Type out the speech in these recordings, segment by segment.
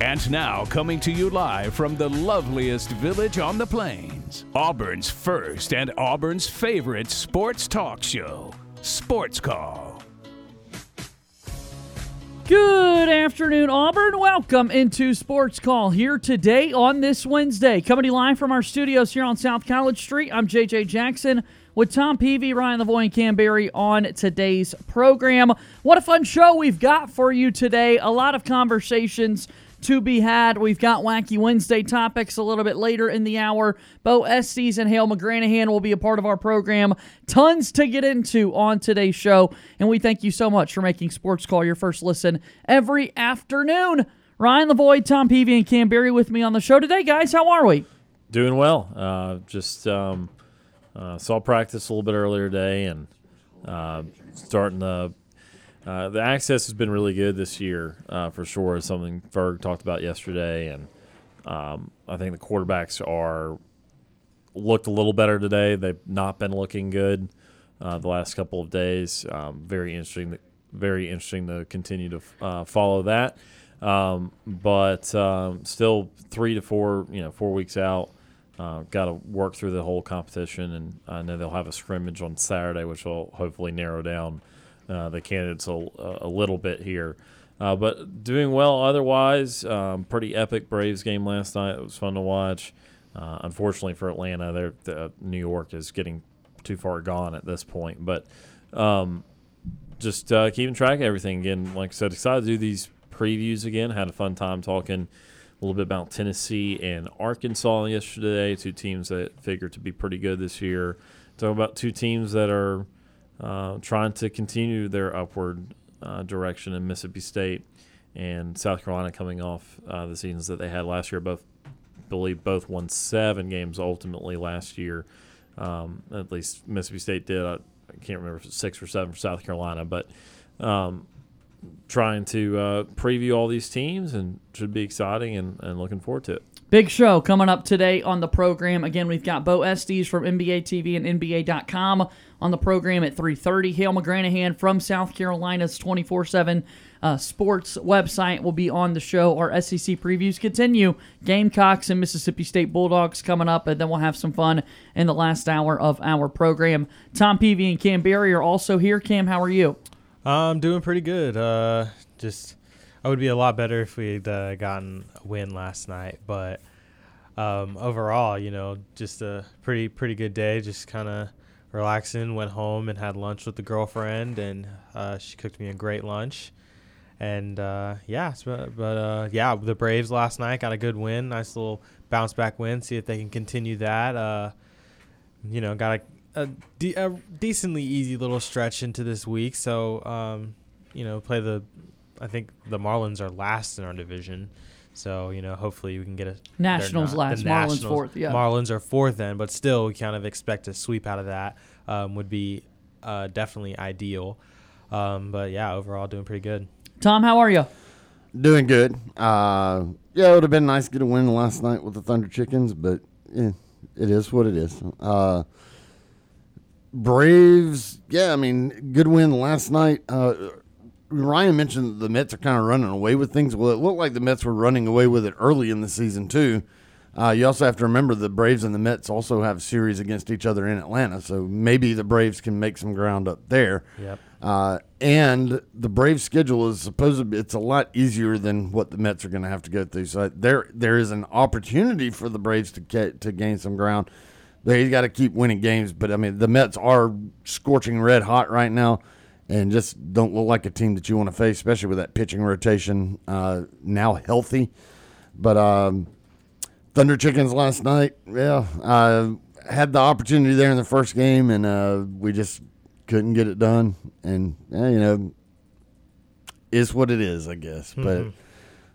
And now, coming to you live from the loveliest village on the plains, Auburn's first and Auburn's favorite sports talk show, Sports Call. Good afternoon, Auburn. Welcome into Sports Call here today on this Wednesday. Coming to you live from our studios here on South College Street. I'm JJ Jackson with Tom Peavy, Ryan Lavoie, and Cam Berry on today's program. What a fun show we've got for you today. A lot of conversations to be had. We've got Wacky Wednesday topics a little bit later in the hour. Bo Estes and Hale McGranahan will be a part of our program. Tons to get into on today's show. And we thank you so much for making Sports Call your first listen every afternoon. Ryan Lavoie, Tom Peavy, and Cam Berry with me on the show today. Guys, how are we? Doing well. Uh, just um, uh, saw practice a little bit earlier today and uh, starting the uh, the access has been really good this year uh, for sure. Is something Ferg talked about yesterday, and um, I think the quarterbacks are looked a little better today. They've not been looking good uh, the last couple of days. Um, very interesting. Very interesting to continue to uh, follow that. Um, but um, still, three to four, you know, four weeks out. Uh, Got to work through the whole competition, and I know they'll have a scrimmage on Saturday, which will hopefully narrow down uh, the candidates a, a, little bit here. Uh, but doing well otherwise. Um, pretty epic Braves game last night. It was fun to watch. Uh, unfortunately for Atlanta, the, New York is getting too far gone at this point. But um, just uh, keeping track of everything again. Like I said, excited to do these previews again. Had a fun time talking a little bit about Tennessee and Arkansas yesterday, two teams that figure to be pretty good this year. Talking about two teams that are uh, trying to continue their upward uh, direction in Mississippi State and South Carolina coming off uh, the seasons that they had last year. Both believe both won seven games ultimately last year. Um, at least Mississippi State did. I, I, can't remember if six or seven for South Carolina, but um, trying to uh, preview all these teams and should be exciting and, and looking forward to it. Big show coming up today on the program. Again, we've got Bo Estes from NBA TV and NBA.com on the program at 3.30. Hale McGranahan from South Carolina's 24-7 uh, sports website will be on the show. Our SEC previews continue. Gamecocks and Mississippi State Bulldogs coming up, and then we'll have some fun in the last hour of our program. Tom Peavy and Cam Berry are also here. Cam, how are you? I'm doing pretty good. Uh, just I would be a lot better if we'd uh, gotten a win last night, but um, overall, you know, just a pretty pretty good day. Just kind of relaxing. Went home and had lunch with the girlfriend, and uh, she cooked me a great lunch. And uh, yeah, but, but uh, yeah, the Braves last night got a good win. Nice little bounce back win. See if they can continue that. Uh, you know, got a, a, de- a, decently easy little stretch into this week. So um, you know, play the I think the Marlins are last in our division. So you know, hopefully we can get a Nationals not, last, Marlins Nationals, fourth. Yeah, Marlins are fourth then, but still we kind of expect a sweep out of that. Um, would be uh, definitely ideal. Um, but yeah, overall doing pretty good. Tom, how are you? Doing good. Uh, yeah, it would have been nice to get a win last night with the Thunder Chickens, but yeah, it is what it is. Uh, Braves, yeah, I mean, good win last night. Uh, Ryan mentioned the Mets are kind of running away with things. Well, it looked like the Mets were running away with it early in the season too. Uh, you also have to remember the Braves and the Mets also have series against each other in Atlanta, so maybe the Braves can make some ground up there. Yep. Uh, and the Braves schedule is supposed to be, it's a lot easier than what the Mets are going to have to go through. So there there is an opportunity for the Braves to get to gain some ground. They got to keep winning games, but I mean the Mets are scorching red hot right now and just don't look like a team that you want to face, especially with that pitching rotation uh, now healthy. But um, Thunder Chickens last night, yeah, I had the opportunity there in the first game, and uh, we just couldn't get it done. And yeah, you know, is what it is, I guess. Mm-hmm. But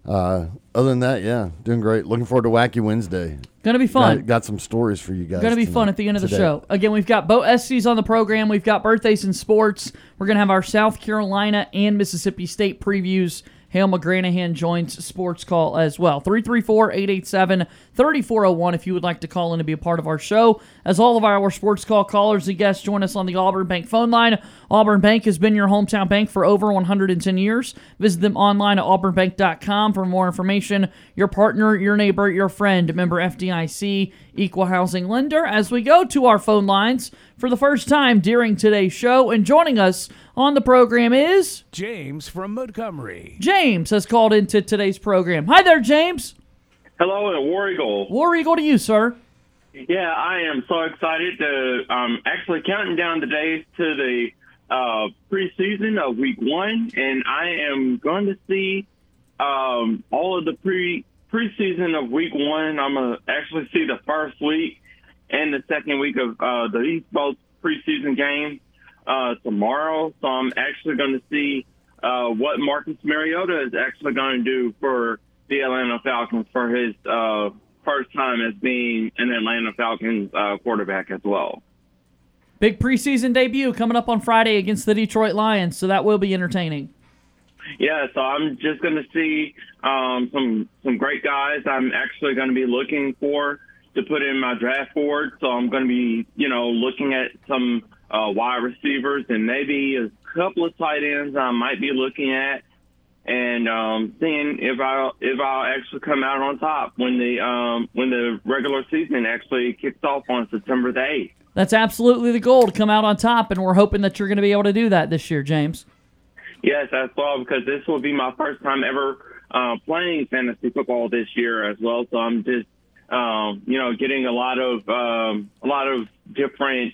uh, other than that, yeah, doing great. Looking forward to Wacky Wednesday. Gonna be fun. Got, got some stories for you guys. Gonna be fun at the end of the show. Again, we've got Bo Estes on the program. We've got birthdays and sports. We're gonna have our South Carolina and Mississippi State previews Hale McGranahan joins Sports Call as well. 334 887 3401 if you would like to call in and be a part of our show. As all of our Sports Call callers and guests join us on the Auburn Bank phone line. Auburn Bank has been your hometown bank for over 110 years. Visit them online at auburnbank.com for more information. Your partner, your neighbor, your friend, member FDIC, equal housing lender. As we go to our phone lines for the first time during today's show, and joining us on the program is James from Montgomery. James has called into today's program. Hi there, James. Hello, and War Eagle. War Eagle to you, sir. Yeah, I am so excited to um, actually counting down the days to the uh, preseason of Week One, and I am going to see um, all of the pre preseason of Week One. I'm gonna actually see the first week and the second week of uh, the East Coast preseason game uh, tomorrow. So I'm actually going to see uh, what Marcus Mariota is actually going to do for the Atlanta Falcons for his uh, first time as being an Atlanta Falcons uh, quarterback as well. Big preseason debut coming up on Friday against the Detroit Lions, so that will be entertaining. Yeah, so I'm just going to see um, some some great guys. I'm actually going to be looking for to put in my draft board. So I'm going to be, you know, looking at some uh, wide receivers and maybe a couple of tight ends I might be looking at and um, seeing if I if I'll actually come out on top when the um, when the regular season actually kicks off on September the eighth. That's absolutely the goal to come out on top, and we're hoping that you're going to be able to do that this year, James. Yes, as well, because this will be my first time ever uh, playing fantasy football this year as well. So I'm just, um, you know, getting a lot of um, a lot of different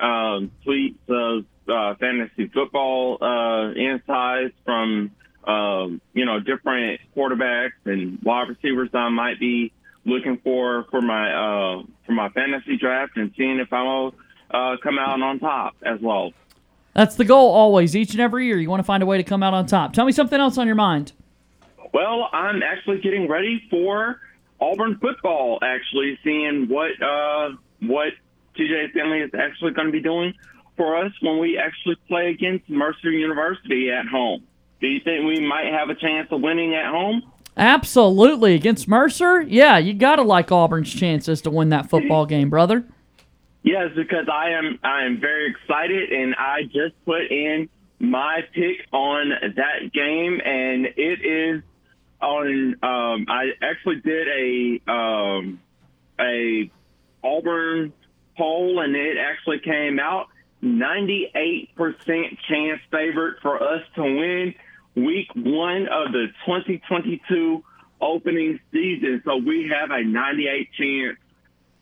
um, tweets of uh, fantasy football uh, insights from um, you know different quarterbacks and wide receivers I might be looking for for my uh, for my fantasy draft and seeing if I'll uh, come out on top as well. That's the goal always, each and every year. You want to find a way to come out on top. Tell me something else on your mind. Well, I'm actually getting ready for Auburn football. Actually, seeing what uh, what TJ Finley is actually going to be doing for us when we actually play against Mercer University at home. Do you think we might have a chance of winning at home? Absolutely. Against Mercer? Yeah, you got to like Auburn's chances to win that football game, brother. Yes, because I am I am very excited and I just put in my pick on that game and it is on um I actually did a um a Auburn poll and it actually came out 98% chance favorite for us to win week one of the 2022 opening season. So we have a 98 chance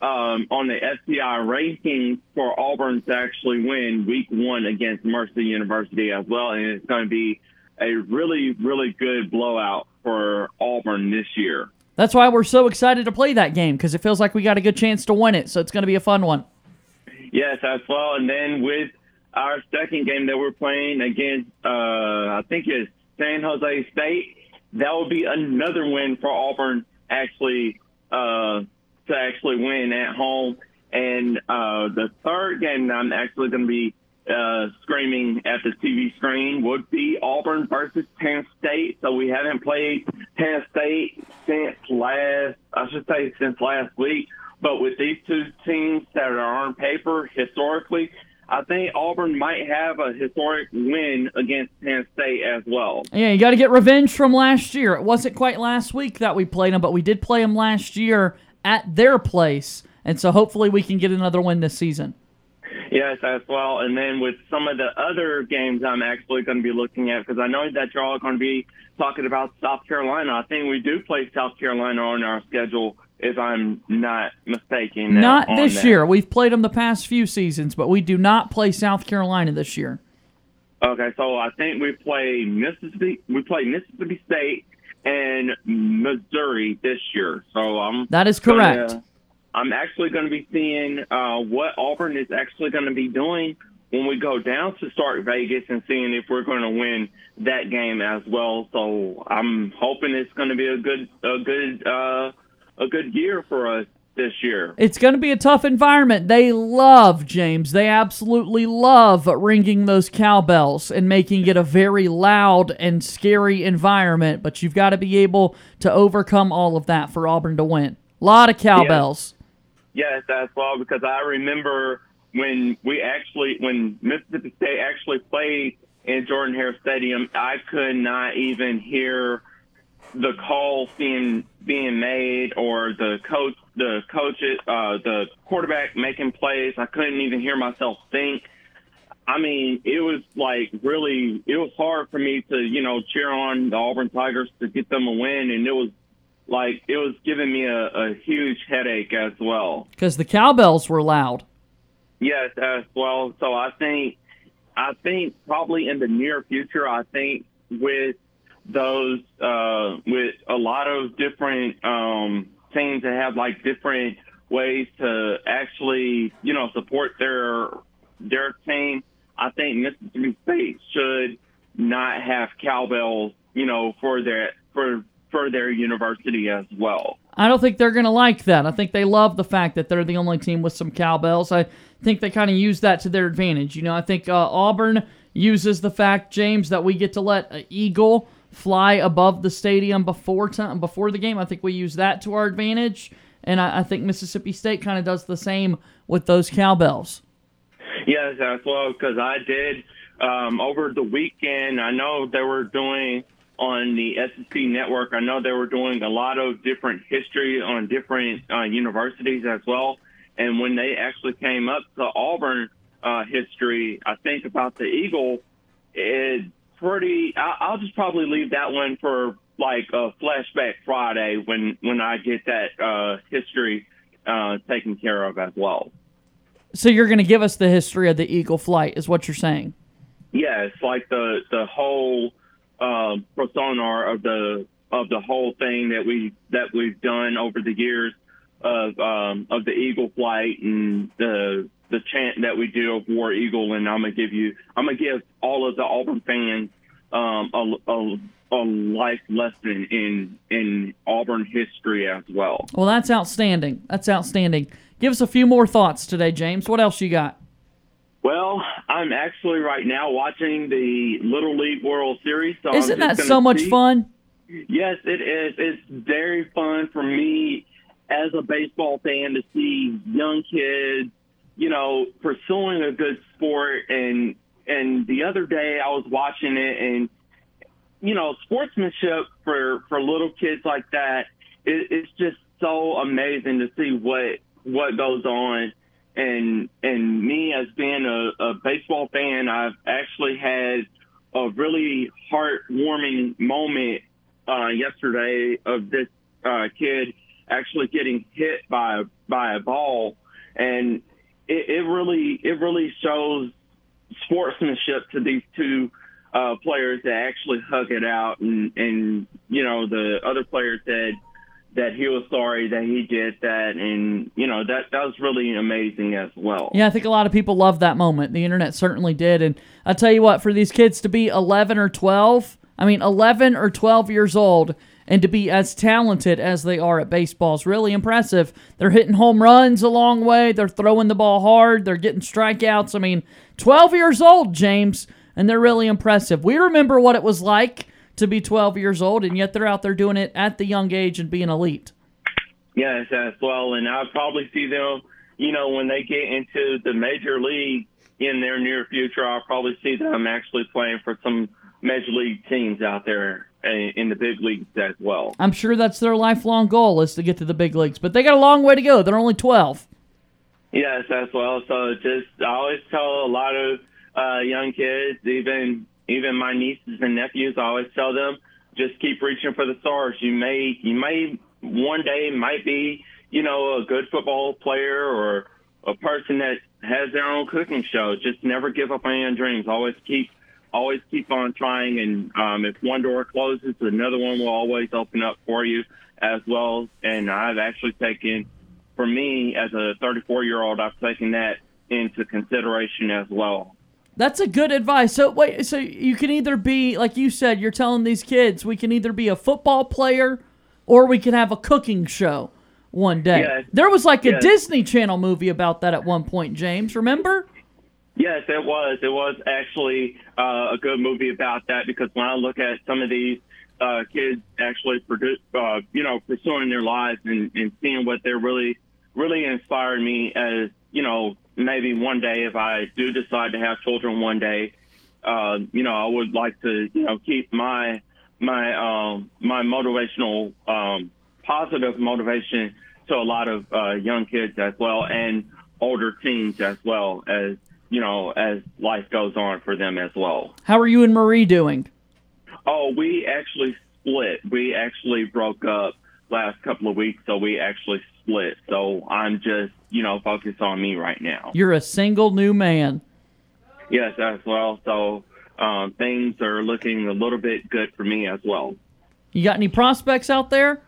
um, on the SCI rankings for Auburn to actually win week one against Mercer University as well. And it's going to be a really, really good blowout for Auburn this year. That's why we're so excited to play that game because it feels like we got a good chance to win it. So it's going to be a fun one. Yes, as well. And then with our second game that we're playing against, uh, I think it's San Jose State, that will be another win for Auburn actually uh, to actually win at home. And uh, the third game that I'm actually going to be uh, screaming at the TV screen would be Auburn versus Penn State. So we haven't played Penn State since last, I should say, since last week. But with these two teams that are on paper historically, I think Auburn might have a historic win against Penn State as well. Yeah, you got to get revenge from last year. It wasn't quite last week that we played them, but we did play them last year at their place. And so hopefully we can get another win this season. Yes, as well. And then with some of the other games I'm actually going to be looking at, because I know that you're all going to be talking about South Carolina. I think we do play South Carolina on our schedule, if I'm not mistaken. Not this that. year. We've played them the past few seasons, but we do not play South Carolina this year. Okay, so I think we play Mississippi. We play Mississippi State and Missouri this year. So I'm. That is gonna- correct. I'm actually going to be seeing uh, what Auburn is actually going to be doing when we go down to start Vegas and seeing if we're going to win that game as well. So I'm hoping it's going to be a good, a good, uh, a good year for us this year. It's going to be a tough environment. They love, James, they absolutely love ringing those cowbells and making it a very loud and scary environment, but you've got to be able to overcome all of that for Auburn to win. A lot of cowbells. Yes, that's well because I remember when we actually when Mississippi State actually played in Jordan Hare Stadium, I could not even hear the calls being being made or the coach the coaches uh the quarterback making plays. I couldn't even hear myself think. I mean, it was like really it was hard for me to, you know, cheer on the Auburn Tigers to get them a win and it was like it was giving me a, a huge headache as well. Because the cowbells were loud. Yes, as well. So I think I think probably in the near future, I think with those uh, with a lot of different um, teams that have like different ways to actually you know support their their team. I think Mississippi State should not have cowbells, you know, for their for for their university as well. I don't think they're going to like that. I think they love the fact that they're the only team with some cowbells. I think they kind of use that to their advantage. You know, I think uh, Auburn uses the fact, James, that we get to let an eagle fly above the stadium before time, before the game. I think we use that to our advantage, and I, I think Mississippi State kind of does the same with those cowbells. Yes, as well, because I did um, over the weekend. I know they were doing on the SEC network. I know they were doing a lot of different history on different uh, universities as well. And when they actually came up to Auburn uh, history, I think about the Eagle, it pretty. I, I'll just probably leave that one for like a flashback Friday when when I get that uh, history uh, taken care of as well. So you're going to give us the history of the Eagle flight, is what you're saying? Yeah, it's like the the whole uh, persona of the of the whole thing that we that we've done over the years of um, of the eagle flight and the the chant that we do of War Eagle, and I'm gonna give you I'm gonna give all of the Auburn fans um, a, a, a life lesson in in Auburn history as well. Well, that's outstanding. That's outstanding. Give us a few more thoughts today, James. What else you got? Well, I'm actually right now watching the Little League World Series. So Isn't that so much see- fun? Yes, it is. It's very fun for me as a baseball fan to see young kids, you know, pursuing a good sport. And and the other day I was watching it, and you know, sportsmanship for for little kids like that, it, it's just so amazing to see what what goes on. And and me as being a, a baseball fan, I've actually had a really heartwarming moment uh, yesterday of this uh, kid actually getting hit by by a ball, and it, it really it really shows sportsmanship to these two uh, players that actually hug it out, and and you know the other players said that he was sorry that he did that, and you know that that was really amazing as well. Yeah, I think a lot of people loved that moment. The internet certainly did. And I tell you what, for these kids to be 11 or 12, I mean, 11 or 12 years old, and to be as talented as they are at baseball is really impressive. They're hitting home runs a long way. They're throwing the ball hard. They're getting strikeouts. I mean, 12 years old, James, and they're really impressive. We remember what it was like to be 12 years old, and yet they're out there doing it at the young age and being elite. Yes, as well. And I'll probably see them, you know, when they get into the major league in their near future, I'll probably see them actually playing for some major league teams out there in in the big leagues as well. I'm sure that's their lifelong goal is to get to the big leagues, but they got a long way to go. They're only 12. Yes, as well. So just I always tell a lot of uh, young kids, even even my nieces and nephews, I always tell them just keep reaching for the stars. You may you may one day might be you know a good football player or a person that has their own cooking show. Just never give up on your dreams. Always keep always keep on trying. And um, if one door closes, another one will always open up for you as well. And I've actually taken for me as a 34 year old, I've taken that into consideration as well. That's a good advice. So wait, so you can either be like you said, you're telling these kids we can either be a football player or we can have a cooking show. one day. There was like a. Disney Channel movie about that at one point, James. Remember? Yes, it was. It was actually uh, a good movie about that because when I look at some of these uh, kids actually, produ- uh, you know, pursuing their lives and, and seeing what they're really, really inspired me as, you know, maybe one day if I do decide to have children one day, uh, you know, I would like to, you know, keep my my um, my motivational um, positive motivation to a lot of uh, young kids as well and older teens as well as you know as life goes on for them as well. How are you and Marie doing? Oh, we actually split. We actually broke up last couple of weeks, so we actually split. So I'm just you know focus on me right now. You're a single new man. Yes, as well. So um, things are looking a little bit good for me as well. You got any prospects out there?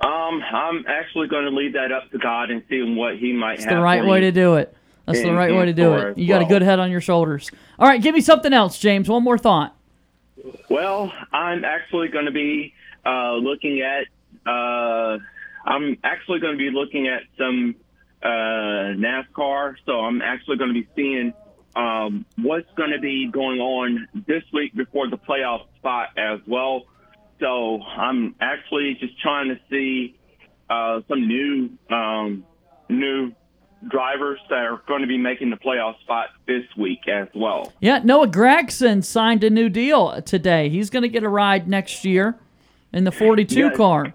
Um, I'm actually going to leave that up to God and see what He might It's have. the right way to do it. That's the right way to do it. You got a good head on your shoulders. All right, give me something else, James. One more thought. Well, I'm actually going to be uh, looking at. Uh, I'm actually going to be looking at some NASCAR. So I'm actually going to be seeing um, what's going to be going on this week before the playoff spot as well. So I'm actually just trying to see uh, some new um, new drivers that are going to be making the playoff spot this week as well. Yeah, Noah Gragson signed a new deal today. He's going to get a ride next year in the 42 Yes. car.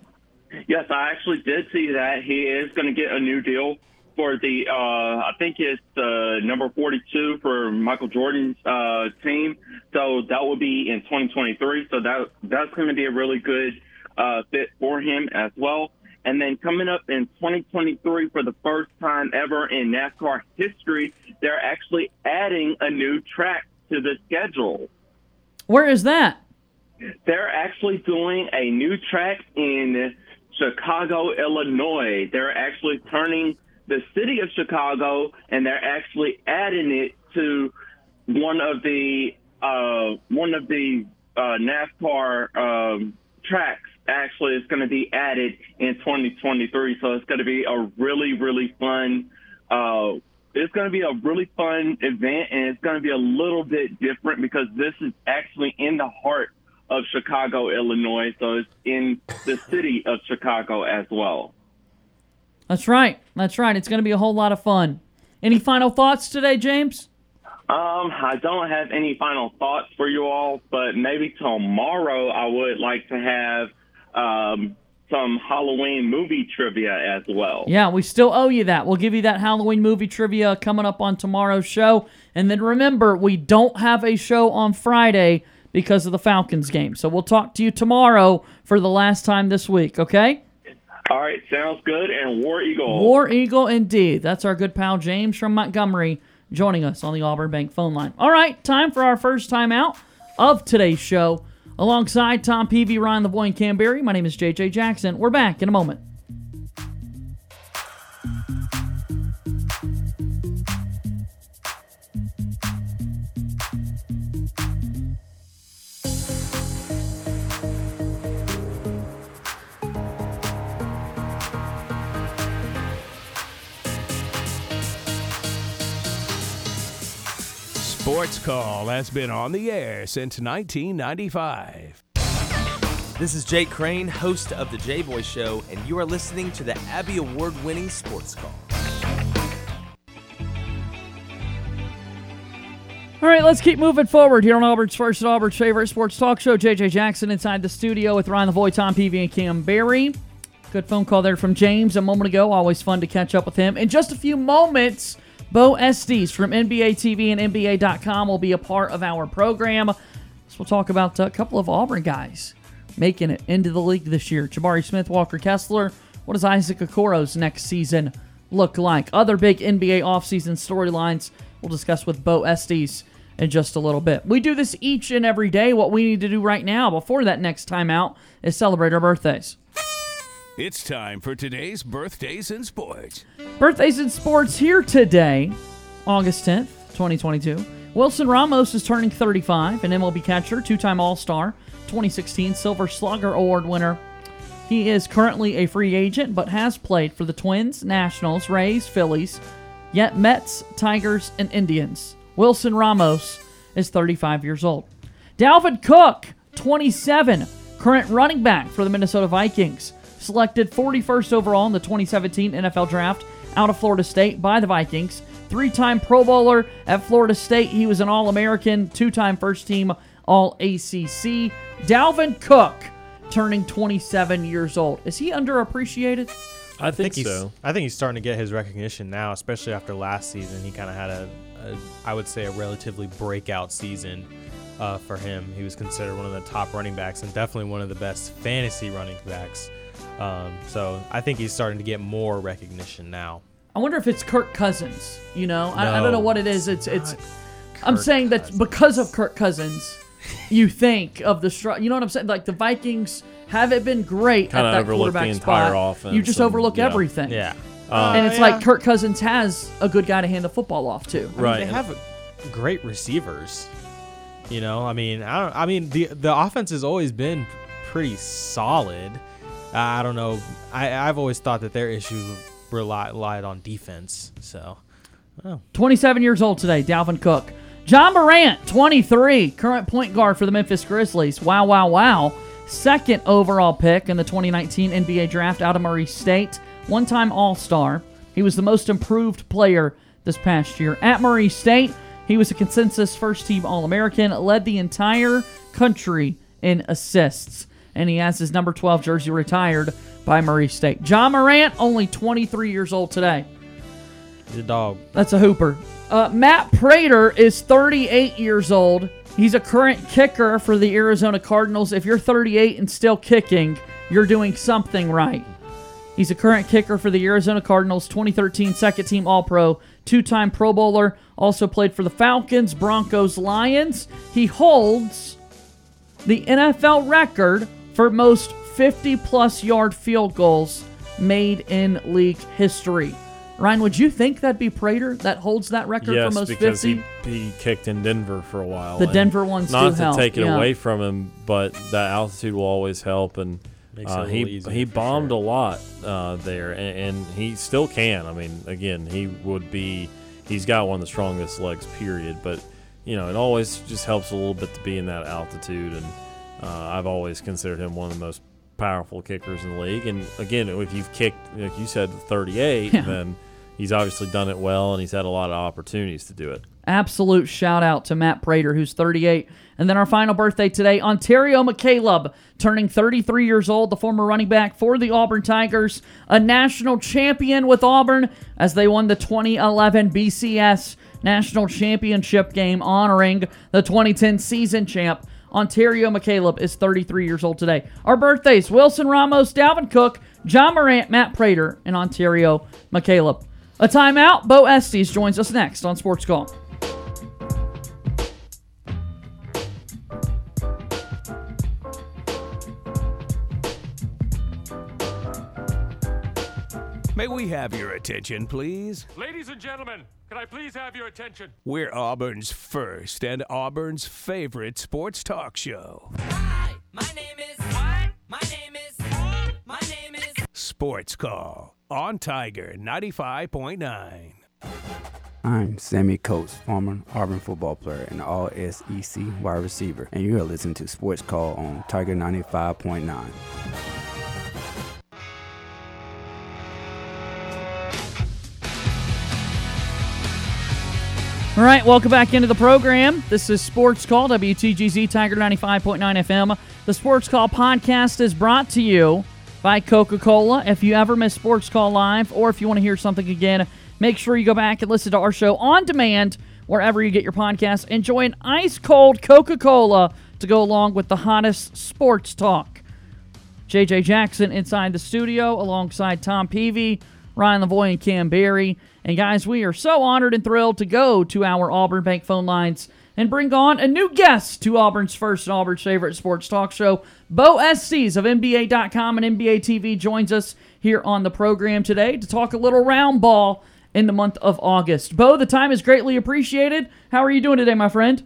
Yes, I actually did see that. He is going to get a new deal for the, uh, I think it's uh, number 42 for Michael Jordan's uh, team. So that will be in 2023. So that that's going to be a really good uh, fit for him as well. And then coming up in 2023, for the first time ever in NASCAR history, they're actually adding a new track to the schedule. Where is that? They're actually doing a new track in Chicago, Illinois. They're actually turning the city of Chicago and they're actually adding it to one of the uh, one of the uh, NASCAR um, tracks. Actually, it's going to be added in 2023, so it's going to be a really, really fun. Uh, it's going to be a really fun event, and it's going to be a little bit different because this is actually in the heart of Chicago, Illinois. So it's in the city of Chicago as well. That's right. That's right. It's going to be a whole lot of fun. Any final thoughts today, James? Um, I don't have any final thoughts for you all, but maybe tomorrow I would like to have um, some Halloween movie trivia as well. Yeah, we still owe you that. We'll give you that Halloween movie trivia coming up on tomorrow's show. And then remember, we don't have a show on Friday because of the Falcons game. So we'll talk to you tomorrow for the last time this week, okay? All right, sounds good. And War Eagle. War Eagle indeed. That's our good pal James from Montgomery joining us on the Auburn Bank phone line. All right, time for our first time out of today's show. Alongside Tom Peavy, Ryan Lavoie, and Cam Berry, my name is JJ Jackson. We're back in a moment. Sports Call has been on the air since 1995. This is Jake Crane, host of The J Boy Show, and you are listening to the Abby Award winning Sports Call. All right, let's keep moving forward here on Auburn's first and Auburn's favorite sports talk show. JJ Jackson inside the studio with Ryan Lavoie, Tom Peavy, and Cam Berry. Good phone call there from James a moment ago. Always fun to catch up with him. In just a few moments, Bo Estes from NBA TV and NBA.com will be a part of our program. So we'll talk about a couple of Auburn guys making it into the league this year. Jabari Smith, Walker Kessler. What does Isaac Okoro's next season look like? Other big NBA offseason storylines we'll discuss with Bo Estes in just a little bit. We do this each and every day. What we need to do right now before that next timeout is celebrate our birthdays. It's time for today's birthdays in sports. Birthdays in sports here today, August 10th, 2022. Wilson Ramos is turning 35, an MLB catcher, two time All Star, 2016 Silver Slugger Award winner. He is currently a free agent, but has played for the Twins, Nationals, Rays, Phillies, yet Mets, Tigers, and Indians. Wilson Ramos is 35 years old. Dalvin Cook, 27, current running back for the Minnesota Vikings, selected 41st overall in the 2017 NFL Draft out of Florida State by the Vikings. Three time Pro Bowler at Florida State. He was an All American, two time first team All ACC. Dalvin Cook turning 27 years old. Is he underappreciated? I I think, think he's. so. I think he's starting to get his recognition now, especially after last season. He kind of had a, a, I would say, a relatively breakout season uh, for him. He was considered one of the top running backs and definitely one of the best fantasy running backs. Um, so I think he's starting to get more recognition now. I wonder if it's Kirk Cousins. You know, I, I don't know what it is. It's it's. not I'm Kirk saying that Cousins. because of Kirk Cousins, you think of the str- You know what I'm saying? Like the Vikings haven't been great Kinda at that overlook the quarterback entire spot. offense you just and- overlook yeah. everything. Yeah. and it's Uh, like yeah. Kirk Cousins has a good guy to hand the football off to. I mean, Right. they have great receivers. You know, I mean, I don't. I mean, the the offense has always been pretty solid. I don't know. I I've always thought that their issue relied, relied on defense. So, 27 years old today, Dalvin Cook. Ja Morant, 23, current point guard for the Memphis Grizzlies. Wow, wow, wow. Second overall pick in the 2019 NBA draft out of Murray State. One time All Star. He was the most improved player this past year. At Murray State, he was a consensus first team All American, led the entire country in assists, and he has his number 12 jersey retired by Murray State. Ja Morant, only 23 years old today. he's a dog. That's a hooper. Uh, Matt Prater is 38 years old. He's a current kicker for the Arizona Cardinals. If you're 38 and still kicking, you're doing something right. He's a current kicker for the Arizona Cardinals, 2013 second team All Pro, two time Pro Bowler, also played for the Falcons, Broncos, Lions. He holds the NFL record for most 50 plus yard field goals made in league history. Ryan, would you think that'd be Prater that holds that record Yes, for most because 50? he, he kicked in Denver for a while. The Denver ones Not to help, take it yeah. away from him, but that altitude will always help. And Makes it a uh, he he bombed sure. a lot uh, there, and, and he still can. I mean, again, he would be. He's got one of the strongest legs, period. But you know, it always just helps a little bit to be in that altitude, and uh, I've always considered him one of the most powerful kickers in the league. And again, if you've kicked, like you said, 38, Yeah. then he's obviously done it well, and he's had a lot of opportunities to do it. Absolute shout out to Matt Prater, who's 38. And then our final birthday today, Onterio McCalebb, turning 33 years old, the former running back for the Auburn Tigers, a national champion with Auburn as they won the 2011 BCS National Championship game, honoring the 2010 season champ. Onterio McCalebb is 33 years old today. Our birthdays Wilson Ramos, Dalvin Cook, Ja Morant, Matt Prater, and Onterio McCalebb. A timeout. Bo Estes joins us next on Sports Call. May we have your attention, please? Ladies and gentlemen, can I please have your attention? We're Auburn's first and Auburn's favorite sports talk show. Hi, My name is. What? My name is. My name is. Sports Call on Tiger 95.9. I'm Sammy Coates, former Auburn football player and all SEC wide receiver, and you are listening to Sports Call on Tiger 95.9. All right, welcome back into the program. This is Sports Call, WTGZ Tiger 95.9 FM. The Sports Call podcast is brought to you by Coca Cola. If you ever miss Sports Call Live or if you want to hear something again, make sure you go back and listen to our show on demand wherever you get your podcasts. Enjoy an ice cold Coca Cola to go along with the hottest sports talk. JJ Jackson inside the studio alongside Tom Peavy, Ryan Lavoie, and Cam Berry. And guys, we are so honored and thrilled to go to our Auburn Bank phone lines and bring on a new guest to Auburn's first and Auburn's favorite sports talk show. Bo Estes of NBA.com and NBA TV joins us here on the program today to talk a little round ball in the month of August. Bo, the time is greatly appreciated. How are you doing today, my friend?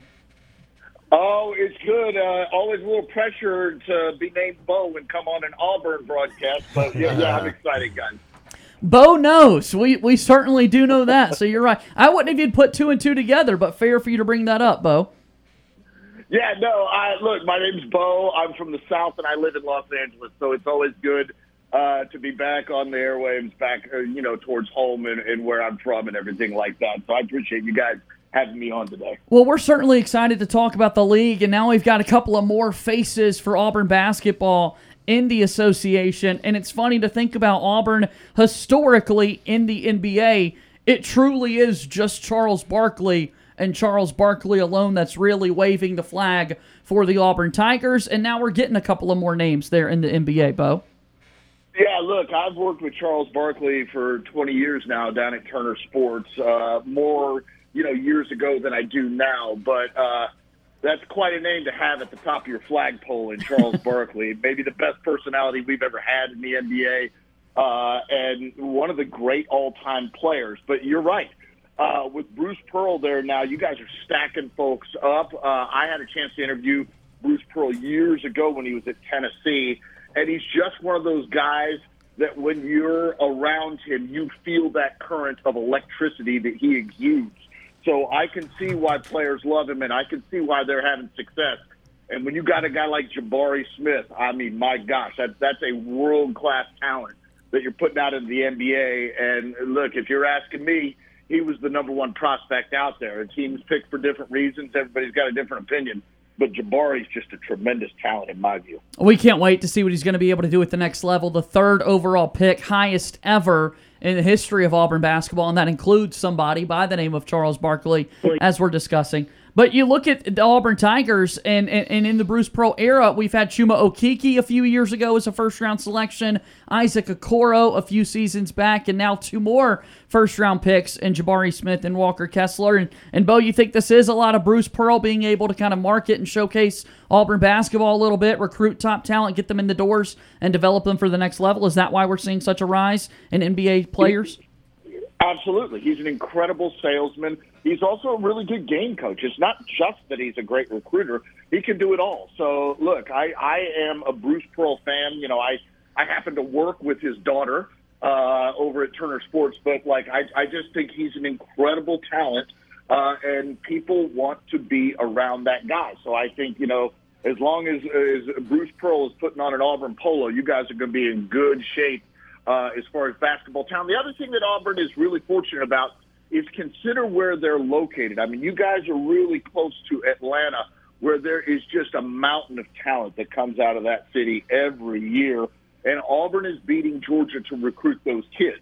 Oh, it's good. Uh, always a little pressure to be named Bo and come on an Auburn broadcast, but yeah, yeah I'm excited, guys. Bo knows. We we certainly do know that. So you're right. I wouldn't have even put two and two together, but fair for you to bring that up, Bo. Yeah, no. I look. My name's Bo. I'm from the South, and I live in Los Angeles, so it's always good uh, to be back on the airwaves, back uh, you know towards home and, and where I'm from and everything like that. So I appreciate you guys having me on today. Well, we're certainly excited to talk about the league, and now we've got a couple of more faces for Auburn basketball in the association. And it's funny to think about Auburn historically in the NBA. It truly is just Charles Barkley and Charles Barkley alone that's really waving the flag for the Auburn Tigers. And now we're getting a couple of more names there in the NBA, Bo. Yeah, look, I've worked with Charles Barkley for 20 years now down at Turner Sports. Uh, more, you know, years ago than I do now, but uh, that's quite a name to have at the top of your flagpole in Charles Barkley. Maybe the best personality we've ever had in the NBA, uh, and one of the great all-time players. But you're right. Uh, with Bruce Pearl there now, you guys are stacking folks up. Uh, I had a chance to interview Bruce Pearl years ago when he was at Tennessee and he's just one of those guys that when you're around him, you feel that current of electricity that he exudes. So I can see why players love him, and I can see why they're having success. And when you got a guy like Jabari Smith, I mean, my gosh, that, that's a world class talent that you're putting out in the NBA. And look, if you're asking me, he was the number one prospect out there. And Teams pick for different reasons. Everybody's got a different opinion but Jabari's just a tremendous talent in my view. We can't wait to see what he's going to be able to do at the next level. The third overall pick, highest ever in the history of Auburn basketball, and that includes somebody by the name of Charles Barkley, as we're discussing. But you look at the Auburn Tigers, and, and, and, in the Bruce Pearl era, we've had Chuma Okeke a few years ago as a first round selection, Isaac Okoro a few seasons back, and now two more first round picks in Jabari Smith and Walker Kessler. And, and Bo, you think this is a lot of Bruce Pearl being able to kind of market and showcase Auburn basketball a little bit, recruit top talent, get them in the doors, and develop them for the next level? Is that why we're seeing such a rise in NBA players? Absolutely. He's an incredible salesman. He's also a really good game coach. It's not just that he's a great recruiter. He can do it all. So, look, I, I am a Bruce Pearl fan. You know, I, I happen to work with his daughter uh, over at Turner Sports, but, like, I, I just think he's an incredible talent, uh, and people want to be around that guy. So I think, you know, as long as, as Bruce Pearl is putting on an Auburn polo, you guys are going to be in good shape uh, as far as basketball town. The other thing that Auburn is really fortunate about is consider where they're located. I mean, you guys are really close to Atlanta, where there is just a mountain of talent that comes out of that city every year. And Auburn is beating Georgia to recruit those kids.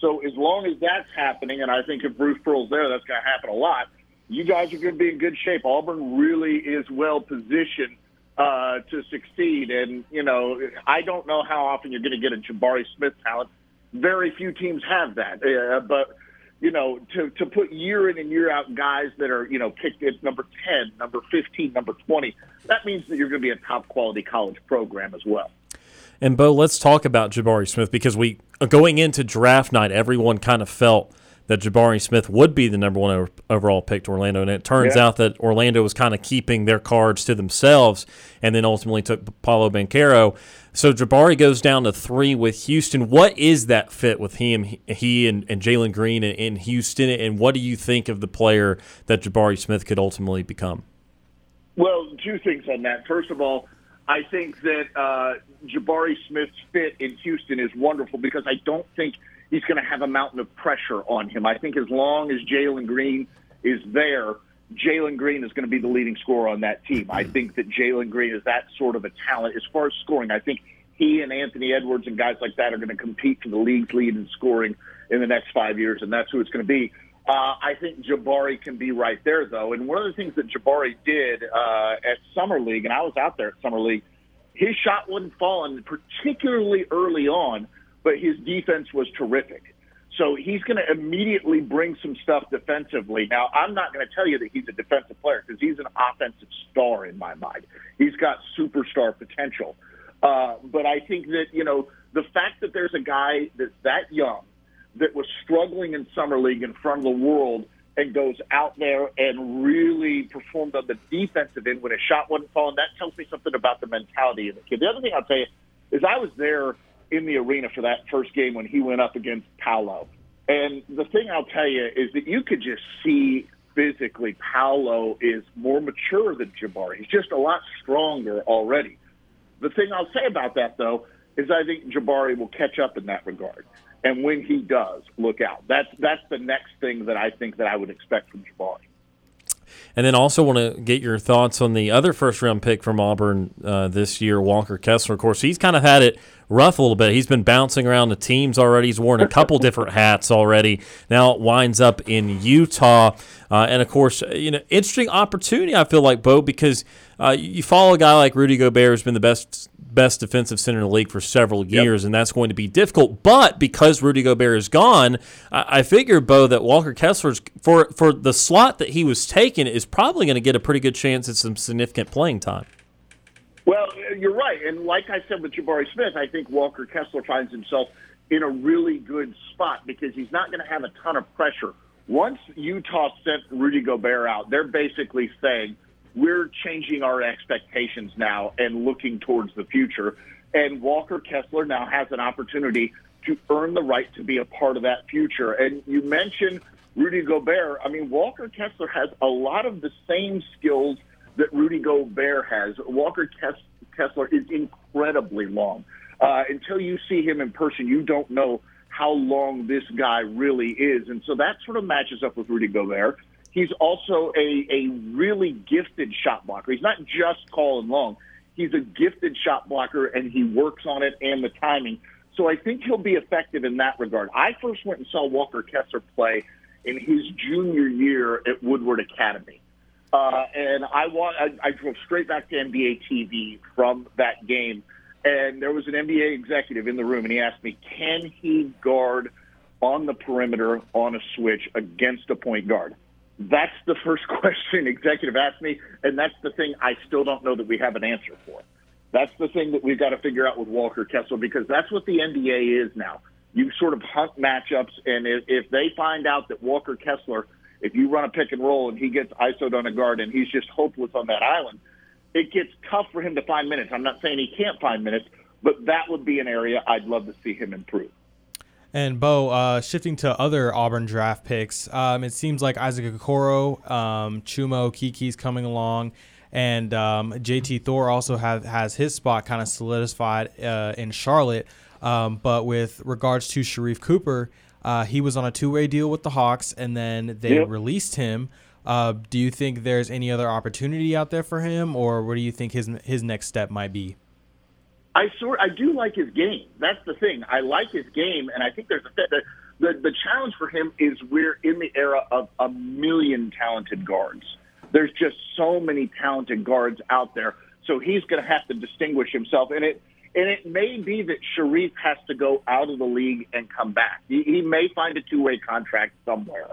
So as long as that's happening, and I think if Bruce Pearl's there, that's going to happen a lot. You guys are going to be in good shape. Auburn really is well positioned uh, to succeed. And, you know, I don't know how often you're going to get a Jabari Smith talent. Very few teams have that. Uh, but, you know, to, to put year in and year out guys that are, you know, picked at number 10, number 15, number 20, that means that you're going to be a top quality college program as well. And Bo, let's talk about Jabari Smith because we uh, going into draft night, everyone kind of felt that Jabari Smith would be the number one overall pick to Orlando, and it turns yeah. out that Orlando was kind of keeping their cards to themselves, and then ultimately took Paolo Banchero. So Jabari goes down to three with Houston. What is that fit with him, he and, and Jalen Green in Houston, and what do you think of the player that Jabari Smith could ultimately become? Well, two things on that. First of all, I think that uh, Jabari Smith's fit in Houston is wonderful because I don't think – he's going to have a mountain of pressure on him. I think as long as Jalen Green is there, Jalen Green is going to be the leading scorer on that team. I think that Jalen Green is that sort of a talent. As far as scoring, I think he and Anthony Edwards and guys like that are going to compete for the league's lead in scoring in the next five years, and that's who it's going to be. Uh, I think Jabari can be right there, though. And one of the things that Jabari did uh, at Summer League, and I was out there at Summer League, his shot wasn't falling, particularly early on but his defense was terrific. So he's going to immediately bring some stuff defensively. Now, I'm not going to tell you that he's a defensive player because he's an offensive star in my mind. He's got superstar potential. Uh, but I think that, you know, the fact that there's a guy that's that young that was struggling in summer league in front of the world and goes out there and really performed on the defensive end when a shot wasn't falling, that tells me something about the mentality of the kid. The other thing I'll tell you is I was there in the arena for that first game when he went up against Paolo. And the thing I'll tell you is that you could just see physically Paolo is more mature than Jabari. He's just a lot stronger already. The thing I'll say about that, though, is I think Jabari will catch up in that regard. And when he does, look out. That's that's the next thing that I think that I would expect from Jabari. And then also want to get your thoughts on the other first round pick from Auburn uh, this year, Walker Kessler. Of course, he's kind of had it rough a little bit. He's been bouncing around the teams already. He's worn a couple different hats already. Now it winds up in Utah. Uh, and of course, you know, interesting opportunity, I feel like, Bo, because uh, you follow a guy like Rudy Gobert, who's been the best best defensive center in the league for several years, yep. and that's going to be difficult. But because Rudy Gobert is gone, I, I figure, Bo, that Walker Kessler's for for the slot that he was taken is probably going to get a pretty good chance at some significant playing time. Well, you're right, and like I said with Jabari Smith, I think Walker Kessler finds himself in a really good spot because he's not going to have a ton of pressure. Once Utah sent Rudy Gobert out, they're basically saying we're changing our expectations now and looking towards the future. And Walker Kessler now has an opportunity to earn the right to be a part of that future. And you mentioned Rudy Gobert. I mean, Walker Kessler has a lot of the same skills that Rudy Gobert has. Walker Kessler is incredibly long. Uh, until you see him in person, you don't know how long this guy really is. And so that sort of matches up with Rudy Gobert. He's also a, a really gifted shot blocker. He's not just tall and long. He's a gifted shot blocker, and he works on it and the timing. So I think he'll be effective in that regard. I first went and saw Walker Kessler play in his junior year at Woodward Academy. Uh, and I, wa- I, I drove straight back to NBA TV from that game. And there was an NBA executive in the room, and he asked me, can he guard on the perimeter on a switch against a point guard? That's the first question executive asked me, and that's the thing I still don't know that we have an answer for. That's the thing that we've got to figure out with Walker Kessler because that's what the NBA is now. You sort of hunt matchups, and if, if they find out that Walker Kessler, if you run a pick and roll and he gets ISO'd on a guard and he's just hopeless on that island, it gets tough for him to find minutes. I'm not saying he can't find minutes, but that would be an area I'd love to see him improve. And Bo, uh, shifting to other Auburn draft picks, um, it seems like Isaac Okoro, um, Chuma Okeke's coming along, and um, JT Thor also have, has his spot kind of solidified uh, in Charlotte. Um, but with regards to Sharife Cooper, uh, he was on a two-way deal with the Hawks, and then they yep. released him. Uh, do you think there's any other opportunity out there for him, or what do you think his his next step might be? I sort I do like his game. That's the thing. I like his game, and I think there's a the, the the challenge for him is we're in the era of a million talented guards. There's just so many talented guards out there, so he's going to have to distinguish himself. And it and it may be that Sharife has to go out of the league and come back. He, he may find a two way contract somewhere,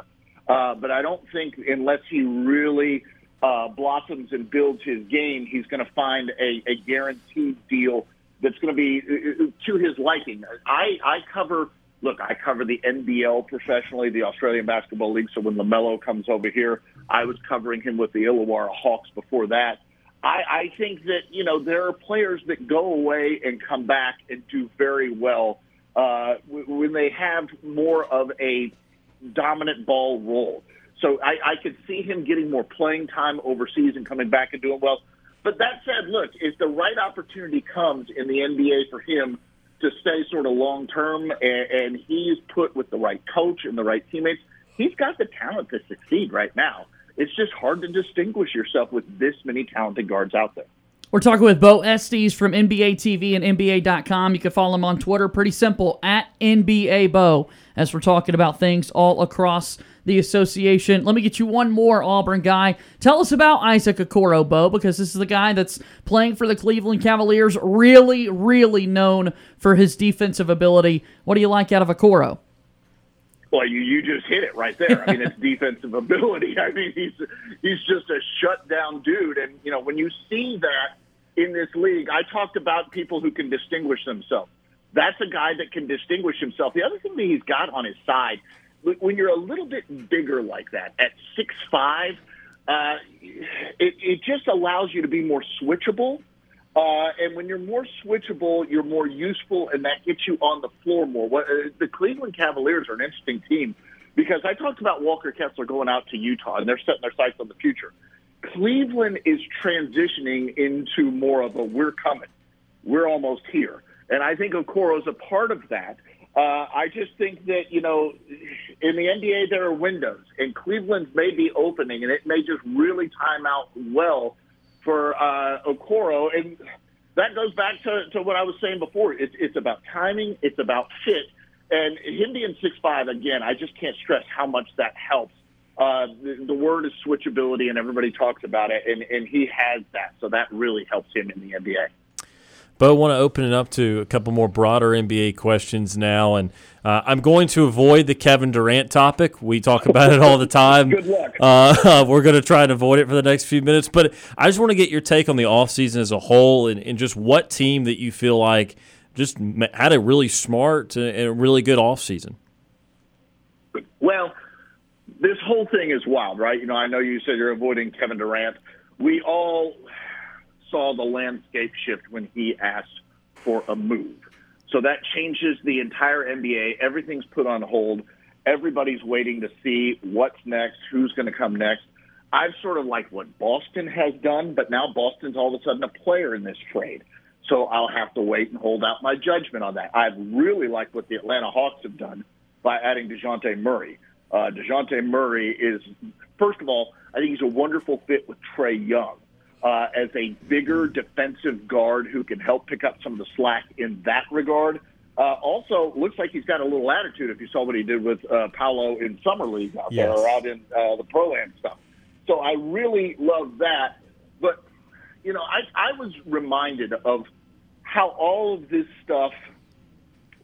uh, but I don't think unless he really uh, blossoms and builds his game, he's going to find a, a guaranteed deal that's going to be uh, uh, to his liking. I, I cover, look, I cover the NBL professionally, the Australian Basketball League. So when LaMelo comes over here, I was covering him with the Illawarra Hawks before that. I, I think that, you know, there are players that go away and come back and do very well uh, when they have more of a dominant ball role. So I, I could see him getting more playing time overseas and coming back and doing well. But that said, look, if the right opportunity comes in the NBA for him to stay sort of long term and, and he's put with the right coach and the right teammates, he's got the talent to succeed right now. It's just hard to distinguish yourself with this many talented guards out there. We're talking with Bo Estes from NBA TV and NBA.com. You can follow him on Twitter. Pretty simple, at NBA Bo, as we're talking about things all across the association. Let me get you one more Auburn guy. Tell us about Isaac Okoro, Bo, because this is the guy that's playing for the Cleveland Cavaliers, really, really known for his defensive ability. What do you like out of Okoro? Well, you, you just hit it right there. I mean, it's defensive ability. I mean, he's he's just a shutdown dude, and you know when you see that in this league, I talked about people who can distinguish themselves. That's a guy that can distinguish himself. The other thing that he's got on his side when you're a little bit bigger like that at six five, uh, it, it just allows you to be more switchable. Uh, and when you're more switchable, you're more useful, and that gets you on the floor more. What, uh, the Cleveland Cavaliers are an interesting team because I talked about Walker Kessler going out to Utah, and they're setting their sights on the future. Cleveland is transitioning into more of a we're coming, we're almost here. And I think Okoro is a part of that. Uh, I just think that, you know, in the NBA, there are windows, and Cleveland's may be opening, and it may just really time out well for uh, Okoro. And that goes back to, to what I was saying before. It's, it's about timing, it's about fit. And him being six five again, I just can't stress how much that helps. Uh, the, the word is switchability, and everybody talks about it, and, and he has that, so that really helps him in the NBA. But I want to open it up to a couple more broader NBA questions now. And uh, I'm going to avoid the Kevin Durant topic. We talk about it all the time. Good luck. Uh, we're going to try and avoid it for the next few minutes. But I just want to get your take on the offseason as a whole and, and just what team that you feel like just had a really smart and a really good offseason. Well, this whole thing is wild, right? You know, I know you said you're avoiding Kevin Durant. We all saw the landscape shift when he asked for a move. So that changes the entire NBA. Everything's put on hold. Everybody's waiting to see what's next, who's going to come next. I've sort of like what Boston has done, but now Boston's all of a sudden a player in this trade. So I'll have to wait and hold out my judgment on that. I've really liked what the Atlanta Hawks have done by adding Dejounte Murray. Uh, Dejounte Murray is, first of all, I think he's a wonderful fit with Trae Young uh, as a bigger defensive guard who can help pick up some of the slack in that regard. Uh, also, looks like he's got a little attitude if you saw what he did with uh, Paolo in Summer League out Yes. there or out in uh, the Pro Am stuff. So I really love that. But, you know, I, I was reminded of how all of this stuff,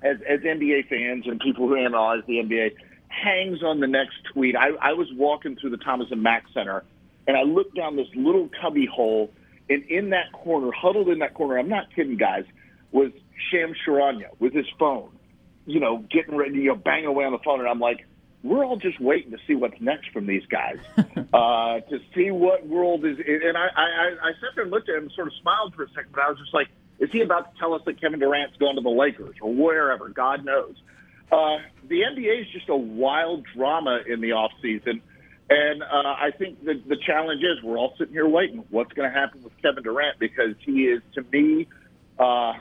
as, as NBA fans and people who analyze the NBA, hangs on the next tweet. I, I was walking through the Thomas and Mack Center, and I looked down this little cubby hole, and in that corner, huddled in that corner, I'm not kidding, guys, was Shams Charania with his phone, you know, getting ready, you know, bang away on the phone, and I'm like, we're all just waiting to see what's next from these guys, uh, to see what world is. And I, I, I sat there and looked at him, and sort of smiled for a second, but I was just like, is he about to tell us that Kevin Durant's going to the Lakers or wherever? God knows. Uh, the NBA is just a wild drama in the off season, and uh, I think the the challenge is we're all sitting here waiting. What's going to happen with Kevin Durant because he is to me, uh,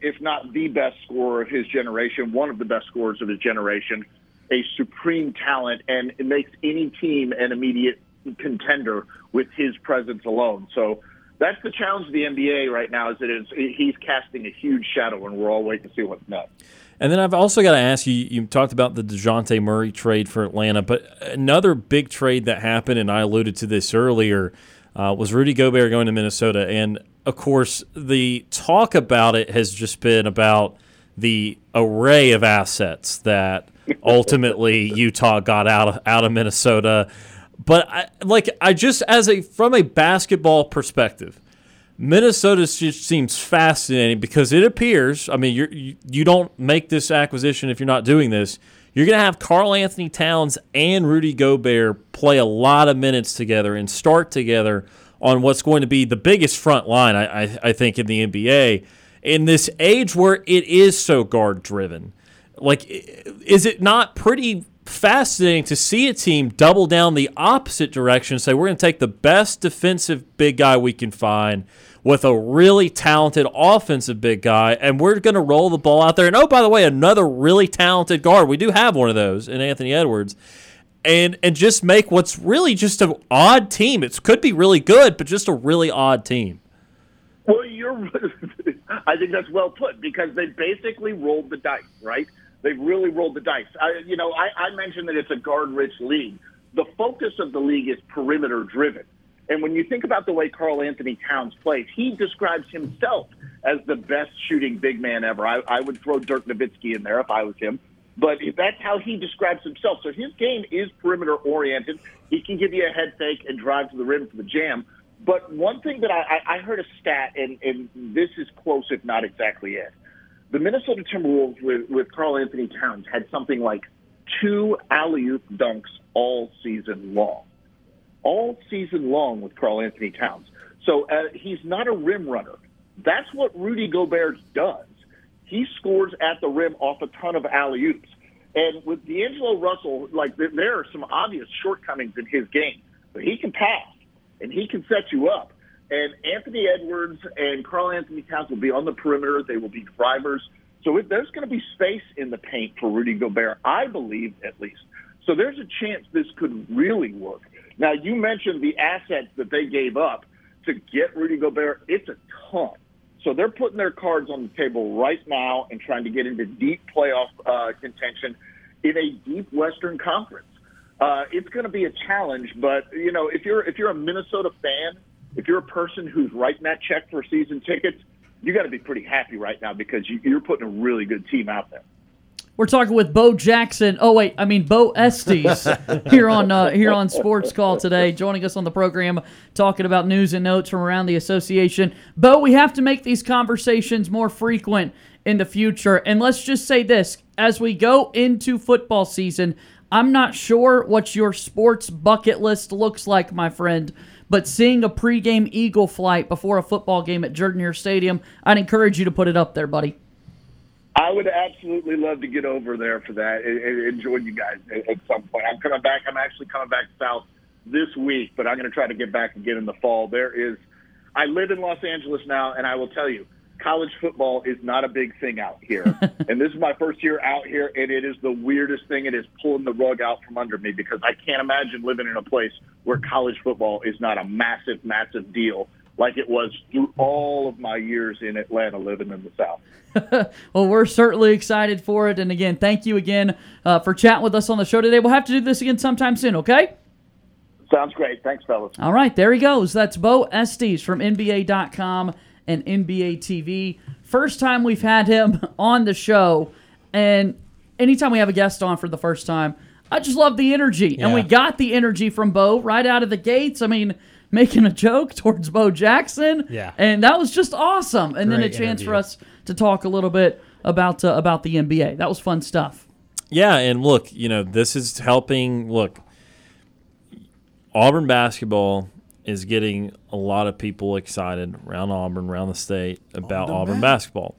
if not the best scorer of his generation, one of the best scorers of his generation, a supreme talent, and it makes any team an immediate contender with his presence alone. So. That's the challenge of the NBA right now. Is that it's, he's casting a huge shadow, and we're all waiting to see what's next. And then I've also got to ask you you talked about the Dejounte Murray trade for Atlanta, but another big trade that happened, and I alluded to this earlier, uh, was Rudy Gobert going to Minnesota. And of course, the talk about it has just been about the array of assets that ultimately Utah got out of, out of Minnesota. But I, like I just as a from a basketball perspective, Minnesota just seems fascinating because it appears. I mean, you you don't make this acquisition if you're not doing this. You're going to have Karl-Anthony Towns and Rudy Gobert play a lot of minutes together and start together on what's going to be the biggest front line, I, I, I think, in the NBA. In this age where it is so guard driven, like, is it not pretty fascinating to see a team double down the opposite direction and say, we're going to take the best defensive big guy we can find with a really talented offensive big guy, and we're going to roll the ball out there. And oh, by the way, another really talented guard. We do have one of those in Anthony Edwards. And, and just make what's really just an odd team. It could be really good, but just a really odd team. Well, you're. I think that's well put because they basically rolled the dice, right? They've really rolled the dice. I, you know, I, I mentioned that it's a guard-rich league. The focus of the league is perimeter-driven, and when you think about the way Karl-Anthony Towns plays, he describes himself as the best shooting big man ever. I, I would throw Dirk Nowitzki in there if I was him. But that's how he describes himself. So his game is perimeter oriented. He can give you a head fake and drive to the rim for the jam. But one thing that I, I heard a stat, and, and this is close, if not exactly it. The Minnesota Timberwolves with, with Karl-Anthony Towns had something like two alley oop dunks all season long. All season long with Karl-Anthony Towns. So uh, he's not a rim runner. That's what Rudy Gobert does. He scores at the rim off a ton of alley oops. And with D'Angelo Russell, like there- are some obvious shortcomings in his game, but he can pass and he can set you up. And Anthony Edwards and Karl-Anthony Towns will be on the perimeter. They will be drivers. So it, there's going to be space in the paint for Rudy Gobert, I believe, at least. So there's a chance this could really work. Now, you mentioned the assets that they gave up to get Rudy Gobert. It's a ton. So they're putting their cards on the table right now and trying to get into deep playoff uh, contention in a deep Western Conference. Uh, it's going to be a challenge, but you know, if you're if you're a Minnesota fan, if you're a person who's writing that check for season tickets, you got to be pretty happy right now because you, you're putting a really good team out there. We're talking with Bo Jackson. Oh wait, I mean Bo Estes here on uh, here on Sports Call today, joining us on the program, talking about news and notes from around the association. Bo, we have to make these conversations more frequent in the future. And let's just say this: as we go into football season, I'm not sure what your sports bucket list looks like, my friend. But seeing a pregame Eagle flight before a football game at Jordan-Hare Stadium, I'd encourage you to put it up there, buddy. I would absolutely love to get over there for that and, and join you guys at, at some point. I'm coming back. I'm actually coming back south this week, but I'm going to try to get back again in the fall. There is, I live in Los Angeles now, and I will tell you, college football is not a big thing out here. and this is my first year out here, and it is the weirdest thing. It is pulling the rug out from under me because I can't imagine living in a place where college football is not a massive, massive deal like it was through all of my years in Atlanta living in the South. well, we're certainly excited for it. And again, thank you again uh, for chatting with us on the show today. We'll have to do this again sometime soon, okay? Sounds great. Thanks, fellas. All right, there he goes. That's Bo Estes from NBA.com and NBA TV. First time we've had him on the show. And anytime we have a guest on for the first time, I just love the energy. And we got the energy from Bo right out of the gates. I mean, making a joke towards Bo Jackson. Yeah. And that was just awesome. And then a Great chance for us to talk a little bit about uh, about the NBA. That was fun stuff. Yeah, and look, you know, this is helping. Look, Auburn basketball is getting a lot of people excited around Auburn, around the state about Auburn basketball.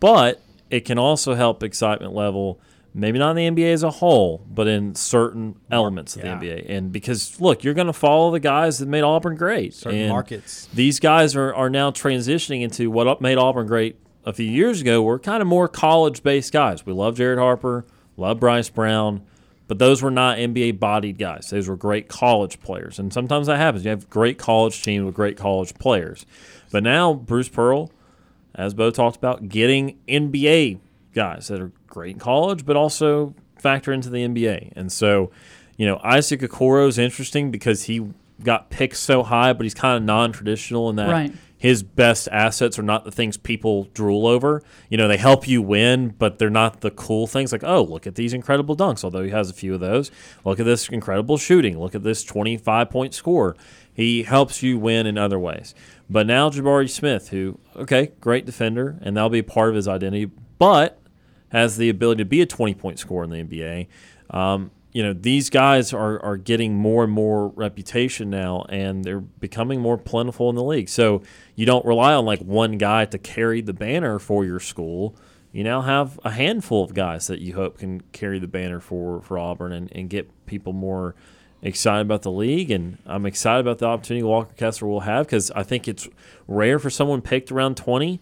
But it can also help excitement level, maybe not in the NBA as a whole, but in certain elements of yeah. the NBA. And because, look, you're going to follow the guys that made Auburn great. Certain And markets. These guys are, are now transitioning into what made Auburn great a few years ago. Were kind of more college based guys. We love Jared Harper, love Bryce Brown. But those were not NBA bodied guys. Those were great college players. And sometimes that happens. You have great college teams with great college players. But now, Bruce Pearl, as Bo talked about, getting NBA guys that are great in college, but also factor into the NBA. And so, you know, Isaac Okoro is interesting because he got picked so high, but he's kind of non traditional in that Right. his best assets are not the things people drool over. You know, they help you win, but they're not the cool things like, oh, look at these incredible dunks, although he has a few of those. Look at this incredible shooting. Look at this 25 point score. He helps you win in other ways. But now Jabari Smith, who, okay, great defender, and that'll be part of his identity, but has the ability to be a 20 point scorer in the NBA. Um, you know, these guys are, are getting more and more reputation now, and they're becoming more plentiful in the league. So you don't rely on like one guy to carry the banner for your school. You now have a handful of guys that you hope can carry the banner for, for Auburn and, and get people more excited about the league. And I'm excited about the opportunity Walker Kessler will have because I think it's rare for someone picked around 20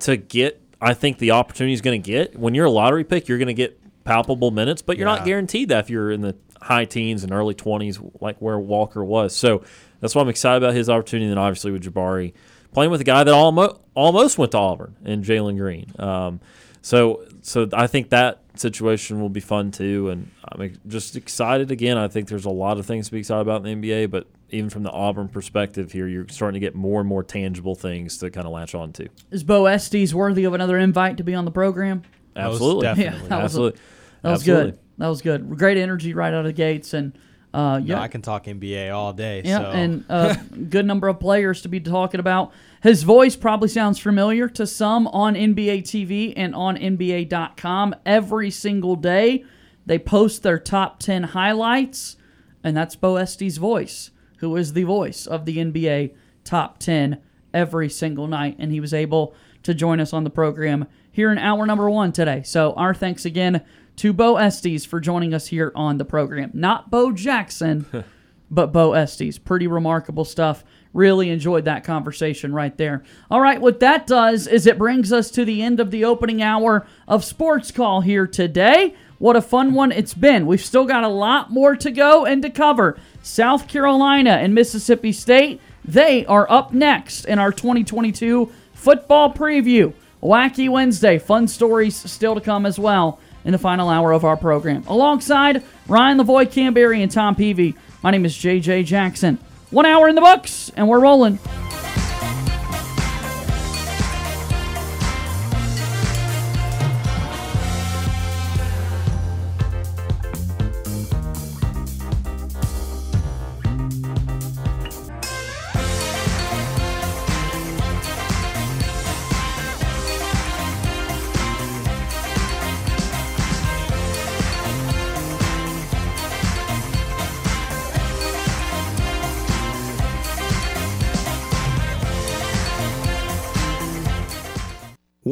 to get I think the opportunity is going to get when you're a lottery pick, you're going to get palpable minutes, but you're not guaranteed that if you're in the high teens and early 20s, like where Walker was. So that's why I'm excited about his opportunity. And then obviously with Jabari playing with a guy that almost almost went to Auburn and Jalen Green. Um, so so I think that situation will be fun too. And I'm just excited again. I think there's a lot of things to be excited about in the NBA, but even from the Auburn perspective here, you're starting to get more and more tangible things to kind of latch on to. Is Bo Estes worthy of another invite to be on the program? Absolutely. definitely. Yeah, that was, Absolutely. that was Absolutely. good. That was good. Great energy right out of the gates, and uh, No, yeah, I can talk NBA all day. yeah, so. and a good number of players to be talking about. His voice probably sounds familiar to some on NBA TV and on NBA.com every single day. They post their top 10 highlights, and that's Bo Estes' voice, who is the voice of the NBA top 10 every single night. And he was able to join us on the program here in hour number one today. So, our thanks again to Bo Estes for joining us here on the program. Not Bo Jackson, but Bo Estes. Pretty remarkable stuff. Really enjoyed that conversation right there. All right, what that does is it brings us to the end of the opening hour of Sports Call here today. What a fun one it's been. We've still got a lot more to go and to cover. South Carolina and Mississippi State, they are up next in our 2022 football preview. Wacky Wednesday. Fun stories still to come as well in the final hour of our program. Alongside Ryan Lavoie, Camberry, and Tom Peavy, my name is JJ Jackson. One hour in the books, and we're rolling.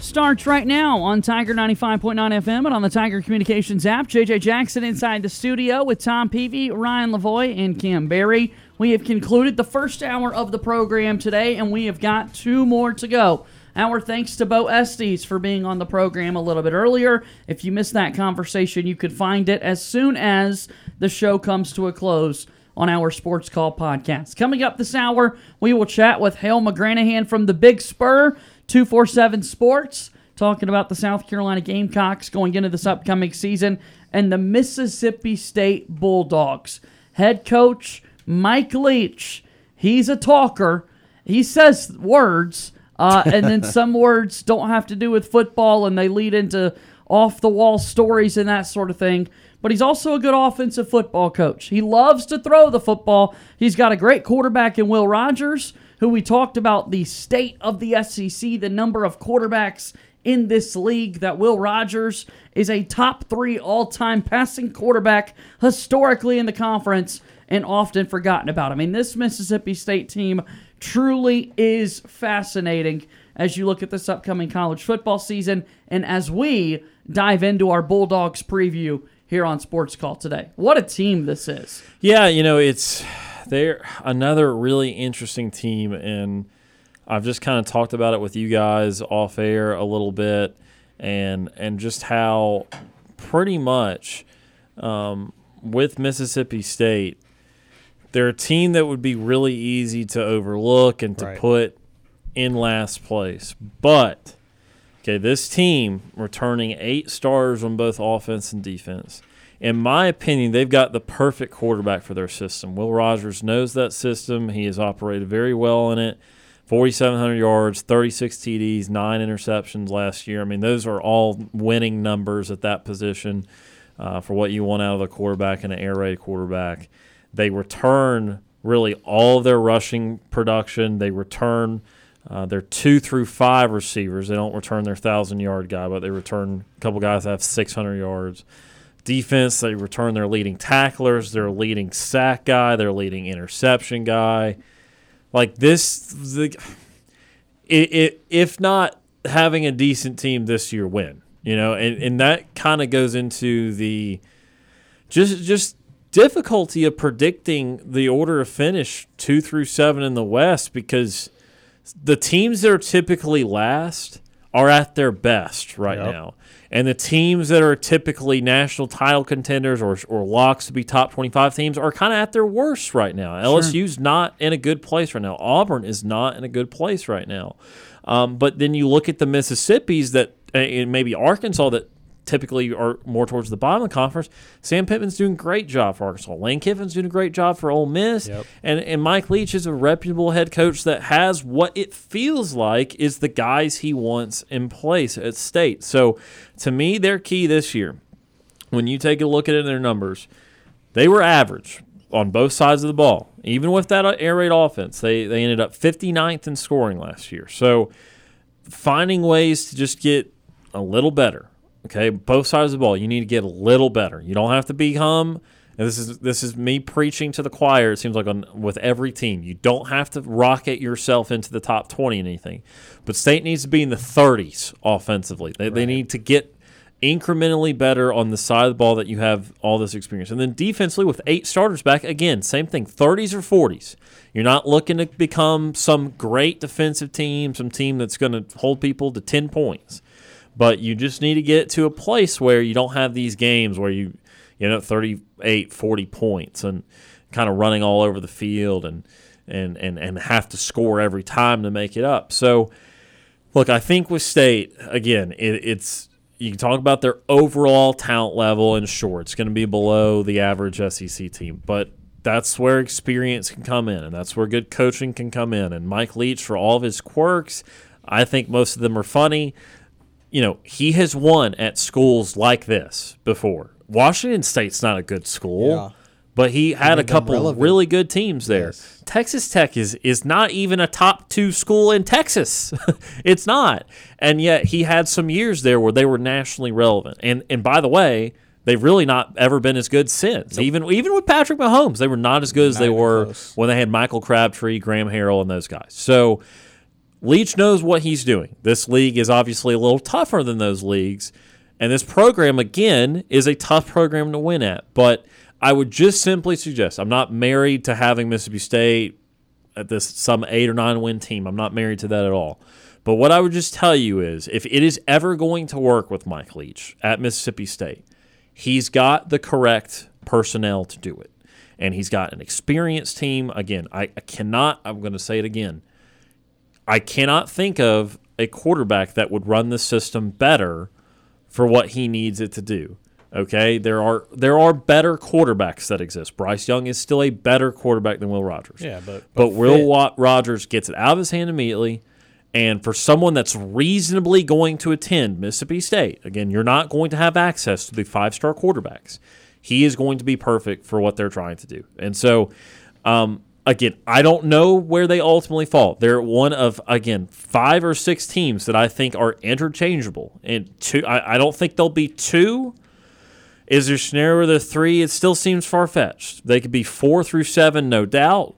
starts right now on Tiger 95.9 FM and on the Tiger Communications app. JJ Jackson inside the studio with Tom Peavy, Ryan Lavoie, and Cam Berry. We have concluded the first hour of the program today, and we have got two more to go. Our thanks to Bo Estes for being on the program a little bit earlier. If you missed that conversation, you could find it as soon as the show comes to a close on our Sports Call podcast. Coming up this hour, we will chat with Hale McGranahan from the Big Spur, 247 Sports, talking about the South Carolina Gamecocks going into this upcoming season and the Mississippi State Bulldogs. Head coach Mike Leach, he's a talker. He says words, uh, and then some words don't have to do with football and they lead into off the wall stories and that sort of thing. But he's also a good offensive football coach. He loves to throw the football. He's got a great quarterback in Will Rogers, who we talked about the state of the SEC, the number of quarterbacks in this league, that Will Rogers is a top three all time passing quarterback historically in the conference and often forgotten about. I mean, this Mississippi State team truly is fascinating as you look at this upcoming college football season and as we dive into our Bulldogs preview here on Sports Call today. What a team this is. Yeah, you know, it's they're another really interesting team and I've just kind of talked about it with you guys off air a little bit and and just how pretty much um, with Mississippi State they're a team that would be really easy to overlook and to Right. put in last place. But okay, this team returning eight stars on both offense and defense. In my opinion, they've got the perfect quarterback for their system. Will Rogers knows that system. He has operated very well in it. 4,700 yards, 36 TDs, nine interceptions last year. I mean, those are all winning numbers at that position uh, for what you want out of the quarterback and an air raid quarterback. They return really all of their rushing production. They return uh, their two through five receivers. They don't return their thousand yard guy, but they return a couple guys that have 600 yards. Defense. They return their leading tacklers, their leading sack guy, their leading interception guy. Like this, the, it, it, if not having a decent team this year, win. You know, and, and that kind of goes into the just just difficulty of predicting the order of finish two through seven in the West because the teams that are typically last are at their best right Yep. now. And the teams that are typically national title contenders or, or locks to be top 25 teams are kind of at their worst right now. LSU's not in a good place right now. Auburn is not in a good place right now. Um, but then you look at the Mississippis that, and maybe Arkansas that typically are more towards the bottom of the conference. Sam Pittman's doing a great job for Arkansas. Lane Kiffin's doing a great job for Ole Miss. Yep. And and Mike Leach is a reputable head coach that has what it feels like is the guys he wants in place at state. So to me, their key this year, when you take a look at it in their numbers, they were average on both sides of the ball. Even with that air raid offense, they, they ended up 59th in scoring last year. So finding ways to just get a little better. Okay, both sides of the ball, you need to get a little better. You don't have to become. And this is this is me preaching to the choir. It seems like on with every team, you don't have to rocket yourself into the top twenty in anything, but State needs to be in the thirties offensively. They, they need to get incrementally better on the side of the ball that you have all this experience. And then defensively, with eight starters back, again, same thing 30s or 40s. You're not looking to become some great defensive team, some team that's going to hold people to 10 points. But you just need to get to a place where you don't have these games where you, you know, 38, 40 points and kind of running all over the field and, and, and, and have to score every time to make it up. So, look, I think with State, again, it, it's you can talk about their overall talent level, and sure, it's going to be below the average SEC team, but that's where experience can come in, and that's where good coaching can come in. And Mike Leach, for all of his quirks, I think most of them are funny. You know, he has won at schools like this before. Washington State's not a good school, Yeah. but he had a couple really good teams there. Yes. Texas Tech is is not even a top two school in Texas. it's not, and yet he had some years there where they were nationally relevant. And and by the way, they've really not ever been as good since. Even even with Patrick Mahomes, they were not as good as Not they were close. when they had Michael Crabtree, Graham Harrell, and those guys. So Leach knows what he's doing. This league is obviously a little tougher than those leagues. And this program, again, is a tough program to win at. But I would just simply suggest I'm not married to having Mississippi State at this some eight or nine win team. I'm not married to that at all. But what I would just tell you is if it is ever going to work with Mike Leach at Mississippi State, he's got the correct personnel to do it. And he's got an experienced team. Again, I, I cannot, I'm going to say it again. I cannot think of a quarterback that would run the system better for what he needs it to do. Okay, there are there are better quarterbacks that exist. Bryce Young is still a better quarterback than Will Rogers. Yeah, but but, but Will. Rogers gets it out of his hand immediately. And for someone that's reasonably going to attend Mississippi State, again, you're not going to have access to the five star quarterbacks. He is going to be perfect for what they're trying to do. And so, um, again, I don't know where they ultimately fall. They're one of, again, five or six teams that I think are interchangeable. And two, I, I don't think there'll be two. Is there a scenario where they're three? It still seems far fetched. They could be four through seven, no doubt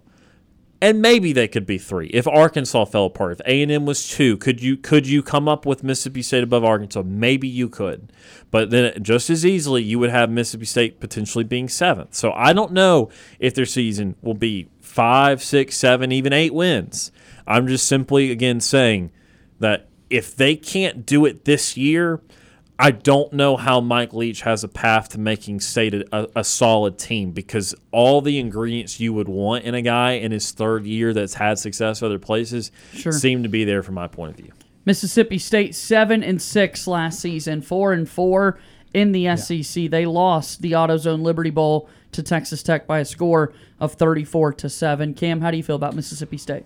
and maybe they could be three if Arkansas fell apart. If A and M was two, could you could you come up with Mississippi State above Arkansas? Maybe you could, but then just as easily you would have Mississippi State potentially being seventh. So I don't know if their season will be five, six, seven, even eight wins. I'm just simply again saying that if they can't do it this year. I don't know how Mike Leach has a path to making State a, a solid team because all the ingredients you would want in a guy in his third year that's had success other places Sure. seem to be there from my point of view. Mississippi State seven and six last season, four and four in the SEC. They lost the AutoZone Liberty Bowl to Texas Tech by a score of thirty-four to seven. Cam, how do you feel about Mississippi State?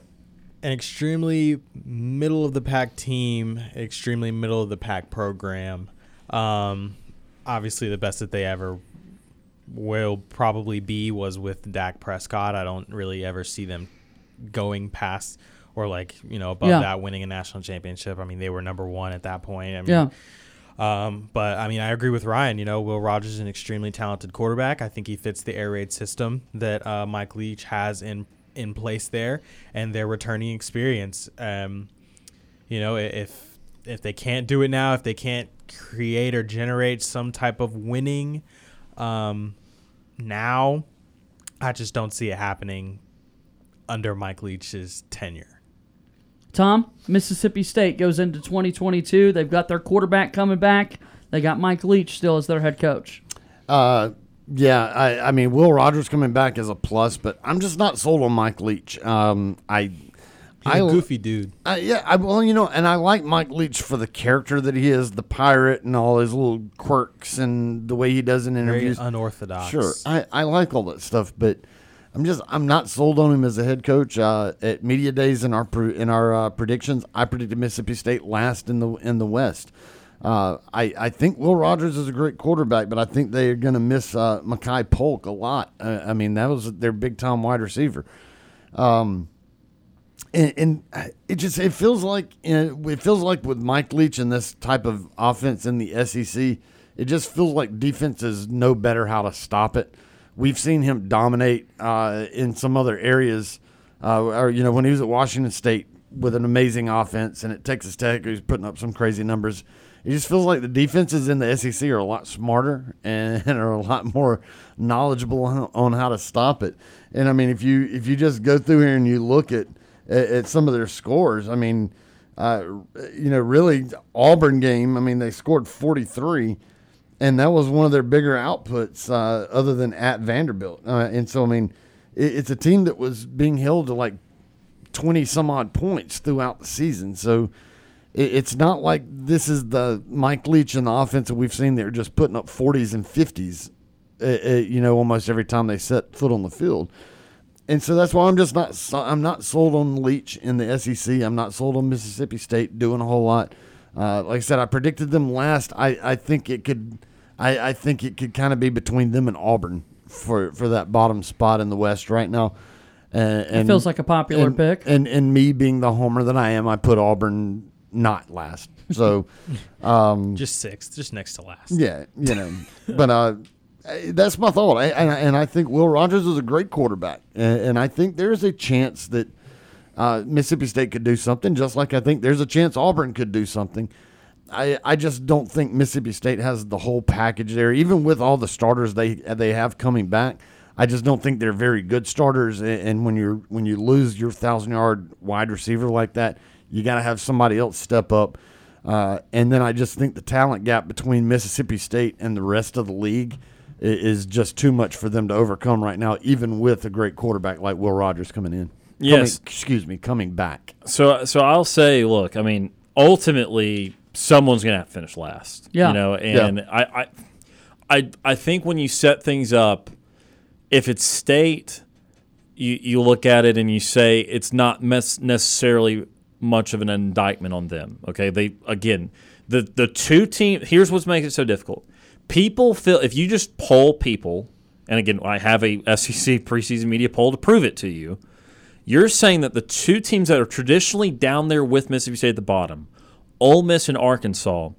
an extremely middle of the pack team, extremely middle of the pack program. Um, obviously, the best that they ever will probably be was with Dak Prescott. I don't really ever see them going past or like you know above Yeah. that winning a national championship. I mean, they were number one at that point. I mean, Yeah. Um, but I mean, I agree with Ryan. You know, Will Rogers is an extremely talented quarterback. I think he fits the air raid system that uh, Mike Leach has in in place there, and their returning experience. Um, you know, if if they can't do it now, if they can't create or generate some type of winning um, now, I just don't see it happening under Mike Leach's tenure. Tom, Mississippi State goes into 2022. They've got their quarterback coming back. They got Mike Leach still as their head coach. Uh, yeah, I, I mean, Will Rogers coming back is a plus, but I'm just not sold on Mike Leach. Um, I, He's a goofy dude. I, yeah, I, well, you know, and I like Mike Leach for the character that he is, the pirate, and all his little quirks and the way he does in Very interviews. unorthodox. Sure, I, I like all that stuff, but I'm just I'm not sold on him as a head coach. Uh, at media days in our in our uh, predictions, I predicted Mississippi State last in the in the West. Uh, I, I think Will Rogers is a great quarterback, but I think they are going to miss uh, Makai Polk a lot. Uh, I mean, that was their big time wide receiver. Um, and, and it just it feels like it feels like with Mike Leach and this type of offense in the SEC, it just feels like defenses know better how to stop it. We've seen him dominate uh, in some other areas, uh, or you know when he was at Washington State with an amazing offense, and at Texas Tech he's putting up some crazy numbers. It just feels like the defenses in the SEC are a lot smarter and are a lot more knowledgeable on, on how to stop it. And I mean, if you if you just go through here and you look at at, at some of their scores, I mean, uh, you know, really Auburn game. I mean, they scored forty three, and that was one of their bigger outputs, uh, other than at Vanderbilt. Uh, and so, I mean, it, it's a team that was being held to like twenty some odd points throughout the season. So it, it's not like this is the Mike Leach and the offense that we've seen. They're just putting up forties and fifties, uh, uh, you know, almost every time they set foot on the field and so that's why I'm just not I'm not sold on Leach in the SEC. I'm not sold on Mississippi State doing a whole lot. Uh, like I said, I predicted them last. I, I think it could I, I think it could kind of be between them and Auburn for for that bottom spot in the West right now. Uh, and It feels like a popular and, pick. And and me being the homer that I am, I put Auburn not last. So um, Just sixth, just next to last. yeah, you know, but uh, that's my thought, I, and, I- and I think Will Rogers is a great quarterback, and, and I think there's a chance that uh, Mississippi State could do something, just like I think there's a chance Auburn could do something. I, I just don't think Mississippi State has the whole package there, even with all the starters they they have coming back. I just don't think they're very good starters, and, when you when you lose your thousand yard wide receiver like that, you got to have somebody else step up. Uh, and then I just think the talent gap between Mississippi State and the rest of the league is just too much for them to overcome right now, even with a great quarterback like Will Rogers coming in. Yes. Coming- excuse me, coming back. So so I'll say, look, I mean, ultimately someone's gonna have to finish last. Yeah. You know, and I, I I I think when you set things up, if it's state, you you look at it and you say it's not mes- necessarily much of an indictment on them. Okay, they again the the two team. Here's what's making it so difficult. People feel if you just poll people, and again, I have a SEC preseason media poll to prove it to you. You're saying that the two teams that are traditionally down there with Mississippi State at the bottom, Ole Miss and Arkansas,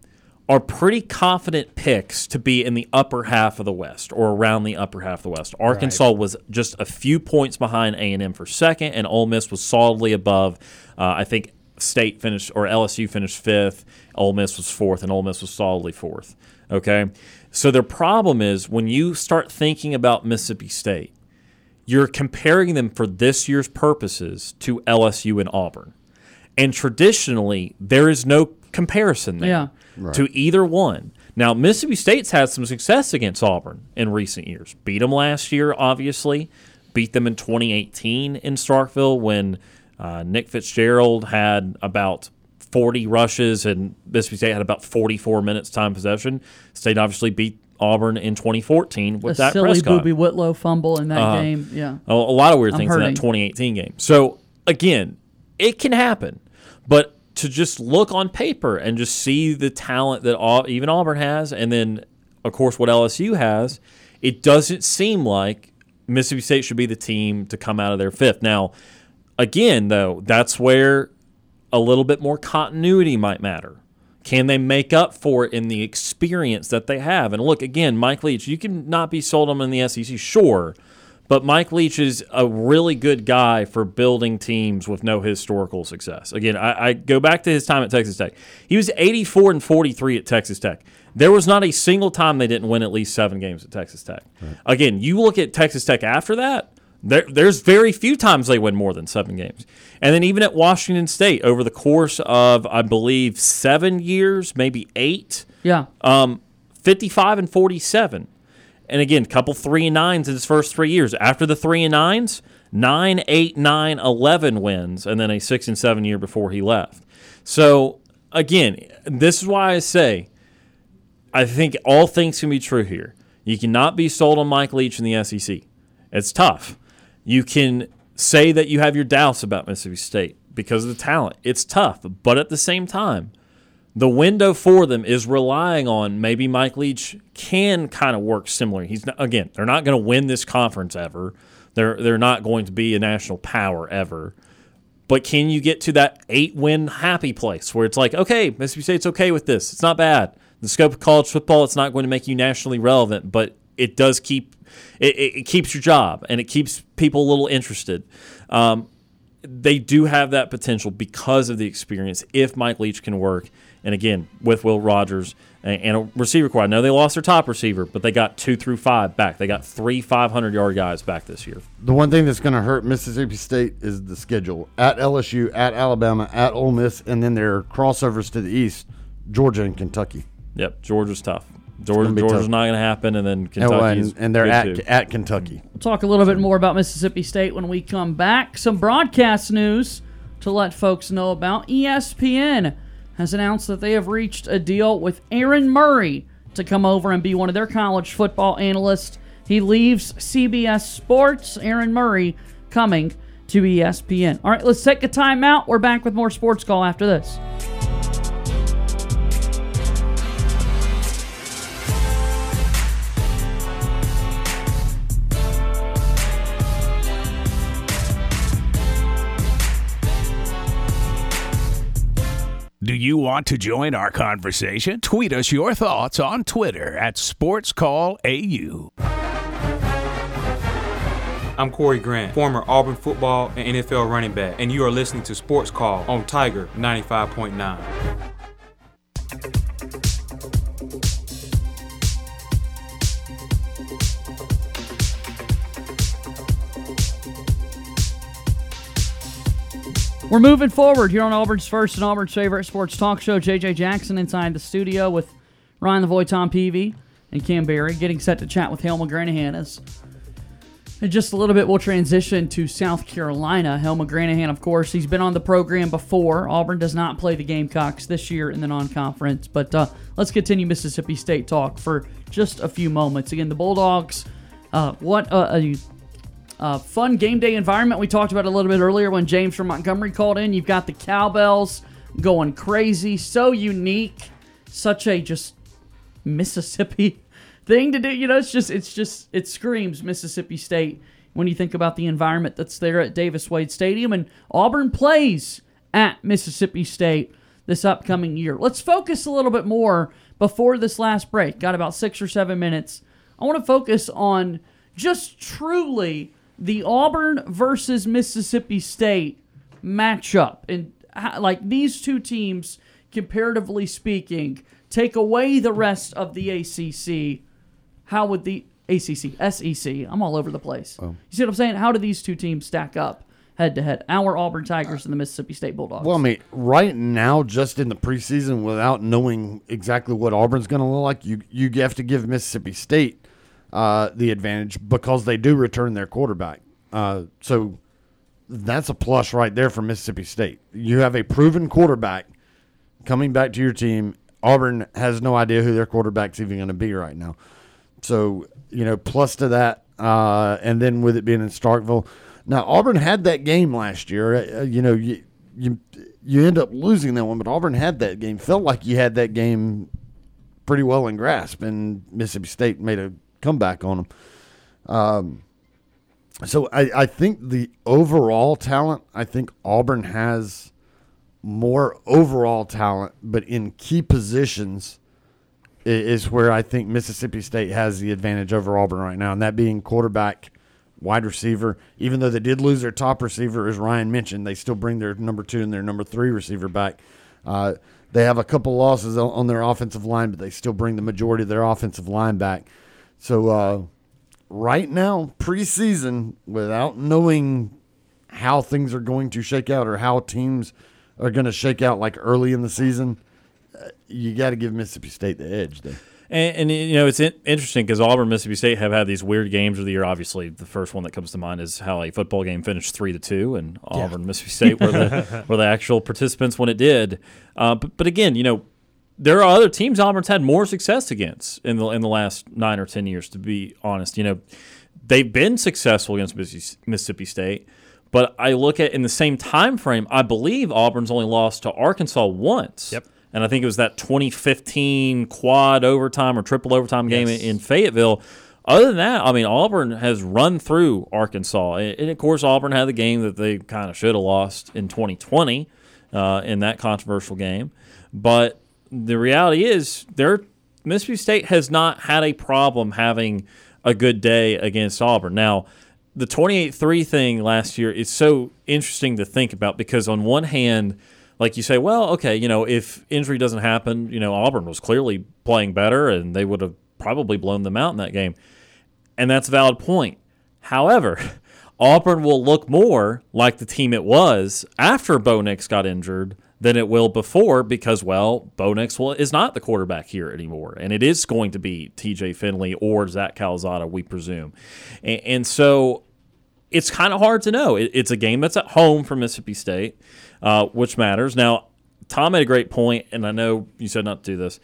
are pretty confident picks to be in the upper half of the West or around the upper half of the West. Arkansas was just a few points behind A and M for second, and Ole Miss was solidly above. Uh, I think State finished or LSU finished fifth. Ole Miss was fourth, and Ole Miss was solidly fourth. Okay, so their problem is when you start thinking about Mississippi State, you're comparing them for this year's purposes to LSU and Auburn. And traditionally, there is no comparison there Yeah. to either one. Now, Mississippi State's had some success against Auburn in recent years. Beat them last year, obviously. Beat them in 2018 in Starkville when uh, Nick Fitzgerald had about 40 rushes and Mississippi State had about 44 minutes time possession. State obviously beat Auburn in 2014 with the that silly Prescott. Booby Whitlow fumble in that Uh-huh. game. Yeah. A, a lot of weird I'm things hurting. in that 2018 game. So again, it can happen, but to just look on paper and just see the talent that all, even Auburn has, and then of course what LSU has, it doesn't seem like Mississippi State should be the team to come out of their fifth. Now, again, though, that's where a little bit more continuity might matter. Can they make up for it in the experience that they have? And look, again, Mike Leach, you can not be sold on in the SEC, sure. But Mike Leach is a really good guy for building teams with no historical success. Again, I, I, go back to his time at Texas Tech. He was 84 and 43 at Texas Tech. There was not a single time they didn't win at least seven games at Texas Tech. Right. Again, you look at Texas Tech after that, there, there's very few times they win more than seven games. And then even at Washington State, over the course of, I believe, seven years, maybe eight, yeah, um, 55 and 47. And again, a couple three and nines in his first three years. After the three and nines, nine, eight, nine, 11 wins, and then a six and seven year before he left. So again, this is why I say I think all things can be true here. You cannot be sold on Mike Leach in the SEC. It's tough. You can say that you have your doubts about Mississippi State because of the talent. It's tough, but at the same time, the window for them is relying on maybe Mike Leach can kind of work similar. He's not, again, they're not going to win this conference ever. They're they're not going to be a national power ever. But can you get to that eight win happy place where it's like, okay, Mississippi State's okay with this. It's not bad. The scope of college football, it's not going to make you nationally relevant, but it does keep it, it, keeps your job and it keeps people a little interested. Um, they do have that potential because of the experience if Mike Leach can work and again, with Will Rogers and a receiver core. I know they lost their top receiver, but they got two through five back. They got three 500 yard guys back this year. The one thing that's going to hurt Mississippi State is the schedule at LSU, at Alabama, at Ole Miss, and then their crossovers to the east, Georgia and Kentucky. Yep, Georgia's tough. Georgia, Georgia's tough. not going to happen, and then Kentucky and, and, they're at, at Kentucky. We'll talk a little bit more about Mississippi State when we come back. Some broadcast news to let folks know about. ESPN has announced that they have reached a deal with Aaron Murray to come over and be one of their college football analysts. He leaves CBS Sports. Aaron Murray coming to ESPN. All right, let's take a timeout. We're back with more Sports Call after this. Do you want to join our conversation? Tweet us your thoughts on Twitter at SportsCallAU. I'm Corey Grant, former Auburn football and NFL running back, and you are listening to Sports Call on Tiger 95.9. We're moving forward here on Auburn's first and Auburn's favorite sports talk show. JJ Jackson inside the studio with Ryan Lavoie, Tom Peavy, and Cam Berry, getting set to chat with Hale McGranahan as in just a little bit we'll transition to South Carolina. Hale McGranahan, of course, he's been on the program before. Auburn does not play the Gamecocks this year in the non-conference, but uh, let's continue Mississippi State talk for just a few moments. Again, the Bulldogs, uh, what a uh, fun game day environment. We talked about a little bit earlier when James from Montgomery called in. You've got the cowbells going crazy, so unique, such a just Mississippi thing to do. You know, it's just it's just it screams Mississippi State when you think about the environment that's there at Davis Wade Stadium and Auburn plays at Mississippi State this upcoming year. Let's focus a little bit more before this last break. Got about 6 or 7 minutes. I want to focus on just truly the Auburn versus Mississippi State matchup. And like these two teams comparatively speaking take away the rest of the ACC how would the ACC SEC I'm all over the place. Oh. you see what I'm saying? How do these two teams stack up head to head? Our Auburn Tigers and the Mississippi State Bulldogs. Well I mean right now just in the preseason without knowing exactly what Auburn's going to look like you you have to give Mississippi State uh, the advantage because they do return their quarterback. Uh, so that's a plus right there for Mississippi State. You have a proven quarterback coming back to your team. Auburn has no idea who their quarterback's even going to be right now. So, you know, plus to that, uh, and then with it being in Starkville. Now, Auburn had that game last year. Uh, you know, you, you you end up losing that one, but Auburn had that game. Felt like you had that game pretty well in grasp, and Mississippi State made a comeback on them. Um, so I, I think the overall talent, I think Auburn has more overall talent, but in key positions is where I think Mississippi State has the advantage over Auburn right now, and that being quarterback, wide receiver. Even though they did lose their top receiver, as Ryan mentioned, they still bring their number two and their number three receiver back. Uh, they have a couple losses on their offensive line, but they still bring the majority of their offensive line back. So uh, right now, preseason, without knowing how things are going to shake out or how teams are going to shake out like early in the season, uh, you got to give Mississippi State the edge there. And, and you know it's in, interesting because Auburn, Mississippi State have had these weird games of the year. Obviously, the first one that comes to mind is how a football game finished three to two, and Auburn, Mississippi State were the were the actual participants when it did. Uh, but, but again, you know, there are other teams Auburn's had more success against in the in the last nine or ten years. To be honest, you know, they've been successful against Mississippi State. But I look at in the same time frame, I believe Auburn's only lost to Arkansas once. Yep. And I think it was that 2015 quad overtime or triple overtime game Yes. in Fayetteville. Other than that, I mean, Auburn has run through Arkansas. And, of course, Auburn had the game that they kind of should have lost in 2020 uh, in that controversial game. But the reality is, their Mississippi State has not had a problem having a good day against Auburn. Now, the 28-3 thing last year is so interesting to think about because on one hand, like you say, well, okay, you know, if injury doesn't happen, you know, Auburn was clearly playing better and they would have probably blown them out in that game. And that's a valid point. However, Auburn will look more like the team it was after Bo Nix got injured than it will before because, well, Bo Nix will, is not the quarterback here anymore. And it is going to be TJ Finley or Zach Calzada, we presume. And, and so it's kind of hard to know. It, it's a game that's at home for Mississippi State, uh, which matters. Now, Tom made a great point, and I know you said not to do this.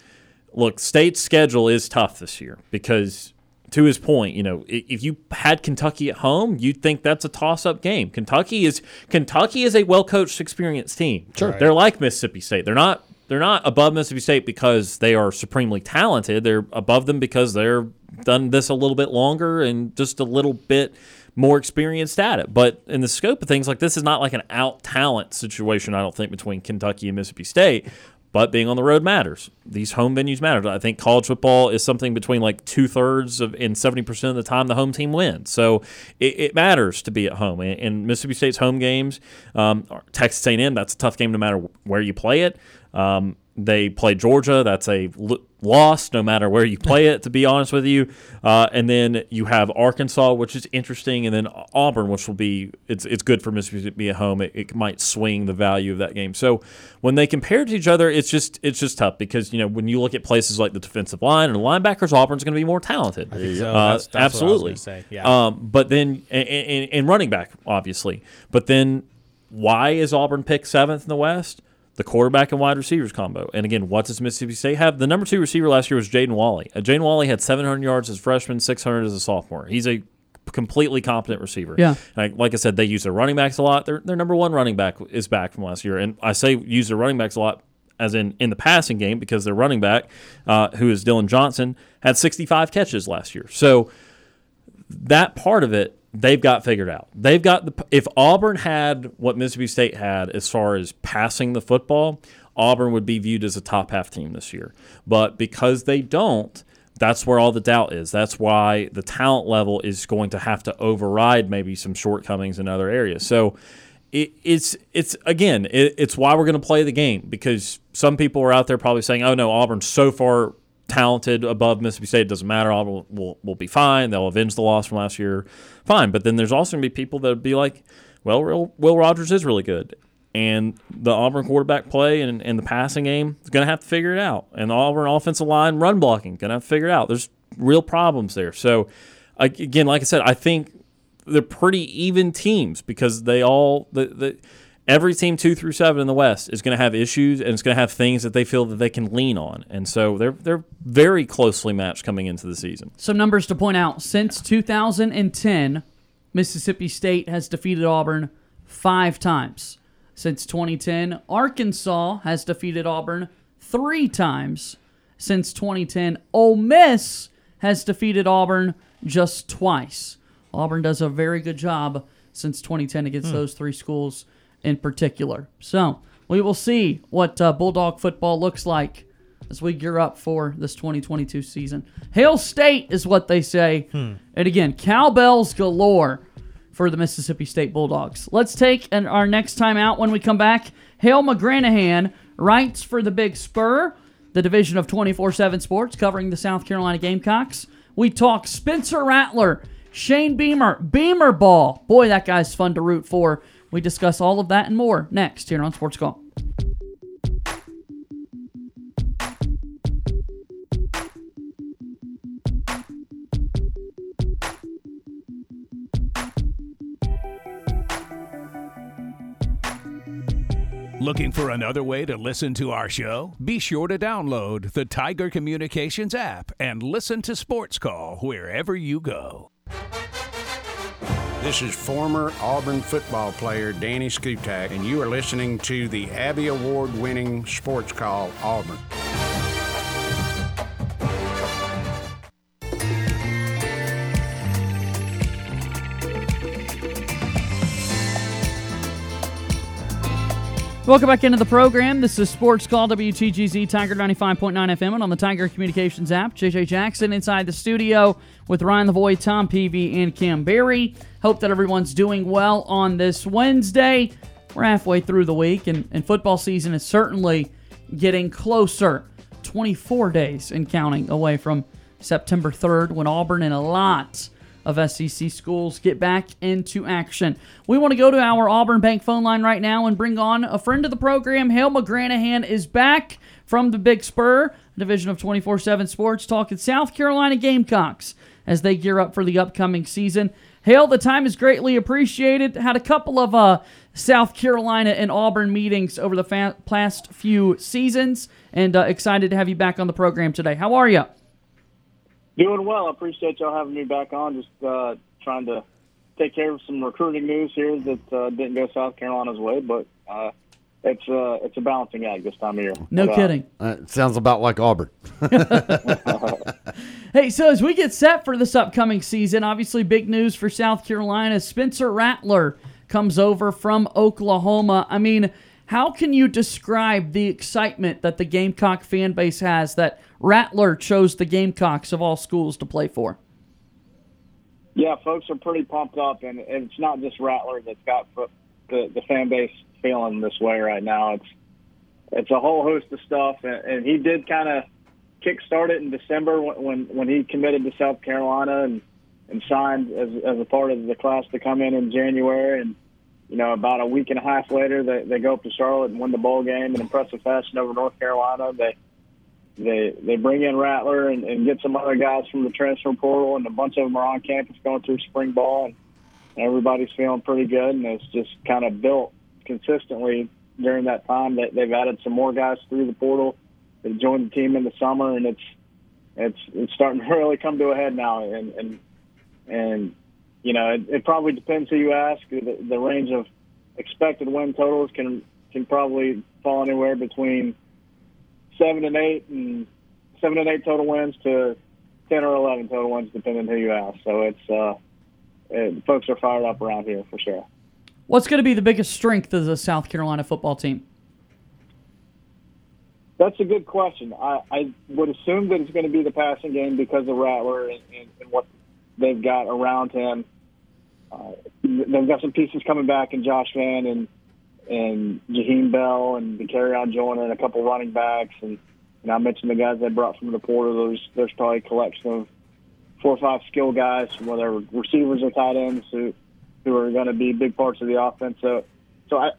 Look, State's schedule is tough this year because, to his point, you know, if you had Kentucky at home, you'd think that's a toss-up game. Kentucky is Kentucky is a well-coached, experienced team. Sure. they're like Mississippi State. They're not they're not above Mississippi State because they are supremely talented. They're above them because they're done this a little bit longer and just a little bit more experienced at it. But in the scope of things, like this is not like an out talent situation, I don't think, between Kentucky and Mississippi State. But being on the road matters. These home venues matter. I think college football is something between like two thirds of and seventy percent of the time the home team wins. So it, it matters to be at home. And, and Mississippi State's home games, um, Texas A&M, that's a tough game no matter where you play it. Um, they play Georgia. That's a l- loss no matter where you play it, to be honest with you. Uh, and then you have Arkansas, which is interesting, and then Auburn, which will be it's it's good for Mississippi to be at home. It, it might swing the value of that game. So when they compare to each other, it's just it's just tough because you know when you look at places like the defensive line and linebackers, Auburn's going to be more talented. I think so. Uh, That's- that's what I was absolutely. Yeah. Um, but then and, and, and running back, obviously. But then why is Auburn picked seventh in the West? The quarterback and wide receivers combo. And again, what does Mississippi State have? The number two receiver last year was Jaden Walley. Uh, Jaden Walley had 700 yards as a freshman, 600 as a sophomore. He's a completely competent receiver. Yeah. Like, like I said, they use their running backs a lot. Their, their number one running back is back from last year. And I say use their running backs a lot as in in the passing game because their running back, uh, who is Dillon Johnson, had 65 catches last year. So that part of it they've got figured out. They've got the if Auburn had what Mississippi State had as far as passing the football, Auburn would be viewed as a top half team this year. But because they don't, that's where all the doubt is. That's why the talent level is going to have to override maybe some shortcomings in other areas. So it, it's it's again it, it's why we're going to play the game because some people are out there probably saying, "Oh no, Auburn's so far talented above Mississippi State. It doesn't matter. Auburn will, will, will be fine. They'll avenge the loss from last year. Fine. But then there's also going to be people that would be like, well, Will, Will Rogers is really good. And the Auburn quarterback play and, and the passing game is going to have to figure it out. And the Auburn offensive line run blocking going to have to figure it out. There's real problems there. So, again, like I said, I think they're pretty even teams because they all the, the every team two through seven in the West is going to have issues and it's going to have things that they feel that they can lean on, and so they're they're very closely matched coming into the season. Some numbers to point out. Since 2010, Mississippi State has defeated Auburn five times. Since 2010, Arkansas has defeated Auburn three times. Since 2010, Ole Miss has defeated Auburn just twice. Auburn does a very good job since 2010 against Hmm. those three schools in particular. So we will see what uh, Bulldog football looks like as we gear up for this 2022 season. Hail State is what they say. Hmm. And again, cowbells galore for the Mississippi State Bulldogs. Let's take an, our next time out when we come back. Hale McGranahan writes for the Big Spur, the division of 24 7 sports covering the South Carolina Gamecocks. We talk Spencer Rattler, Shane Beamer, Beamer Ball. Boy, that guy's fun to root for. We discuss all of that and more next here on Sports Call. Looking for another way to listen to our show? Be sure to download the Tiger Communications app and listen to Sports Call wherever you go. This is former Auburn football player Danny Skutak, and you are listening to the Abby Award winning Sports Call Auburn. Welcome back into the program. This is Sports Call WTGZ Tiger 95.9 FM and on the Tiger Communications app. JJ Jackson inside the studio with Ryan Lavoie, Tom Peavy, and Cam Berry. Hope that everyone's doing well on this Wednesday. We're halfway through the week, and, and football season is certainly getting closer. 24 days and counting away from September 3rd when Auburn and a lot of SEC schools get back into action. We want to go to our Auburn Bank phone line right now and bring on a friend of the program. Hale McGranahan is back from the Big Spur, division of 24 7 Sports, talking South Carolina Gamecocks as they gear up for the upcoming season. Hale, the time is greatly appreciated. Had a couple of uh, South Carolina and Auburn meetings over the fa- past few seasons, and uh, excited to have you back on the program today. How are you? Doing well. I appreciate y'all having me back on. Just uh, trying to take care of some recruiting news here that uh, didn't go South Carolina's way, but uh, it's uh, it's a balancing act this time of year. No But, uh, kidding. Uh, it sounds about like Auburn. Hey, so as we get set for this upcoming season, obviously big news for South Carolina. Spencer Rattler comes over from Oklahoma. I mean, how can you describe the excitement that the Gamecock fan base has that Rattler chose the Gamecocks of all schools to play for? Yeah, folks are pretty pumped up, and it's not just Rattler that's got the the fan base feeling this way right now. It's it's a whole host of stuff, and, and he did kind of kickstart it in December when, when when he committed to South Carolina and and signed as as a part of the class to come in in January, and you know about a week and a half later they they go up to Charlotte and win the bowl game in impressive fashion over North Carolina. They they they bring in Rattler and, and get some other guys from the transfer portal, and a bunch of them are on campus going through spring ball, and everybody's feeling pretty good, and it's just kind of built consistently during that time. That they've added some more guys through the portal. They've joined the team in the summer, and it's it's it's starting to really come to a head now, and and and you know it, it probably depends who you ask. The, the range of expected win totals can can probably fall anywhere between seven and eight and seven and eight total wins to ten or eleven total wins, depending on who you ask. So it's uh, it, folks are fired up around here for sure. What's going to be the biggest strength of the South Carolina football team? That's a good question. I, I would assume that it's going to be the passing game because of Rattler and, and, and what they've got around him. Uh, they've got some pieces coming back in Josh Vann and and Jaheim Bell and Dakereon Joyner and a couple running backs and and I mentioned the guys they brought from the portal. There's there's probably a collection of four or five skill guys, whether receivers or tight ends, who who are going to be big parts of the offense. So so I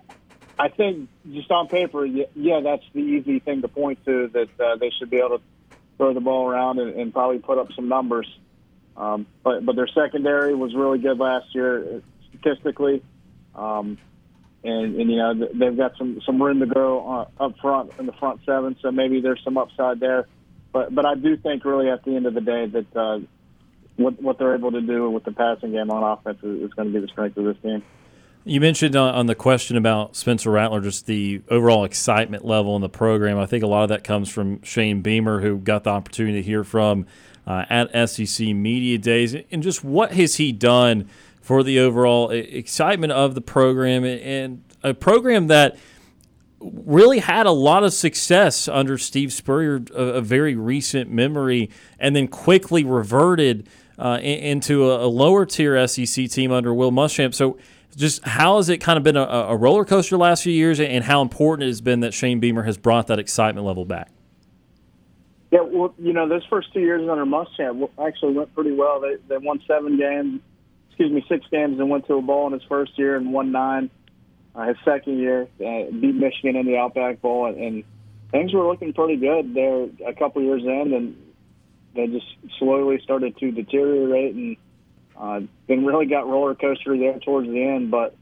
I think just on paper, yeah, that's the easy thing to point to that uh, they should be able to throw the ball around and, and probably put up some numbers. Um, but but their secondary was really good last year statistically, um, and and you know they've got some some room to grow uh, up front in the front seven. So maybe there's some upside there. But but I do think really at the end of the day that uh, what what they're able to do with the passing game on offense is, is going to be the strength of this team. You mentioned uh, on the question about Spencer Rattler, just the overall excitement level in the program. I think a lot of that comes from Shane Beamer, who got the opportunity to hear from uh, at SEC Media Days. And just what has he done for the overall excitement of the program and a program that really had a lot of success under Steve Spurrier, a, a very recent memory, and then quickly reverted uh, into a, a, lower tier SEC team under Will Muschamp. So, just how has it kind of been a, a roller coaster last few years, and how important it has been that Shane Beamer has brought that excitement level back? Yeah, well, you know, those first two years under Muschamp actually went pretty well. They they won seven games, excuse me, six games, and went to a bowl in his first year and won nine. Uh, his second year, uh, beat Michigan in the Outback Bowl, and, and things were looking pretty good there a couple years in, and they just slowly started to deteriorate, and uh, then really got roller coaster there towards the end. But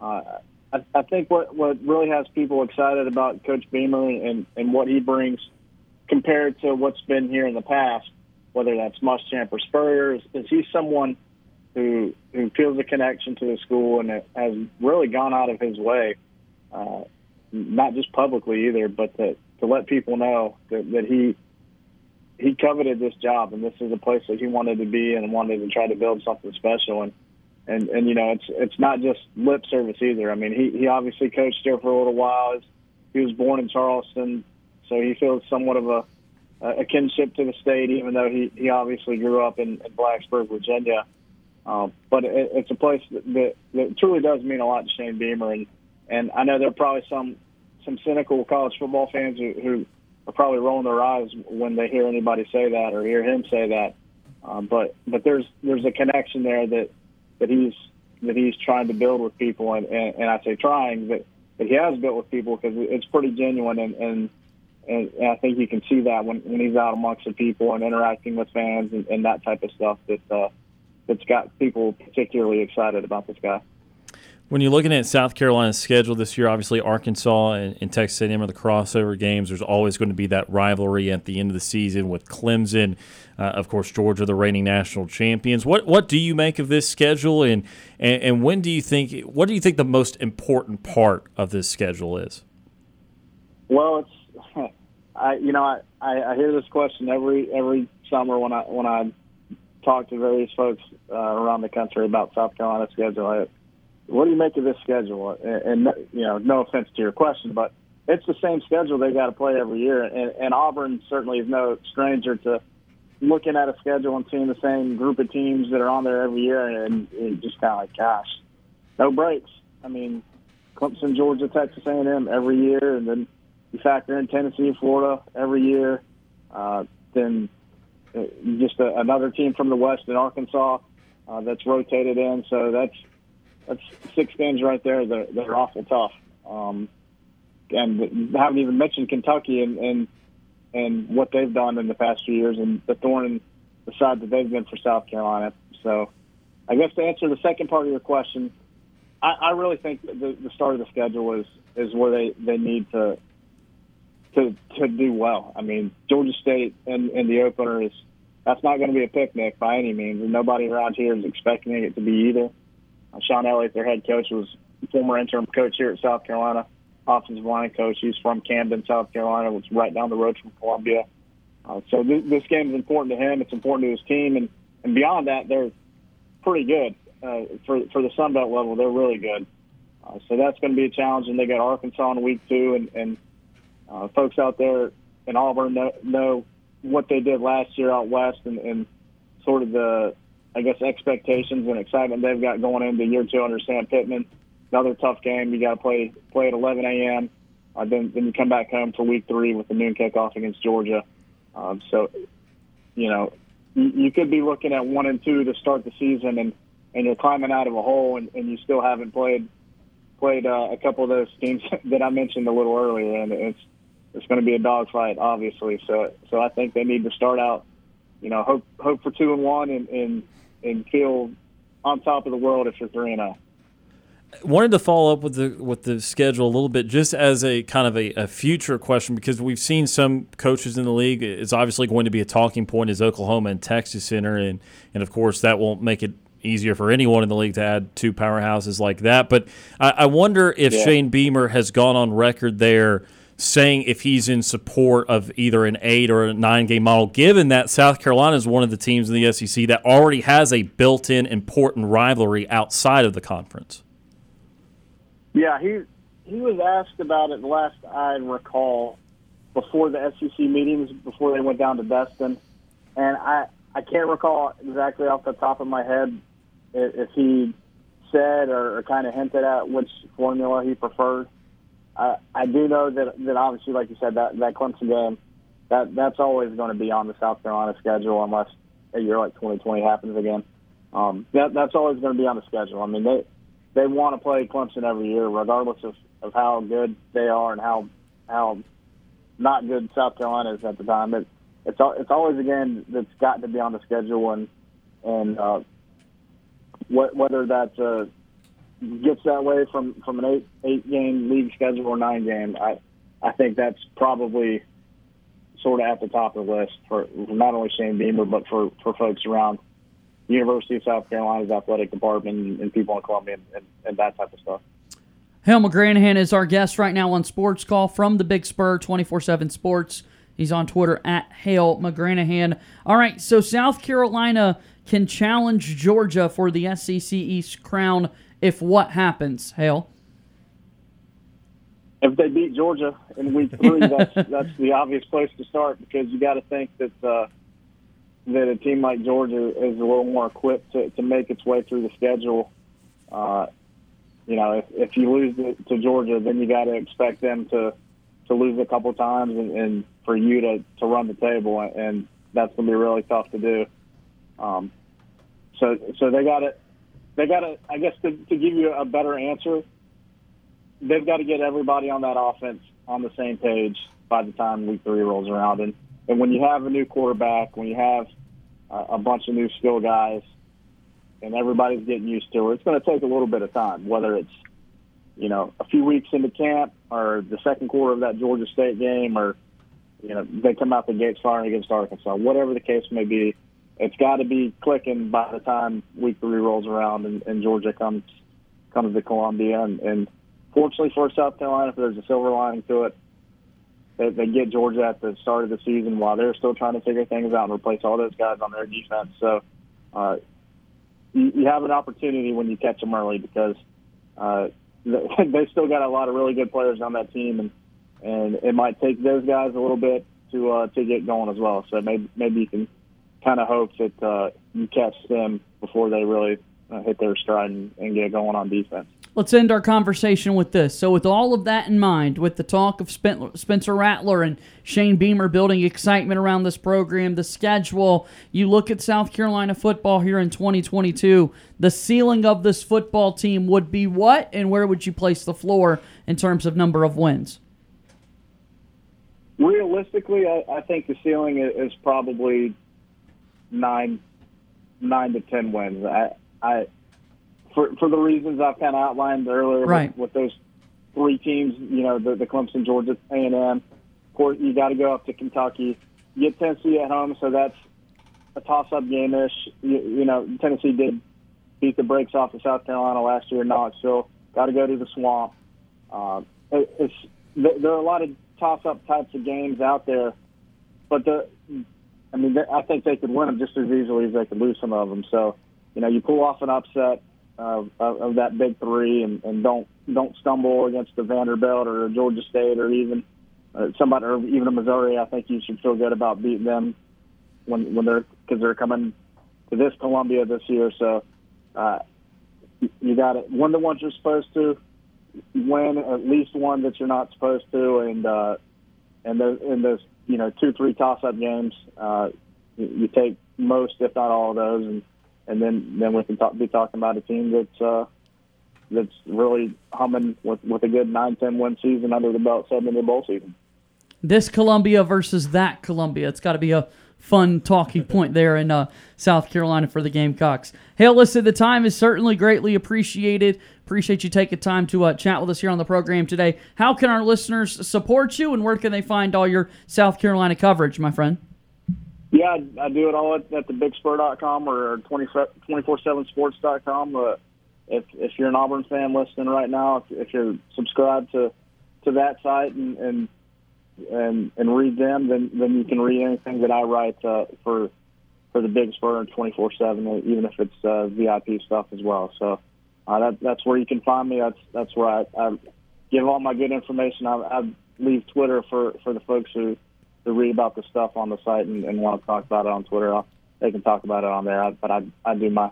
uh, I, I think what what really has people excited about Coach Beamer and and what he brings compared to what's been here in the past, whether that's Muschamp or Spurrier, is, is he's someone who who feels a connection to the school and has really gone out of his way, uh, not just publicly either, but to, to let people know that, that he he coveted this job and this is a place that he wanted to be and wanted to try to build something special and and and you know it's it's not just lip service either. I mean he he obviously coached there for a little while. He was born in Charleston, so he feels somewhat of a a kinship to the state, even though he he obviously grew up in, in Blacksburg, Virginia. Um, but it, it's a place that, that, that truly does mean a lot to Shane Beamer, and and I know there are probably some some cynical college football fans who, who are probably rolling their eyes when they hear anybody say that or hear him say that. Um, but but there's there's a connection there that that he's that he's trying to build with people, and and, and I say trying, but that he has built with people because it's pretty genuine, and and and, and I think you can see that when when he's out amongst the people and interacting with fans and, and that type of stuff that. Uh, that's got people particularly excited about this guy. When you're looking at South Carolina's schedule this year, obviously Arkansas and, and Texas A&M are the crossover games. There's always going to be that rivalry at the end of the season with Clemson, uh, of course Georgia, the reigning national champions. What what do you make of this schedule, and, and and when do you think what do you think the most important part of this schedule is? Well, it's I you know I, I, I hear this question every every summer when I when I talked to various folks uh, around the country about South Carolina's schedule. I, what do you make of this schedule? And, and you know, no offense to your question, but it's the same schedule they got to play every year. And, and Auburn certainly is no stranger to looking at a schedule and seeing the same group of teams that are on there every year, and, and just kind of like, gosh, no breaks. I mean, Clemson, Georgia, Texas A&M every year, and then you factor in Tennessee, Florida every year. Uh, then uh, just a, another team from the West in Arkansas uh, that's rotated in. So that's that's six games right there that, that are awful tough. Um, and haven't even mentioned Kentucky and, and and what they've done in the past few years and the thorn in the side that they've been for South Carolina. So I guess to answer the second part of your question, I, I really think the, the start of the schedule is is where they, they need to to to do well. I mean, Georgia State and, and the opener is that's not going to be a picnic by any means, and nobody around here is expecting it to be either. Shawn Elliott, their head coach, was former interim coach here at South Carolina, offensive line coach. He's from Camden, South Carolina, which is right down the road from Columbia. Uh, so th- this game is important to him. It's important to his team, and and beyond that, they're pretty good uh, for for the Sun Belt level. They're really good. Uh, so that's going to be a challenge. And they got Arkansas in week two, and, and uh, folks out there in Auburn know, know what they did last year out west and, and sort of the, I guess, expectations and excitement they've got going into year two under Sam Pittman. Another tough game. You got to play play at 11 a.m. Uh, then then you come back home for week three with the noon kickoff against Georgia. Um, so, you know, you, you could be looking at one and two to start the season, and and you're climbing out of a hole, and, and you still haven't played played uh, a couple of those teams that I mentioned a little earlier, and it's it's going to be a dogfight, obviously. So, so I think they need to start out, you know, hope hope for two and one, and and and feel on top of the world if you're three and zero. Oh. Wanted to follow up with the with the schedule a little bit, just as a kind of a, a future question, because we've seen some coaches in the league. It's obviously going to be a talking point is Oklahoma and Texas Center, and and of course that won't make it easier for anyone in the league to add two powerhouses like that. But I, I wonder if yeah. Shane Beamer has gone on record there saying if he's in support of either an eight or a nine game model, given that South Carolina is one of the teams in the SEC that already has a built in important rivalry outside of the conference. Yeah, he he was asked about it last I recall before the SEC meetings before they went down to Destin, and I I can't recall exactly off the top of my head if, he said or, or kind of hinted at which formula he preferred. I I do know that that obviously, like you said, that that Clemson game that that's always going to be on the South Carolina schedule unless a year like 2020 happens again. Um, that that's always going to be on the schedule. I mean, they they want to play Clemson every year, regardless of, of how good they are and how how not good South Carolina is at the time. It, it's it's always a game that's got to be on the schedule, and and uh, what, whether that uh, gets that way from from an eight eight game league schedule or nine game, I I think that's probably sort of at the top of the list for not only Shane Beamer but for for folks around University of South Carolina's athletic department and, people in Columbia and, and, that type of stuff. Hale McGranahan is our guest right now on Sports Call from the Big Spur 24 7 Sports. He's on Twitter at Hale McGranahan. All right, so South Carolina can challenge Georgia for the SEC East crown if what happens, Hale? If they beat Georgia in week three, that's that's the obvious place to start because you got to think that uh, that a team like Georgia is a little more equipped to, to make its way through the schedule. Uh, you know, if, if you lose to, to Georgia, then you got to expect them to to lose a couple times and, and for you to to run the table, and that's going to be really tough to do. Um, so so they got to they got to I guess to, to give you a better answer, they've got to get everybody on that offense on the same page by the time week three rolls around, and and when you have a new quarterback, when you have uh, a bunch of new skill guys, and everybody's getting used to it. It's going to take a little bit of time, whether it's you know a few weeks into camp or the second quarter of that Georgia State game, or you know they come out the gates firing against Arkansas. Whatever the case may be, it's got to be clicking by the time week three rolls around and, and Georgia comes comes to Columbia. And, and fortunately for South Carolina, if there's a silver lining to it, they, they get Georgia at the start of the season while they're still trying to figure things out and replace all those guys on their defense. So. Uh, you, you have an opportunity when you catch them early because uh, they still got a lot of really good players on that team, and and it might take those guys a little bit to uh, to get going as well. So maybe maybe you can kind of hope that uh, you catch them before they really uh, hit their stride and, and get going on defense. Let's end our conversation with this. So, with all of that in mind, with the talk of Spencer Rattler and Shane Beamer building excitement around this program, the schedule, you look at South Carolina football here in 2022, the ceiling of this football team would be what, and where would you place the floor in terms of number of wins? Realistically, I, I think the ceiling is probably nine, nine to ten wins. I, I for for the reasons I've kind of outlined earlier right. with, with those three teams, you know, the, the Clemson, Georgia, A and M. Of course, you got to go up to Kentucky. You get Tennessee at home, so that's a toss-up game-ish. You, you know, Tennessee did beat the brakes off of South Carolina last year in Knoxville. Got to go to the swamp. Uh, it, it's there are a lot of toss-up types of games out there, but the I mean, I think they could win them just as easily as they could lose some of them. So, you know, you pull off an upset of, of, that big three, and, and don't don't stumble against the Vanderbilt or Georgia State or even uh, somebody or even a Missouri. I think you should feel good about beating them when when they're because they're coming to this Columbia this year. So uh, you got it. Win the ones you're supposed to. Win at least one that you're not supposed to, and uh, and those in those you know two three toss up games, uh, you, you take most if not all of those and and then then we can talk, be talking about a team that's uh, that's really humming with with a good 9-10 win season under the belt, seven in the bowl season. This Columbia versus that Columbia. It's got to be a fun talking point there in uh, South Carolina for the Gamecocks. Hey, listen, the time is certainly greatly appreciated. Appreciate you taking time to uh, chat with us here on the program today. How can our listeners support you, and where can they find all your South Carolina coverage, my friend? Yeah, I, do it all at, at thebigspur.com or 247sports.com. Uh, if if you're an Auburn fan listening right now, if, if you're subscribed to to that site and and and, and read them, then then you can read anything that I write uh, for for the Big Spur and 24 seven, even if it's uh, VIP stuff as well. So uh, that that's where you can find me. That's that's where I, I give all my good information. I, I leave Twitter for for the folks who who read about the stuff on the site and, and want to talk about it on Twitter. I'll, they can talk about it on there. I, but I I do my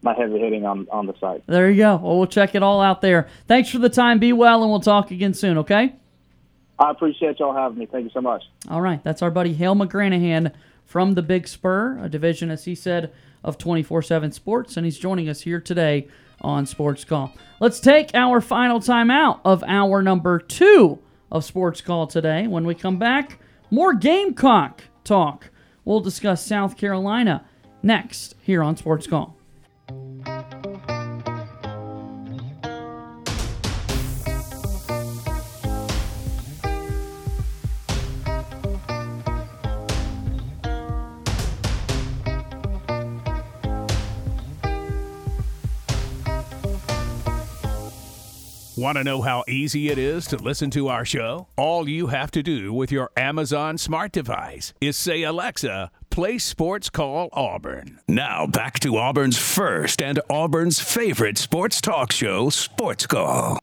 my heavy hitting on on the site. There you go. Well, we'll check it all out there. Thanks for the time. Be well, and we'll talk again soon. Okay. I appreciate y'all having me. Thank you so much. All right, that's our buddy Hale McGranahan from the Big Spur, a division, as he said, of 24 7 Sports, and he's joining us here today on Sports Call. Let's take our final timeout of hour number two of Sports Call today. When we come back, more Gamecock talk. We'll discuss South Carolina next here on Sports Call. Want to know how easy it is to listen to our show? All you have to do with your Amazon smart device is say, Alexa, play Sports Call Auburn. Now back to Auburn's first and Auburn's favorite sports talk show, Sports Call.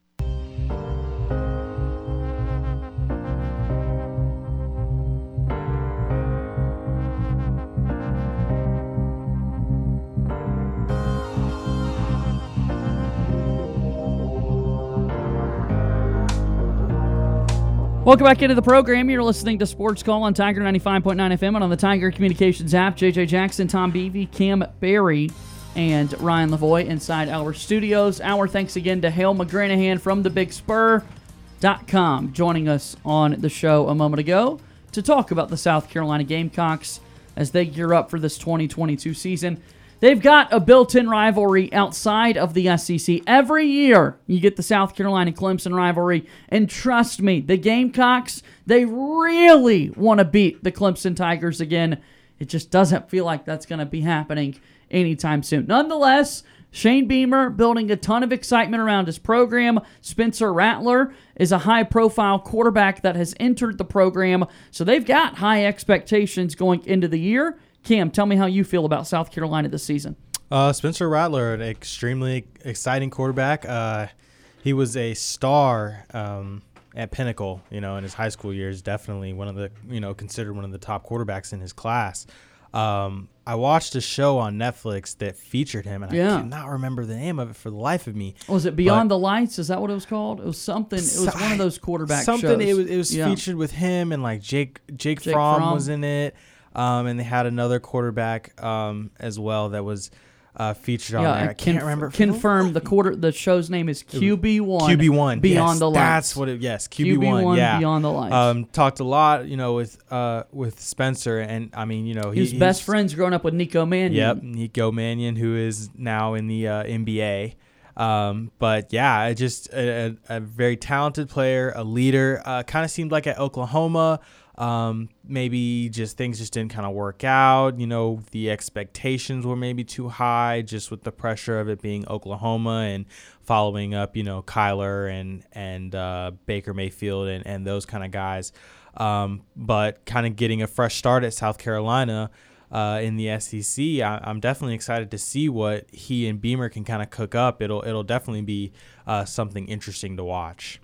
Welcome back into the program. You're listening to Sports Call on Tiger 95.9 FM and on the Tiger Communications app. JJ Jackson, Tom Beebe, Cam Berry, and Ryan Lavoie inside our studios. Our thanks again to Hale McGranahan from the Big Spur.com joining us on the show a moment ago to talk about the South Carolina Gamecocks as they gear up for this 2022 season. They've got a built in rivalry outside of the SEC. Every year, you get the South Carolina Clemson rivalry. And trust me, the Gamecocks, they really want to beat the Clemson Tigers again. It just doesn't feel like that's going to be happening anytime soon. Nonetheless, Shane Beamer building a ton of excitement around his program. Spencer Rattler is a high profile quarterback that has entered the program. So they've got high expectations going into the year. Cam, tell me how you feel about South Carolina this season. Uh, Spencer Rattler, an extremely exciting quarterback. Uh, he was a star um, at Pinnacle, you know, in his high school years. Definitely one of the, you know, considered one of the top quarterbacks in his class. Um, I watched a show on Netflix that featured him, and Yeah. I cannot remember the name of it for the life of me. Was it Beyond the Lights? Is that what it was called? It was something. It was one of those quarterback something. shows. It was it was Yeah. featured with him and like Jake Jake, Jake Fromm, Fromm. was in it, um, and they had another quarterback um, as well that was uh, featured on Yeah, there. I conf- can't remember. Confirmed. The quarter. The show's name is QB one. QB one Beyond yes, the Lights. That's what it. Yes, QB one. Yeah, Beyond the Lights. Um, talked a lot, you know, with uh with Spencer, and I mean, you know, He he's- best friends growing up with Nico Mannion. Yep, Nico Mannion, who is now in the uh, NBA. Um, but yeah, just a, a, a very talented player, a leader. Uh, kind of seemed like at Oklahoma, um, maybe just things just didn't kind of work out. You know, the expectations were maybe too high, just with the pressure of it being Oklahoma and following up. You know, Kyler and and uh, Baker Mayfield and and those kind of guys. Um, but kind of getting a fresh start at South Carolina uh, in the SEC. I, I'm definitely excited to see what he and Beamer can kind of cook up. It'll it'll definitely be uh, something interesting to watch.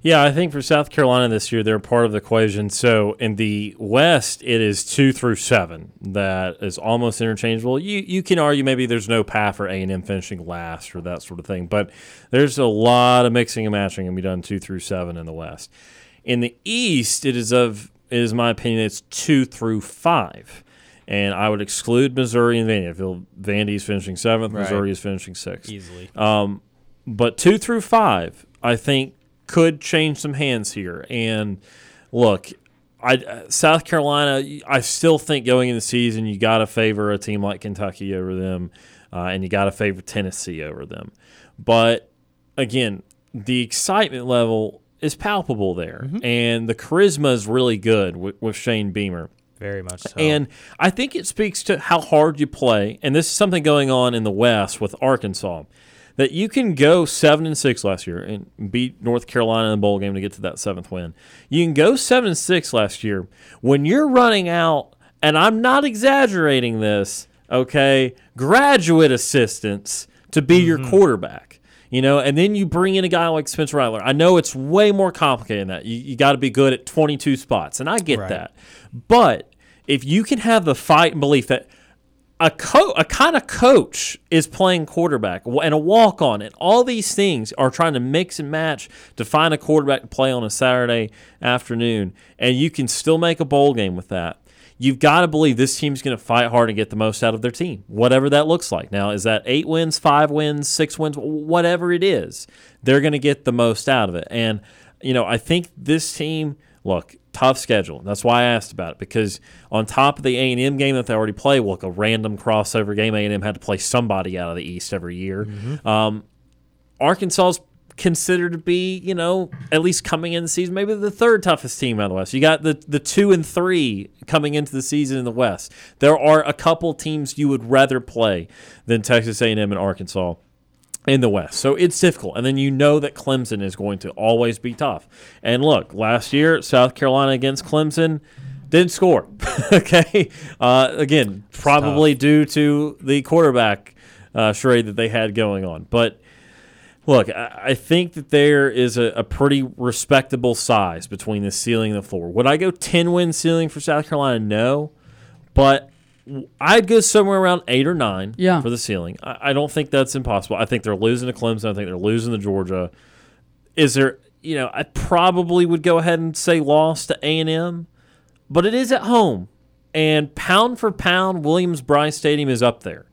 Yeah, I think for South Carolina this year, they're part of the equation. So in the West, it is two through seven that is almost interchangeable. You you can argue maybe there's no path for A and M finishing last or that sort of thing, but there's a lot of mixing and matching and be done two through seven in the West. In the East, it is of it is my opinion it's two through five. And I would exclude Missouri and Vandy. I feel Vandy's finishing seventh, Right. Missouri is finishing sixth. Easily. Um, but two through five, I think, could change some hands here. And look, I uh, South Carolina, I still think going in the season, you got to favor a team like Kentucky over them, uh, and you got to favor Tennessee over them. But again, the excitement level is palpable there, and the charisma is really good with, with Shane Beamer. Very much so. And I think it speaks to how hard you play. And this is something going on in the West with Arkansas that you can go seven and six last year and beat North Carolina in the bowl game to get to that seventh win. You can go seven and six last year when you're running out, and I'm not exaggerating this, okay, graduate assistants to be your mm-hmm. quarterback. You know, and then you bring in a guy like Spencer Rattler. I know it's way more complicated than that. You, you got to be good at 22 spots, and I get Right. that. But if you can have the fight and belief that a co- a kind of coach is playing quarterback and a walk on and all these things are trying to mix and match to find a quarterback to play on a Saturday afternoon and you can still make a bowl game with that. You've got to believe this team's going to fight hard and get the most out of their team, whatever that looks like. Now, is that eight wins, five wins, six wins, whatever it is, they're going to get the most out of it. And, you know, I think this team, look, tough schedule. That's why I asked about it because on top of the A and M game that they already play, look, a random crossover game. A and M had to play somebody out of the East every year. Um, Arkansas's considered to be, you know, at least coming in the season, maybe the third toughest team out of the West. You got the the two and three coming into the season in the West. There are a couple teams you would rather play than Texas A&M and Arkansas in the West. So it's difficult. And then you know that Clemson is going to always be tough. And look, last year, South Carolina against Clemson didn't score. okay. Uh, again, probably due to the quarterback uh, charade that they had going on. But look, I, I think that there is a, a pretty respectable size between the ceiling and the floor. Would I go 10 win ceiling for South Carolina? No. But I'd go somewhere around eight or nine Yeah. for the ceiling. I, I don't think that's impossible. I think they're losing to Clemson. I think they're losing to Georgia. Is there, you know, I probably would go ahead and say loss to A&M, but it is at home. And pound for pound, Williams Brice Stadium is up there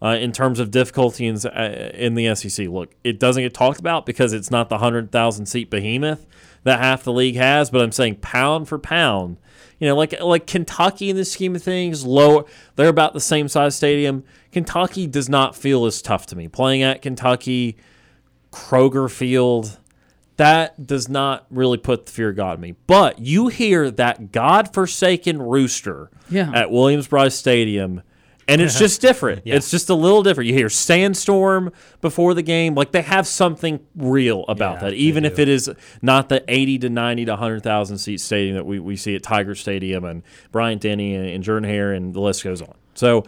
uh, in terms of difficulty in, uh, in the SEC. Look, it doesn't get talked about because it's not the 100,000 seat behemoth that half the league has, but I'm saying pound for pound, you know, like like Kentucky in the scheme of things, lower they're about the same size stadium. Kentucky does not feel as tough to me. Playing at Kentucky, Kroger Field, that does not really put the fear of God in me. But you hear that God-forsaken rooster Yeah. at Williams Brice Stadium, and it's just different. It's just a little different. You hear sandstorm before the game, like they have something real about that, even if it is not the 80 to 90 to 100,000 seat stadium that we, we see at Tiger Stadium and Bryant Denny and, and Jordan Hare, and the list goes on. So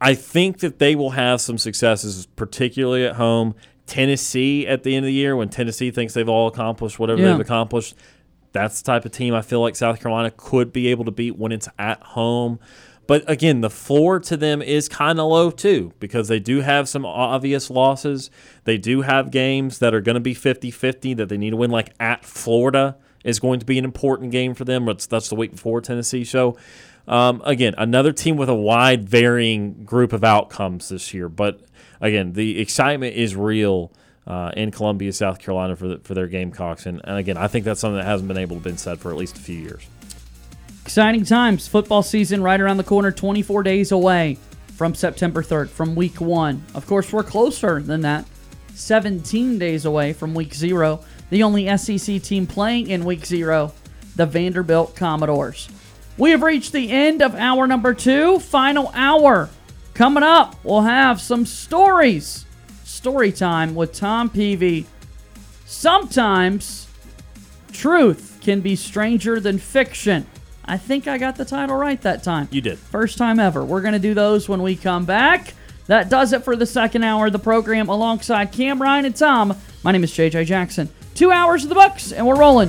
I think that they will have some successes, particularly at home. Tennessee at the end of the year, when Tennessee thinks they've all accomplished whatever Yeah. they've accomplished, that's the type of team I feel like South Carolina could be able to beat when it's at home. But again, the floor to them is kind of low too because they do have some obvious losses. They do have games that are going to be 50 50 that they need to win, like at Florida is going to be an important game for them. That's, that's the week before Tennessee. So, um, again, another team with a wide varying group of outcomes this year. But again, the excitement is real uh, in Columbia, South Carolina for the, for their Gamecocks, and, and again, I think that's something that hasn't been able to been said for at least a few years. Exciting times. Football season right around the corner, 24 days away from September 3rd, from week one. Of course, we're closer than that, 17 days away from week zero. The only SEC team playing in week zero, the Vanderbilt Commodores. We have reached the end of hour number two, final hour. Coming up, we'll have some stories. Story time with Tom Peavy. Sometimes truth can be stranger than fiction. I think I got the title right that time. You did. First time ever. We're going to do those when we come back. That does it for the second hour of the program alongside Cam Ryan and Tom. My name is JJ Jackson. Two hours of the books, and we're rolling.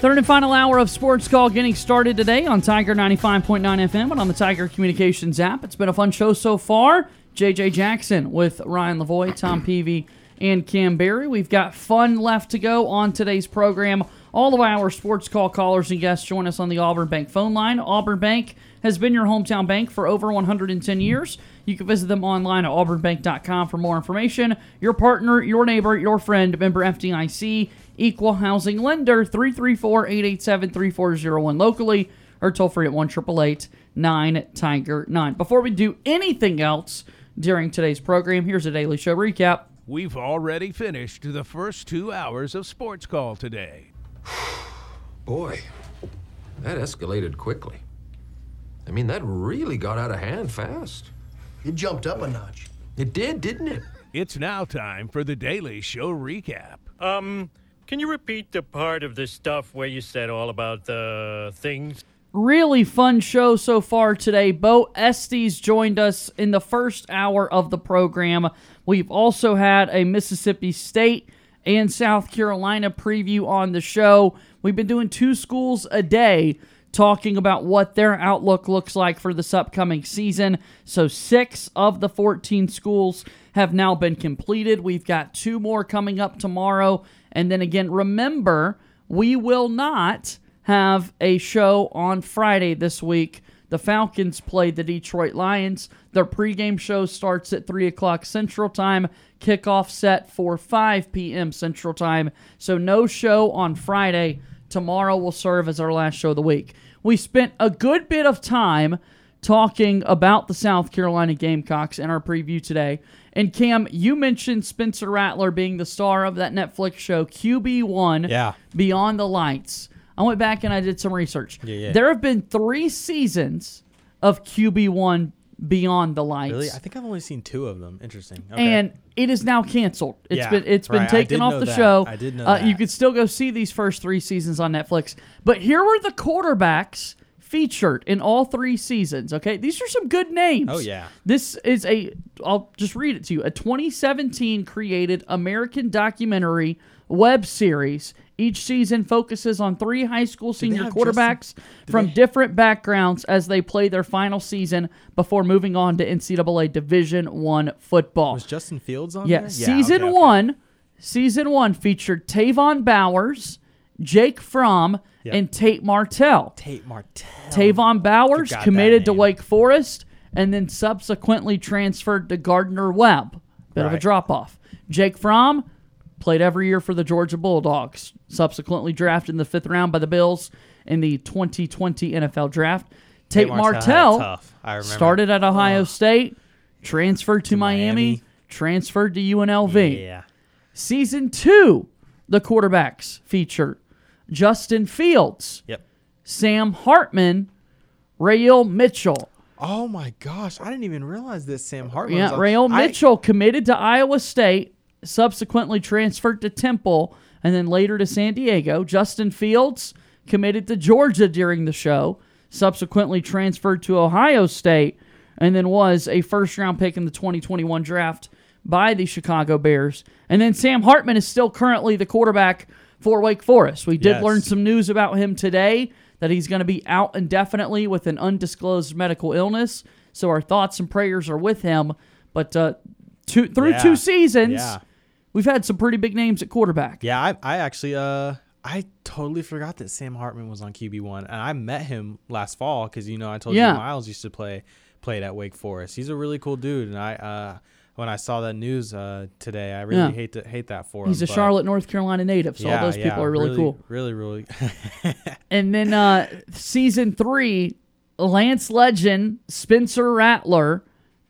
Third and final hour of Sports Call getting started today on Tiger 95.9 FM and on the Tiger Communications app. It's been a fun show so far. JJ Jackson with Ryan Lavoie, Tom Peavy, and Cam Berry. We've got fun left to go on today's program. All of our Sports Call callers and guests join us on the Auburn Bank phone line. Auburn Bank has been your hometown bank for over 110 years. You can visit them online at auburnbank.com for more information. Your partner, your neighbor, your friend, member FDIC, equal housing lender, 334 887 3401 locally or toll free at 1 9 Tiger 9. Before we do anything else during today's program, here's a Daily Show recap. We've already finished the first two hours of Sports Call today. Boy, that escalated quickly. I mean, that really got out of hand fast. It jumped up a notch. It did, didn't it? It's now time for the Daily Show recap. Um, can you repeat the part of the stuff where you said all about the things? Really fun show so far today. Bo Estes joined us in the first hour of the program. We've also had a Mississippi State and South Carolina preview on the show. We've been doing two schools a day talking about what their outlook looks like for this upcoming season. So, six of the 14 schools have now been completed. We've got two more coming up tomorrow. And then again, remember, we will not have a show on Friday this week. The Falcons play the Detroit Lions. Their pregame show starts at 3 o'clock Central Time, kickoff set for 5 p.m. Central Time. So, no show on Friday. Tomorrow will serve as our last show of the week. We spent a good bit of time talking about the South Carolina Gamecocks in our preview today. And Cam, you mentioned Spencer Rattler being the star of that Netflix show, QB1 Yeah. Beyond the Lights. I went back and I did some research. Yeah, yeah. There have been three seasons of QB1 Beyond the Lights. Really? I think I've only seen two of them. Interesting. Okay. And it is now canceled. It's Yeah, been it's been right. I taken off the that. show. I did know uh, You could still go see these first three seasons on Netflix. But here were the quarterbacks featured in all three seasons. Okay, these are some good names. Oh, yeah. This is a. I'll just read it to you. A 2017 created American documentary web series. Each season focuses on three high school senior quarterbacks from different backgrounds as they play their final season before moving on to NCAA Division One football. was Justin Fields on Yeah, there? season okay, okay. one, season one featured Tayvon Bowers, Jake Fromm, Yep. and Tate Martell. Tate Martell. Tayvon Bowers committed to. Wake Forest and then subsequently transferred to Gardner Webb. Bit of a drop off. Jake Fromm played every year for the Georgia Bulldogs, subsequently drafted in the fifth round by the Bills in the 2020 NFL draft. Tate, Tate Martell had it Martell, tough. I remember. started at Ohio State, transferred to, Miami, Miami. transferred to UNLV. Yeah. Season two, the quarterbacks featured Justin Fields, Yep. Sam Hartman, Re-al Mitchell. Oh my gosh, I didn't even realize this. Sam Hartman. Yeah, was on- Re-al I- Mitchell committed to Iowa State, subsequently transferred to Temple, and then later to San Diego. Justin Fields committed to Georgia during the show, subsequently transferred to Ohio State, and then was a first round pick in the 2021 draft by the Chicago Bears. And then Sam Hartman is still currently the quarterback for Wake Forest. We did Yes. learn some news about him today that he's going to be out indefinitely with an undisclosed medical illness. So our thoughts and prayers are with him. But uh, two, through Yeah. two seasons, Yeah. We've had some pretty big names at quarterback. Yeah, I, I actually uh I totally forgot that Sam Hartman was on QB one, and I met him last fall because you know I told Yeah. you Miles used to play played at Wake Forest. He's a really cool dude, and I uh when I saw that news uh today, I really Yeah. hate to hate that for He's him. He's a Charlotte, North Carolina native, so all Yeah, those people are really, cool. Really, really. And then uh, season three, Lance LeGendre, Spencer Rattler,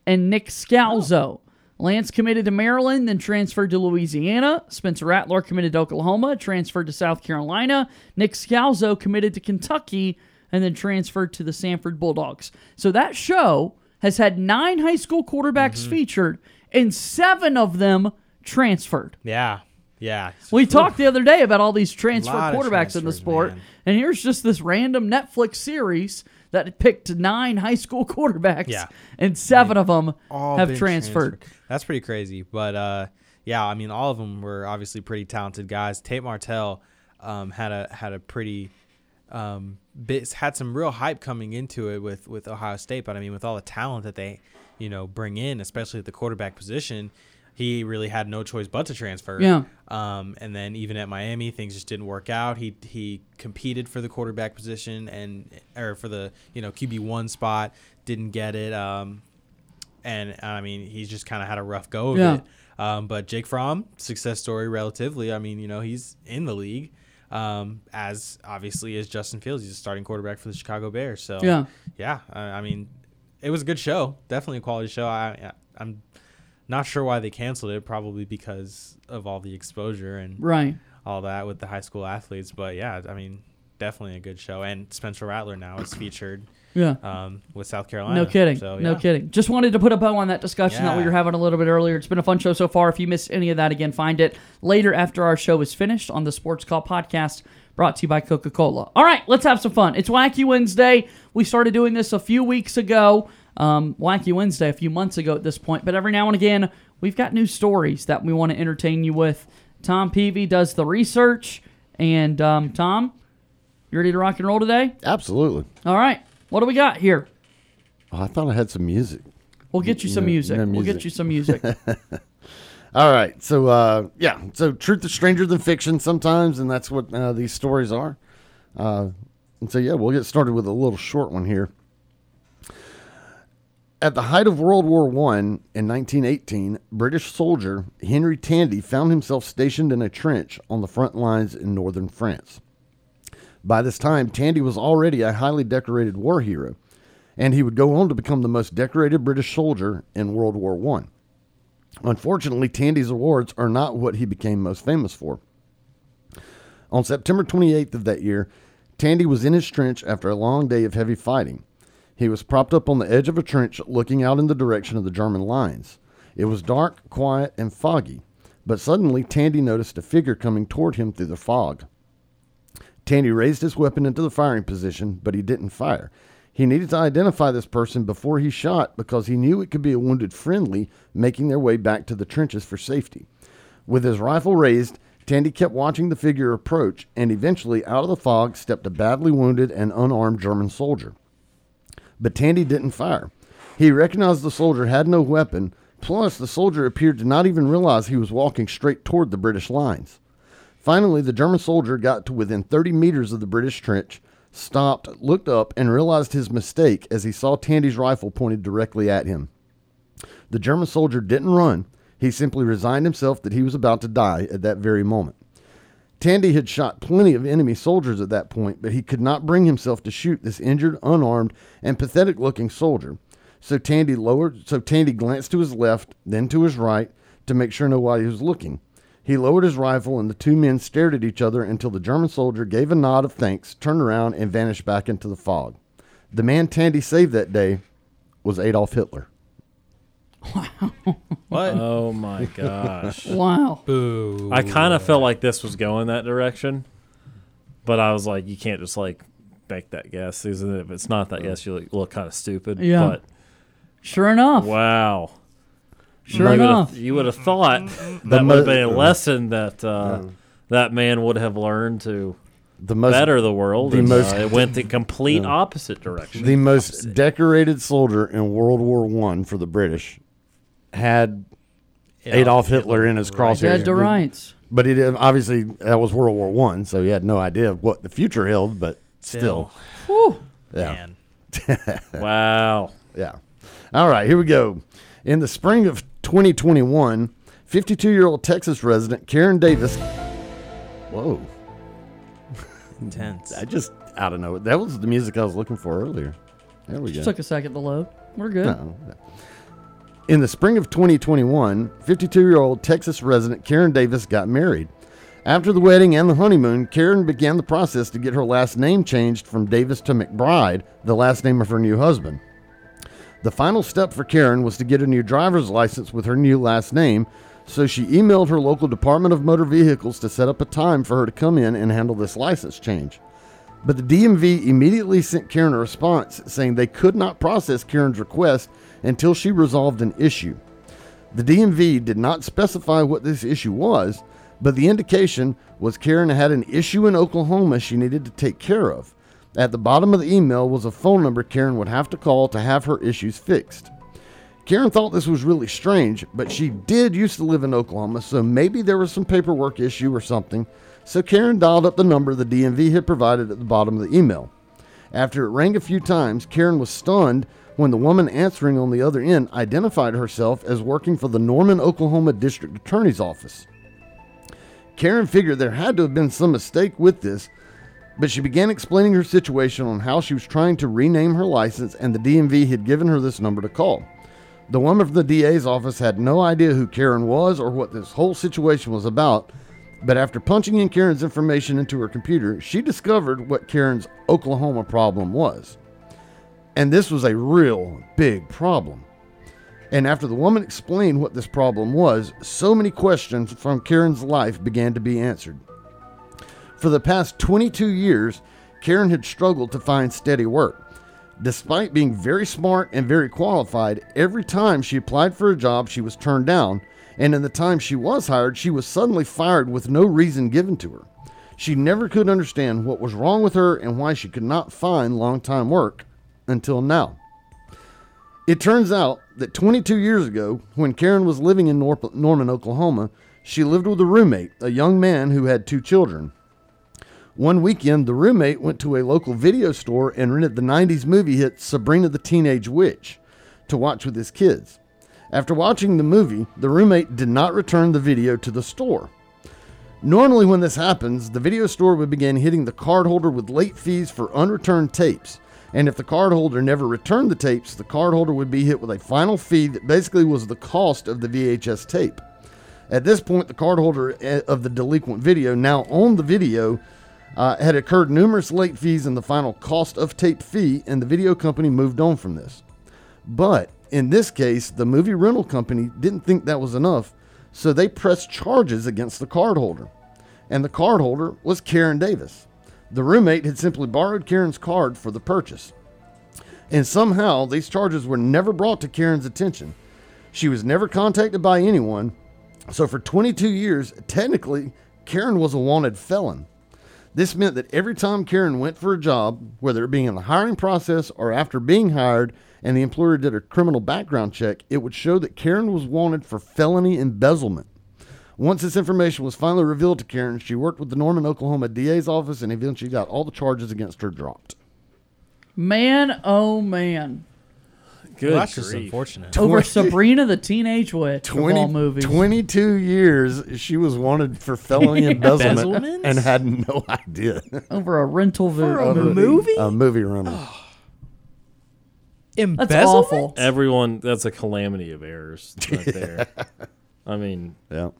and Nick Scalzo. Lance committed to Maryland, then transferred to Louisiana. Spencer Rattler committed to Oklahoma, transferred to South Carolina. Nick Scalzo committed to Kentucky, and then transferred to the Samford Bulldogs. So that show has had nine high school quarterbacks Mm-hmm. featured, and seven of them transferred. yeah, yeah. We talked the other day about all these transfer quarterbacks in the sport, man. and here's just this random Netflix series that picked nine high school quarterbacks, Yeah. and seven of them have been transferred. That's pretty crazy. But uh, yeah, I mean, all of them were obviously pretty talented guys. Tate Martell, um, had a had a pretty um, bit, had some real hype coming into it with with Ohio State. But I mean, with all the talent that they you know bring in, especially at the quarterback position, he really had no choice but to transfer. Yeah. Um, and then even at Miami, things just didn't work out. He he competed for the quarterback position and or for the you know QB one spot, didn't get it. Um, and I mean, he's just kind of had a rough go of Yeah. it. Um, but Jake Fromm, success story relatively. I mean, you know, he's in the league. Um, as obviously as Justin Fields, he's a starting quarterback for the Chicago Bears. So Yeah. yeah. I, I mean, it was a good show, definitely a quality show. I I'm not sure why they canceled it. Probably because of all the exposure and Right. all that with the high school athletes. But yeah, I mean, definitely a good show. And Spencer Rattler now is featured. Yeah. Um, with South Carolina. No kidding. So, No kidding. Just wanted to put a bow on that discussion that we were having a little bit earlier. It's been a fun show so far. If you missed any of that, again, find it later after our show is finished on the Sports Call podcast brought to you by Coca Cola. All right, let's have some fun. It's Wacky Wednesday. We started doing this a few weeks ago. Um, Wacky Wednesday, a few months ago at this point. But every now and again, we've got new stories that we want to entertain you with. Tom Peavy does the research. And um, Tom, you ready to rock and roll today? Absolutely. All right. What do we got here? Oh, I thought I had some music. We'll get you some No- music. no We'll get you some music. All right. So, uh, yeah. So, truth is stranger than fiction sometimes, and that's what uh, these stories are. Uh, and so, yeah, we'll get started with a little short one here. At the height of World War I in 1918, British soldier Henry Tandy found himself stationed in a trench on the front lines in northern France. By this time, Tandy was already a highly decorated war hero, and he would go on to become the most decorated British soldier in World War I. Unfortunately, Tandy's awards are not what he became most famous for. On September 28th of that year, Tandy was in his trench after a long day of heavy fighting. He was propped up on the edge of a trench looking out in the direction of the German lines. It was dark, quiet, and foggy, but suddenly Tandy noticed a figure coming toward him through the fog. Tandy raised his weapon into the firing position, but he didn't fire. He needed to identify this person before he shot because he knew it could be a wounded friendly making their way back to the trenches for safety. With his rifle raised, Tandy kept watching the figure approach, and eventually out of the fog stepped a badly wounded and unarmed German soldier. But Tandy didn't fire. He recognized the soldier had no weapon, plus, the soldier appeared to not even realize he was walking straight toward the British lines. Finally, the German soldier got to within 30 meters of the British trench, stopped, looked up, and realized his mistake as he saw Tandy's rifle pointed directly at him. The German soldier didn't run, he simply resigned himself that he was about to die at that very moment. Tandy had shot plenty of enemy soldiers at that point, but he could not bring himself to shoot this injured, unarmed, and pathetic looking soldier. So Tandy lowered so Tandy glanced to his left, then to his right, to make sure nobody was looking. He lowered his rifle and the two men stared at each other until the German soldier gave a nod of thanks, turned around, and vanished back into the fog. The man Tandy saved that day was Adolf Hitler. What? Oh my gosh. Wow. Boo. I kind of felt like this was going that direction, but I was like, you can't just like make that guess. Isn't it? If it's not that guess, you look, look kind of stupid. Yeah. But Sure enough. wow. Sure you enough. Would've, you would have thought that would have been a lesson that uh, Yeah. that man would have learned to The most better the world. the and, most- uh, it went the complete Yeah. opposite direction. The most decorated soldier in World War One for the British had Adolf Hitler in his crosshairs. Dead to rights. But he did, obviously that was World War One, so he had no idea of what the future held. But still, Whew. yeah, wow, yeah. All right, here we go. In the spring of 2021, 52-year-old Texas resident Karen Davis. Whoa, Intense. I just I don't know. That was the music I was looking for earlier. There we Just go. took a second to load. We're good. No. In the spring of 2021, 52 year old Texas resident Karen Davis got married. After the wedding and the honeymoon, Karen began the process to get her last name changed from Davis to McBride, the last name of her new husband. The final step for Karen was to get a new driver's license with her new last name, so she emailed her local Department of Motor Vehicles to set up a time for her to come in and handle this license change. But the DMV immediately sent Karen a response saying they could not process Karen's request until she resolved an issue. The DMV did not specify what this issue was, but the indication was Karen had an issue in Oklahoma she needed to take care of. At the bottom of the email was a phone number Karen would have to call to have her issues fixed. Karen thought this was really strange, but she did used to live in Oklahoma, so maybe there was some paperwork issue or something. So Karen dialed up the number the DMV had provided at the bottom of the email. After it rang a few times, Karen was stunned when the woman answering on the other end identified herself as working for the Norman, Oklahoma District Attorney's Office. Karen figured there had to have been some mistake with this, but she began explaining her situation on how she was trying to rename her license and the DMV had given her this number to call. The woman from the DA's office had no idea who Karen was or what this whole situation was about, but after punching in Karen's information into her computer, she discovered what Karen's Oklahoma problem was. And this was a real big problem. And after the woman explained what this problem was, so many questions from Karen's life began to be answered. For the past 22 years, Karen had struggled to find steady work. Despite being very smart and very qualified, every time she applied for a job, she was turned down, and in the time she was hired, she was suddenly fired with no reason given to her. She never could understand what was wrong with her and why she could not find long time work until now. It turns out that 22 years ago, when Karen was living in Nor- Norman, Oklahoma, she lived with a roommate, a young man who had two children. One weekend, the roommate went to a local video store and rented the 90s movie hit Sabrina the Teenage Witch to watch with his kids. After watching the movie, the roommate did not return the video to the store. Normally, when this happens, the video store would begin hitting the cardholder with late fees for unreturned tapes. And if the cardholder never returned the tapes, the cardholder would be hit with a final fee that basically was the cost of the VHS tape. At this point, the cardholder eh, of the delinquent video now on the video uh, had incurred numerous late fees and the final cost of tape fee, and the video company moved on from this. But in this case, the movie rental company didn't think that was enough, so they pressed charges against the cardholder. And the cardholder was Karen Davis. The roommate had simply borrowed Karen's card for the purchase. And somehow these charges were never brought to Karen's attention. She was never contacted by anyone. So for 22 years, technically, Karen was a wanted felon. This meant that every time Karen went for a job, whether it be in the hiring process or after being hired, and the employer did a criminal background check, it would show that Karen was wanted for felony embezzlement. Once this information was finally revealed to Karen, she worked with the Norman, Oklahoma DA's office and eventually got all the charges against her dropped. Man, oh man. Good Well, that's just grief. unfortunate. Over Sabrina the Teenage Witch of all movies. 22 years she was wanted for felony embezzlement Embezzlement? and had no idea. Over a rental vo- a movie. movie? A movie rental. That's awful. Everyone, that's a calamity of errors right there. I mean, yeah.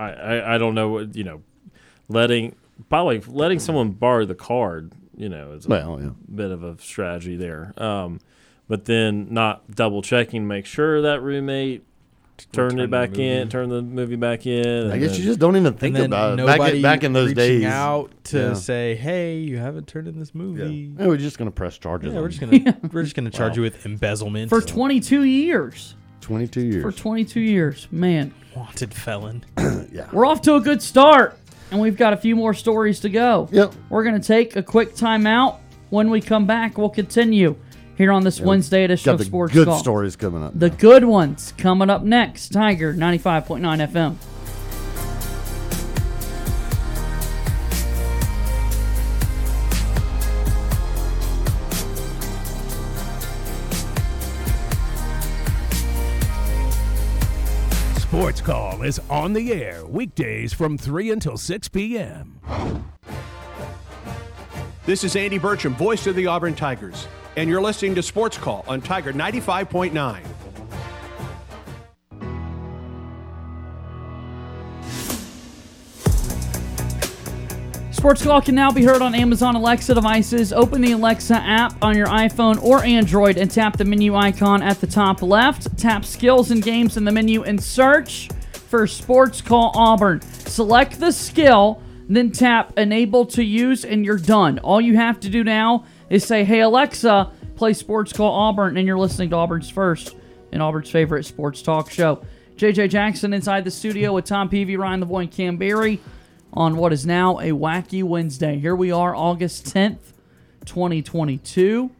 I, I, I don't know what, you know, letting, by the way, letting someone borrow the card, you know, is a Well, yeah. bit of a strategy there. Um, but then not double checking, make sure that roommate turned turn it back in, movie. turn the movie back in. I guess then- you just don't even think about it. Back, nobody in, back in those reaching days. out to Yeah. say, "Hey, you haven't turned in this movie." Yeah, we're just going to press charges. Yeah, on we're just gonna we're just gonna charge Wow. you with embezzlement For 22 years. 22 years. For 22 years. Man. wanted felon. yeah. We're off to a good start, and we've got a few more stories to go. Yep. We're going to take a quick timeout. When we come back, we'll continue here on this Yeah, Wednesday edition got of the Sports good Call. stories coming up. The good ones coming up next. Tiger 95.9 FM. Sports Call is on the air weekdays from 3 until 6 p.m. This is Andy Burcham, voice of the Auburn Tigers, and you're listening to Sports Call on Tiger 95.9. Sports Call can now be heard on Amazon Alexa devices. Open the Alexa app on your iPhone or Android and tap the menu icon at the top left. Tap Skills and Games in the menu and search for Sports Call Auburn. Select the skill, then tap Enable to Use, and you're done. All you have to do now is say, Hey Alexa, play Sports Call Auburn, and you're listening to Auburn's first and Auburn's favorite sports talk show. JJ Jackson inside the studio with Tom Peavy, Ryan Lavoie, and Cam Berry on what is now a wacky Wednesday. Here we are, August 10th, 2022.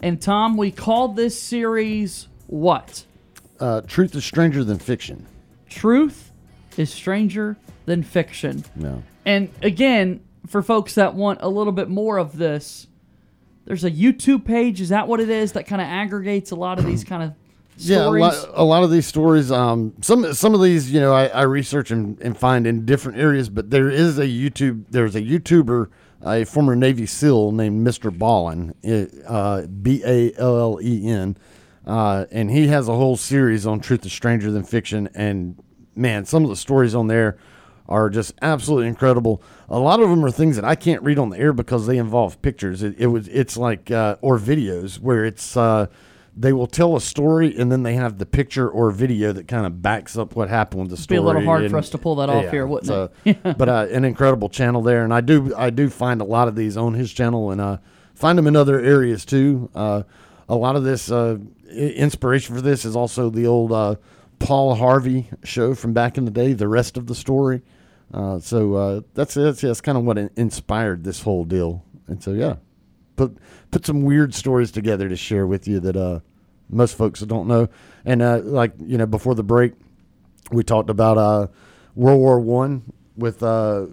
And Tom, we called this series what? Uh, Truth is stranger than fiction. Truth is stranger than fiction. No. And again, for folks that want a little bit more of this, there's a YouTube page. Is that what it is that kind of aggregates a lot of these kind of Yeah, a lot, a lot of these stories. Um, some some of these, you know, I, I research and, and find in different areas. But there is a YouTube. There's a YouTuber, a former Navy SEAL named Mr. Ballen, uh, B A L L E N, uh, and he has a whole series on Truth is Stranger Than Fiction. And man, some of the stories on there are just absolutely incredible. A lot of them are things that I can't read on the air because they involve pictures. It, it was it's like uh, or videos where it's uh, they will tell a story and then they have the picture or video that kind of backs up what happened with the story. It'd be a little hard And- for us to pull that off here, wouldn't so- it? but uh, an incredible channel there, and I do I do find a lot of these on his channel, and uh, find them in other areas too. Uh, a lot of this uh, inspiration for this is also the old uh, Paul Harvey show from back in the day, the rest of the story. Uh, so uh, that's that's, that's kind of what inspired this whole deal, and so yeah, put put some weird stories together to share with you that uh, most folks don't know, and uh, like you know before the break, we talked about uh, World War One with uh,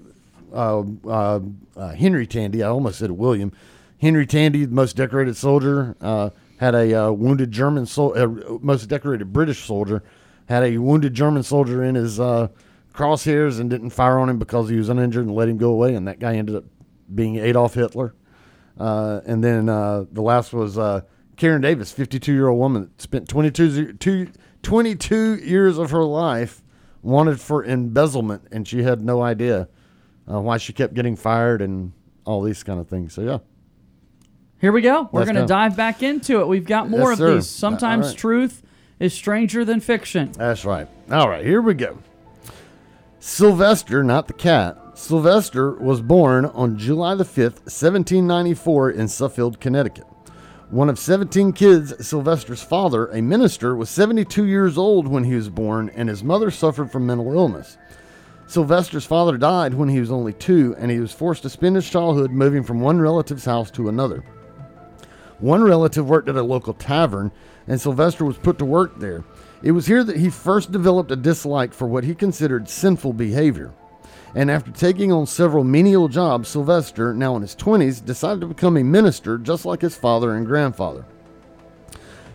uh, uh, Henry Tandy. I almost said William Henry Tandy, the most decorated soldier, had a wounded German soldier, most decorated British soldier had a wounded German soldier in his crosshairs and didn't fire on him because he was uninjured and let him go away, and that guy ended up being Adolf Hitler. Uh, and then uh, the last was uh, Karen Davis, 52 year old woman that spent 22, two- 22 years of her life wanted for embezzlement, and she had no idea uh, why she kept getting fired and all these kind of things. So, yeah. Here we go. We're going to dive back into it. We've got more Yes, of sir. these. Sometimes right. truth is stranger than fiction. That's right. All right, here we go. Sylvester, not the cat, Sylvester was born on July the 5th, 1794, in Suffield, Connecticut. One of 17 kids, Sylvester's father, a minister, was 72 years old when he was born, and his mother suffered from mental illness. Sylvester's father died when he was only two, and he was forced to spend his childhood moving from one relative's house to another. One relative worked at a local tavern, and Sylvester was put to work there. It was here that he first developed a dislike for what he considered sinful behavior. And after taking on several menial jobs, Sylvester, now in his 20s, decided to become a minister just like his father and grandfather.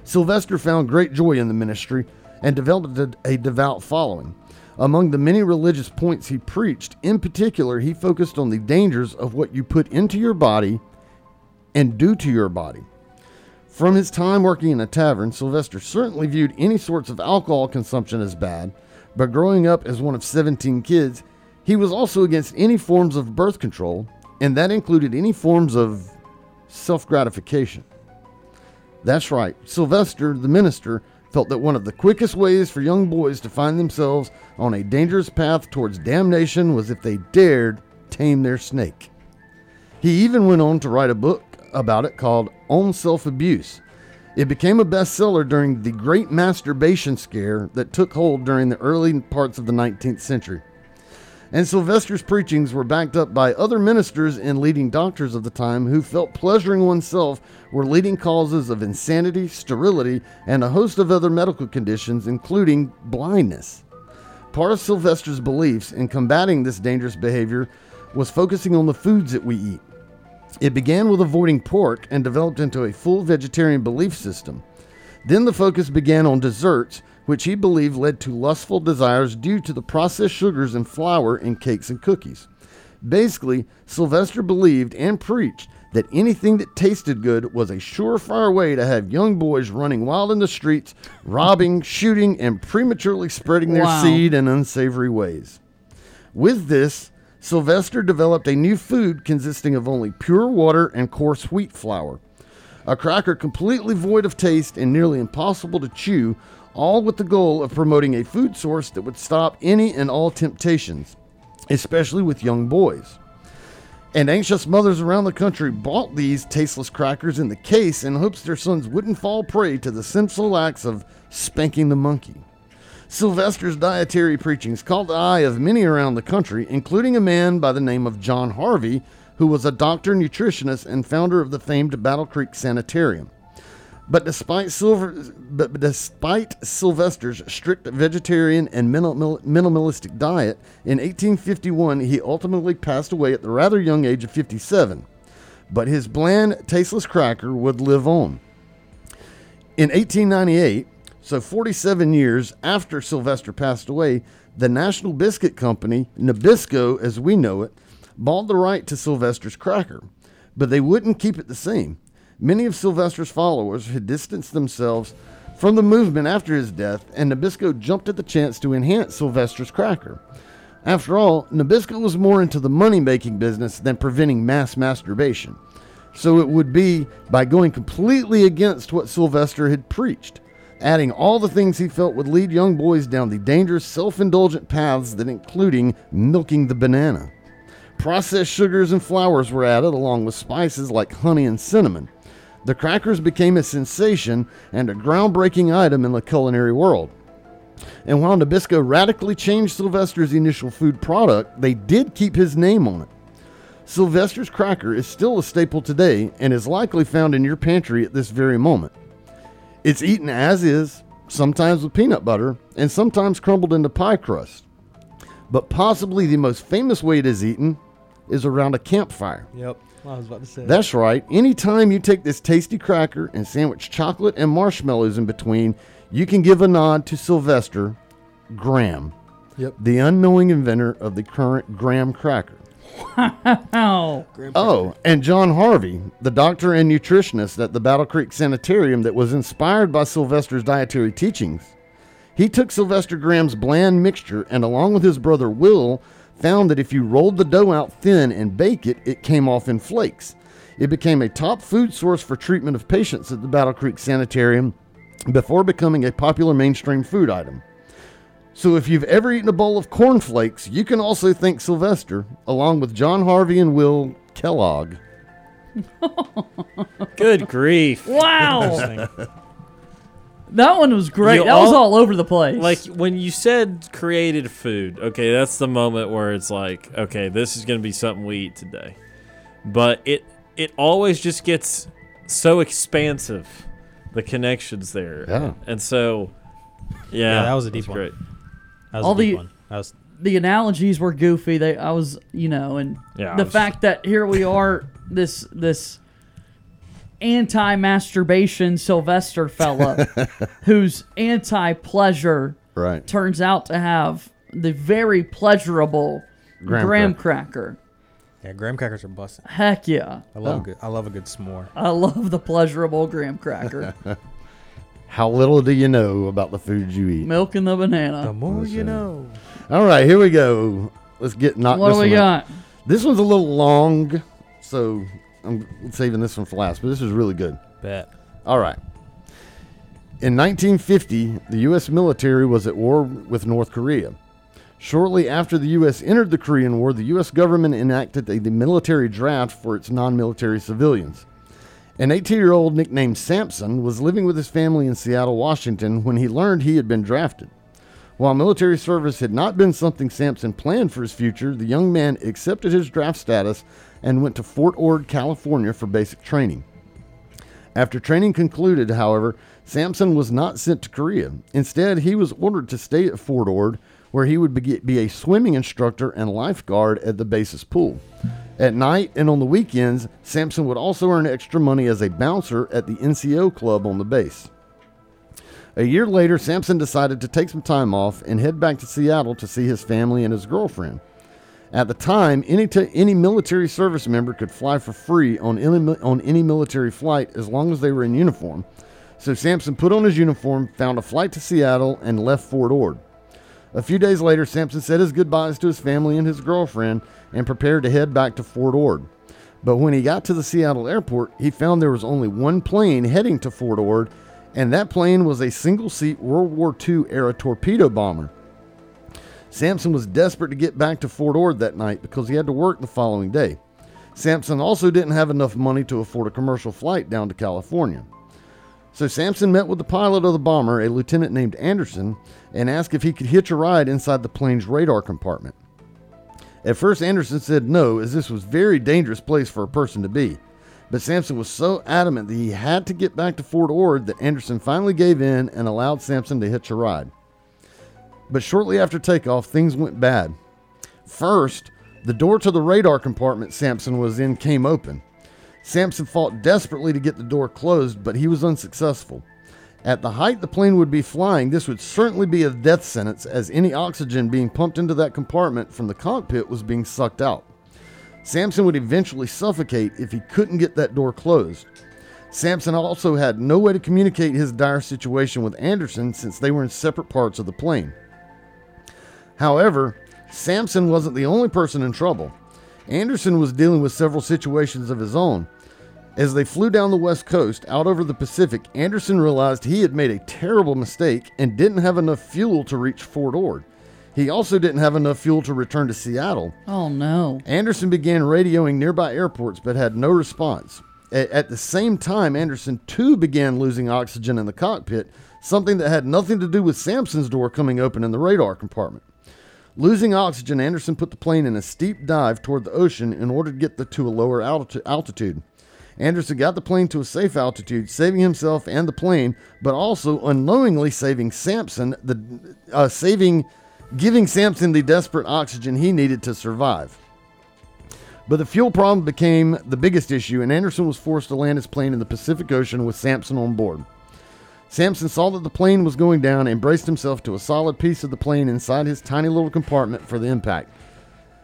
Sylvester found great joy in the ministry and developed a, a devout following. Among the many religious points he preached, in particular, he focused on the dangers of what you put into your body and do to your body. From his time working in a tavern, Sylvester certainly viewed any sorts of alcohol consumption as bad, but growing up as one of 17 kids, he was also against any forms of birth control, and that included any forms of self gratification. That's right, Sylvester, the minister, felt that one of the quickest ways for young boys to find themselves on a dangerous path towards damnation was if they dared tame their snake. He even went on to write a book about it called On Self Abuse. It became a bestseller during the great masturbation scare that took hold during the early parts of the 19th century. And Sylvester's preachings were backed up by other ministers and leading doctors of the time who felt pleasuring oneself were leading causes of insanity, sterility, and a host of other medical conditions, including blindness. Part of Sylvester's beliefs in combating this dangerous behavior was focusing on the foods that we eat. It began with avoiding pork and developed into a full vegetarian belief system. Then the focus began on desserts, which he believed led to lustful desires due to the processed sugars and flour in cakes and cookies. Basically, Sylvester believed and preached that anything that tasted good was a surefire way to have young boys running wild in the streets, robbing, shooting, and prematurely spreading their Wow. seed in unsavory ways. With this, Sylvester developed a new food consisting of only pure water and coarse wheat flour. A cracker completely void of taste and nearly impossible to chew, all with the goal of promoting a food source that would stop any and all temptations, especially with young boys. And anxious mothers around the country bought these tasteless crackers in the case in hopes their sons wouldn't fall prey to the sinful acts of spanking the monkey. Sylvester's dietary preachings caught the eye of many around the country, including a man by the name of John Harvey, who was a doctor, nutritionist, and founder of the famed Battle Creek Sanitarium. But despite Silver, but despite Sylvester's strict vegetarian and minimalistic diet, in 1851 he ultimately passed away at the rather young age of 57. But his bland, tasteless cracker would live on. In 1898, so 47 years after Sylvester passed away, the National Biscuit Company, Nabisco as we know it, bought the right to Sylvester's cracker, but they wouldn't keep it the same. Many of Sylvester's followers had distanced themselves from the movement after his death, and Nabisco jumped at the chance to enhance Sylvester's cracker. After all, Nabisco was more into the money making business than preventing mass masturbation. So it would be by going completely against what Sylvester had preached, adding all the things he felt would lead young boys down the dangerous, self indulgent paths that including milking the banana. Processed sugars and flours were added along with spices like honey and cinnamon. The crackers became a sensation and a groundbreaking item in the culinary world. And while Nabisco radically changed Sylvester's initial food product, they did keep his name on it. Sylvester's cracker is still a staple today and is likely found in your pantry at this very moment. It's eaten as is, sometimes with peanut butter, and sometimes crumbled into pie crust. But possibly the most famous way it is eaten is around a campfire. Yep. I was about to say. That's right. Anytime you take this tasty cracker and sandwich chocolate and marshmallows in between, you can give a nod to Sylvester Graham, Yep. the unknowing inventor of the current graham cracker. Wow. Oh, and John Harvey, the doctor and nutritionist at the Battle Creek Sanitarium that was inspired by Sylvester's dietary teachings. He took Sylvester Graham's bland mixture and, along with his brother Will, found that if you rolled the dough out thin and bake it, it came off in flakes. It became a top food source for treatment of patients at the Battle Creek Sanitarium before becoming a popular mainstream food item. So if you've ever eaten a bowl of cornflakes, you can also thank Sylvester, along with John Harvey and Will Kellogg. Good grief! Wow. That one was great. You that was all over the place. Like when you said created food, okay, that's the moment where it's like, okay, this is going to be something we eat today. But it it always just gets so expansive, the connections there. Yeah. And so, yeah, Yeah, that was a deep that's one. Great. That was all a deep the one. That was the analogies were goofy. They I was you know, and Yeah, the was- fact that here we are, this this anti-masturbation Sylvester fella, who's anti-pleasure, Right. turns out to have the very pleasurable Graham graham, cracker. yeah. Graham crackers are busting. Heck yeah! I love Oh. a good. I love a good s'more. I love the pleasurable graham cracker. How little do you know about the food you eat? Milk and the banana. The more Listen. you know. All right, here we go. Let's get knocked. What this do we one out. got? This one's a little long, so I'm saving this one for last. But this is really good. Bet. All right. In 1950, the U.S. military was at war with North Korea. Shortly after the U.S. entered the Korean War, the U.S. government enacted a military draft for its non military civilians. An 18 year old nicknamed Sampson was living with his family in Seattle, Washington when he learned he had been drafted. While military service had not been something Sampson planned for his future, the young man accepted his draft status and went to Fort Ord, California for basic training. After training concluded, however, Sampson was not sent to Korea. Instead, he was ordered to stay at Fort Ord, where he would be, a swimming instructor and lifeguard at the base's pool. At night and on the weekends, Sampson would also earn extra money as a bouncer at the NCO club on the base. A year later, Sampson decided to take some time off and head back to Seattle to see his family and his girlfriend. At the time, any, t- any military service member could fly for free on any, on any military flight as long as they were in uniform. So Sampson put on his uniform, found a flight to Seattle, and left Fort Ord. A few days later, Sampson said his goodbyes to his family and his girlfriend and prepared to head back to Fort Ord. But when he got to the Seattle airport, he found there was only one plane heading to Fort Ord, and that plane was a single seat World War II era torpedo bomber. Sampson was desperate to get back to Fort Ord that night because he had to work the following day. Sampson also didn't have enough money to afford a commercial flight down to California. So Sampson met with the pilot of the bomber, a lieutenant named Anderson, and asked if he could hitch a ride inside the plane's radar compartment. At first, Anderson said no, as this was a very dangerous place for a person to be. But Sampson was so adamant that he had to get back to Fort Ord that Anderson finally gave in and allowed Sampson to hitch a ride. But shortly after takeoff, things went bad. First, the door to the radar compartment Sampson was in came open. Sampson fought desperately to get the door closed, but he was unsuccessful. At the height the plane would be flying, this would certainly be a death sentence, as any oxygen being pumped into that compartment from the cockpit was being sucked out. Sampson would eventually suffocate if he couldn't get that door closed. Sampson also had no way to communicate his dire situation with Anderson since they were in separate parts of the plane. However, Sampson wasn't the only person in trouble. Anderson was dealing with several situations of his own. As they flew down the west coast out over the Pacific, Anderson realized he had made a terrible mistake and didn't have enough fuel to reach Fort Ord. He also didn't have enough fuel to return to Seattle. Oh no. Anderson began radioing nearby airports but had no response. A- At the same time, Anderson too began losing oxygen in the cockpit, something that had nothing to do with Sampson's door coming open in the radar compartment. Losing oxygen, Anderson put the plane in a steep dive toward the ocean in order to get the, to a lower alti- altitude. Anderson got the plane to a safe altitude, saving himself and the plane, but also unknowingly saving Sampson, the uh, saving, giving Sampson the desperate oxygen he needed to survive. But the fuel problem became the biggest issue, and Anderson was forced to land his plane in the Pacific Ocean with Sampson on board. Sampson saw that the plane was going down and braced himself to a solid piece of the plane inside his tiny little compartment for the impact.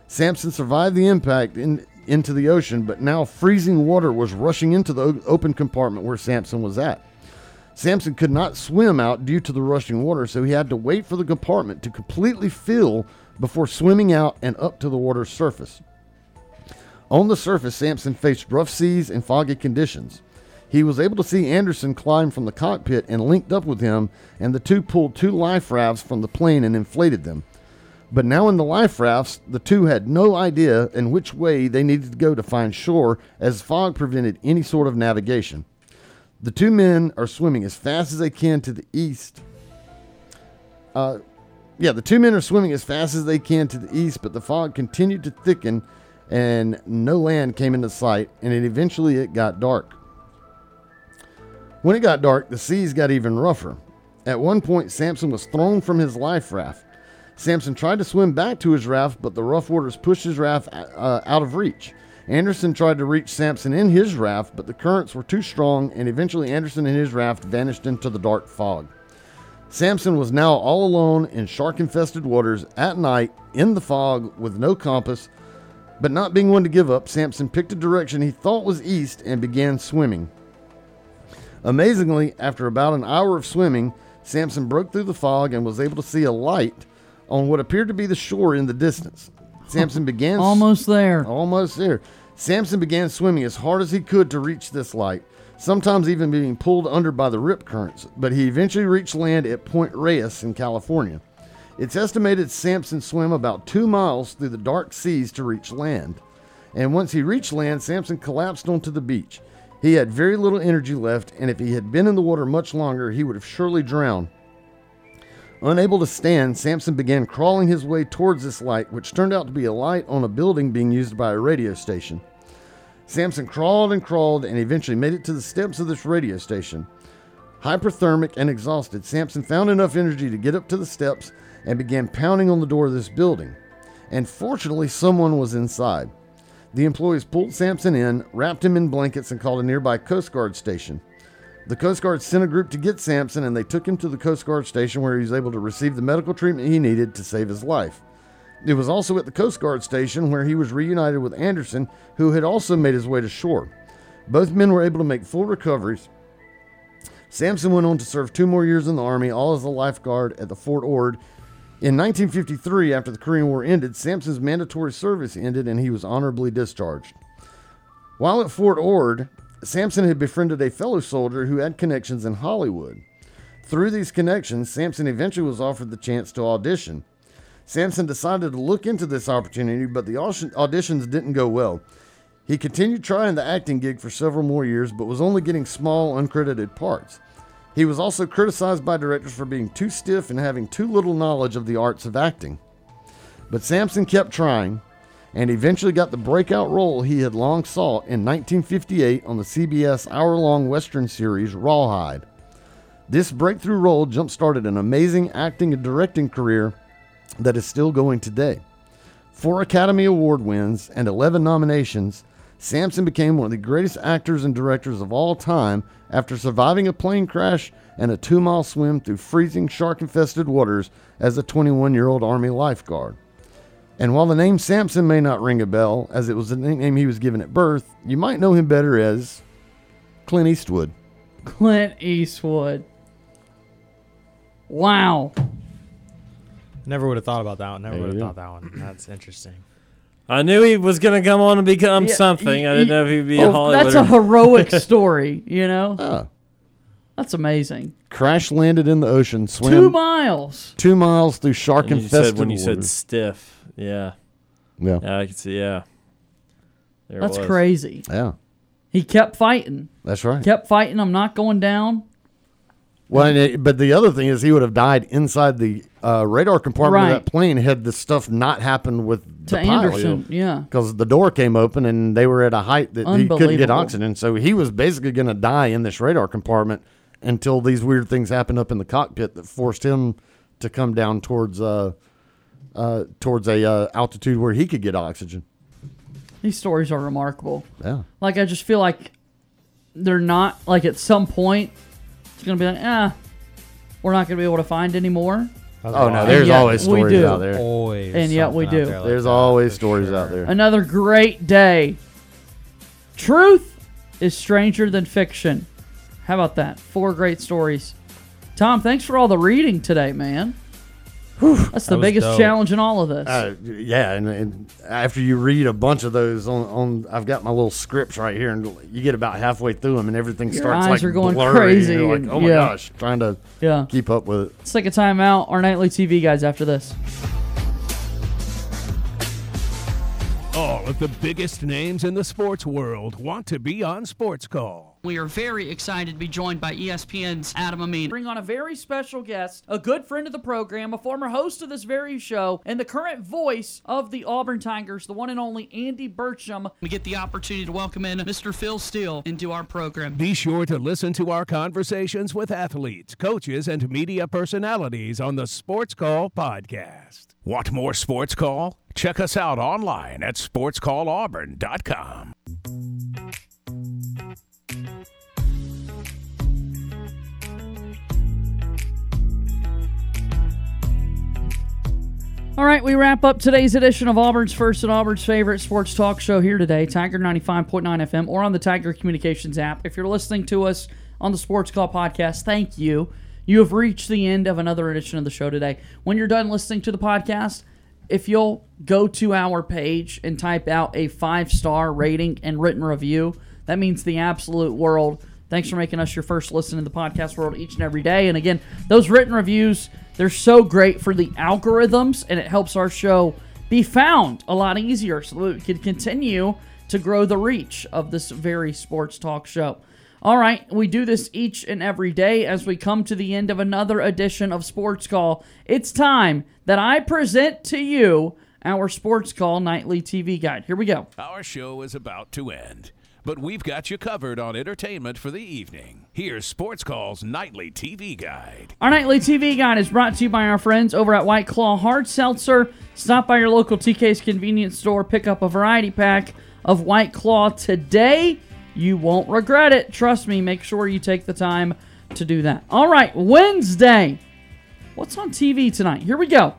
Sampson survived the impact in, into the ocean, but now freezing water was rushing into the open compartment where Sampson was at. Sampson could not swim out due to the rushing water, so he had to wait for the compartment to completely fill before swimming out and up to the water's surface. On the surface, Sampson faced rough seas and foggy conditions. He was able to see Anderson climb from the cockpit and linked up with him, and the two pulled two life rafts from the plane and inflated them. But now in the life rafts, the two had no idea in which way they needed to go to find shore, as fog prevented any sort of navigation. The two men are swimming as fast as they can to the east. Uh, yeah, the two men are swimming as fast as they can to the east, but the fog continued to thicken, and no land came into sight, and it eventually it got dark. When it got dark, the seas got even rougher. At one point, Samson was thrown from his life raft. Samson tried to swim back to his raft, but the rough waters pushed his raft uh, out of reach. Anderson tried to reach Samson in his raft, but the currents were too strong, and eventually Anderson and his raft vanished into the dark fog. Samson was now all alone in shark infested waters at night in the fog with no compass, but not being one to give up, Samson picked a direction he thought was east and began swimming. Amazingly, after about an hour of swimming, Samson broke through the fog and was able to see a light on what appeared to be the shore in the distance. Samson began Almost there. Almost there. Samson began swimming as hard as he could to reach this light, sometimes even being pulled under by the rip currents, but he eventually reached land at Point Reyes in California. It's estimated Samson swam about two miles through the dark seas to reach land. And once he reached land, Samson collapsed onto the beach. He had very little energy left, and if he had been in the water much longer, he would have surely drowned. Unable to stand, Samson began crawling his way towards this light, which turned out to be a light on a building being used by a radio station. Samson crawled and crawled and eventually made it to the steps of this radio station. Hyperthermic and exhausted, Samson found enough energy to get up to the steps and began pounding on the door of this building. And fortunately, someone was inside. The employees pulled Sampson in, wrapped him in blankets, and called a nearby Coast Guard station. The Coast Guard sent a group to get Sampson, and they took him to the Coast Guard station where he was able to receive the medical treatment he needed to save his life. It was also at the Coast Guard station where he was reunited with Anderson, who had also made his way to shore. Both men were able to make full recoveries. Sampson went on to serve two more years in the Army, all as a lifeguard at the Fort Ord. In 1953, after the Korean War ended, Sampson's mandatory service ended and he was honorably discharged. While at Fort Ord, Sampson had befriended a fellow soldier who had connections in Hollywood. Through these connections, Sampson eventually was offered the chance to audition. Sampson decided to look into this opportunity, but the auditions didn't go well. He continued trying the acting gig for several more years, but was only getting small, uncredited parts. He was also criticized by directors for being too stiff and having too little knowledge of the arts of acting. But Sampson kept trying and eventually got the breakout role he had long sought in 1958 on the CBS hour long Western series Rawhide. This breakthrough role jump started an amazing acting and directing career that is still going today. Four Academy Award wins and 11 nominations, Sampson became one of the greatest actors and directors of all time after surviving a plane crash and a two mile swim through freezing shark infested waters as a 21 year old Army lifeguard. And while the name Sampson may not ring a bell, as it was the nickname he was given at birth, you might know him better as Clint Eastwood. Clint Eastwood. Wow. Never would have thought about that one. Never would have you thought that one. That's interesting. I knew he was going to come on and become Yeah, something. I didn't know if he'd be a Oh, Hollywood. That's a heroic story, you know? Oh. That's amazing. Crash landed in the ocean, swam Two miles. two miles through shark And you said infested when you said stiff, yeah, Yeah. yeah, I can see, yeah. There That's crazy. Yeah, He kept fighting. that's right. Kept fighting. I'm not going down. Well, and it, but the other thing is, he would have died inside the uh, radar compartment Right. of that plane had the stuff not happened with To the. Anderson, yeah. because the door came open and they were at a height that he couldn't get Unbelievable. oxygen. So he was basically going to die in this radar compartment until these weird things happened up in the cockpit that forced him to come down towards uh, uh, towards a uh, altitude where he could get oxygen. These stories are remarkable. Yeah. Like I just feel like they're not like at some point it's gonna be like, ah, we're not gonna be able to find anymore. Oh no, there's yet always we stories do. out there. Always. And yet we something out do. there like There's that, always for stories sure. out there. Another great day. Truth is stranger than fiction. How about that? Four great stories. Tom, thanks for all the reading today, man. That's the That biggest dope. challenge in all of this. Uh, yeah, and, and after you read a bunch of those on, on, I've got my little scripts right here, and you get about halfway through them, and everything Your starts eyes like are going blurry, and crazy you're like, oh my yeah. gosh, trying to Yeah. keep up with it. Let's take a time out. Our nightly TV guys after this. All of the biggest names in the sports world want to be on Sports Call. We are very excited to be joined by ESPN's Adam Amin. Bring on a very special guest, a good friend of the program, a former host of this very show, and the current voice of the Auburn Tigers, the one and only Andy Burcham. We get the opportunity to welcome in Mr. Phil Steele into our program. Be sure to listen to our conversations with athletes, coaches, and media personalities on the Sports Call podcast. Want more Sports Call? Check us out online at sportscallauburn.com. All right, we wrap up today's edition of Auburn's first and Auburn's favorite sports talk show here today, Tiger 95.9 FM, or on the Tiger Communications app. If you're listening to us on the Sports Call podcast, thank you. You have reached the end of another edition of the show today. When you're done listening to the podcast, if you'll go to our page and type out a five star rating and written review, that means the absolute world. Thanks for making us your first listen in the podcast world each and every day. And again, those written reviews, they're so great for the algorithms and it helps our show be found a lot easier so we can continue to grow the reach of this very sports talk show. All right, we do this each and every day as we come to the end of another edition of Sports Call. It's time that I present to you our Sports Call Nightly TV Guide. Here we go. Our show is about to end, but we've got you covered on entertainment for the evening. Here's Sports Call's nightly TV guide. Our nightly TV guide is brought to you by our friends over at White Claw Hard Seltzer. Stop by your local TK's convenience store, pick up a variety pack of White Claw today. You won't regret it. Trust me, make sure you take the time to do that. All right, Wednesday. What's on TV tonight? Here we go.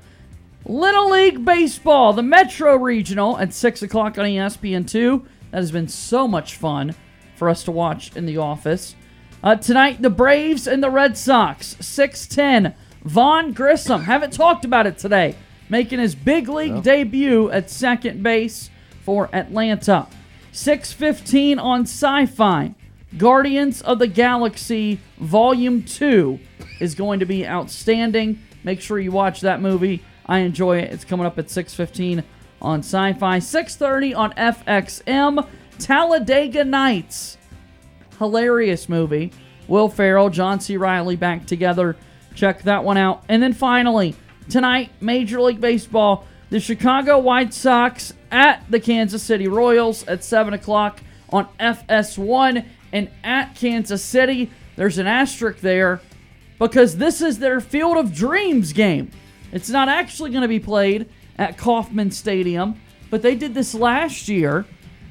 Little League Baseball, the Metro Regional at 6 o'clock on E ESPN2. That has been so much fun for us to watch in the office. Uh, tonight, the Braves and the Red Sox, 610. Vaughn Grissom, haven't talked about it today, making his big league debut at second base for Atlanta. 615 on sci fi. Guardians of the Galaxy Volume 2 is going to be outstanding. Make sure you watch that movie. I enjoy it. It's coming up at 615 on sci-fi. 630 on FXM. Talladega Nights. Hilarious movie. Will Ferrell, John C. Reilly back together. Check that one out. And then finally, tonight, Major League Baseball, the Chicago White Sox at the Kansas City Royals at 7 o'clock on FS1 and at Kansas City. There's an asterisk there because this is their Field of Dreams game. It's not actually going to be played at Kauffman Stadium, but they did this last year,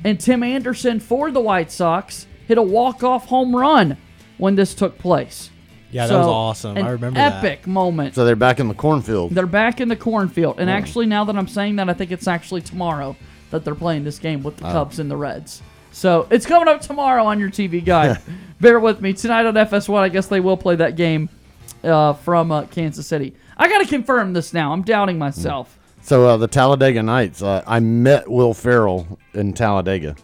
and Tim Anderson for the White Sox hit a walk-off home run when this took place. Yeah, that was awesome. An I remember that. epic moment. So they're back in the cornfield. They're back in the cornfield, and Oh. actually, now that I'm saying that, I think it's actually tomorrow that they're playing this game with the Oh. Cubs and the Reds. So it's coming up tomorrow on your TV guide. Bear with me tonight on FS1. I guess they will play that game uh, from uh, Kansas City. I got to confirm this now. I'm doubting myself. So uh, the Talladega Nights, uh, I met Will Ferrell in Talladega.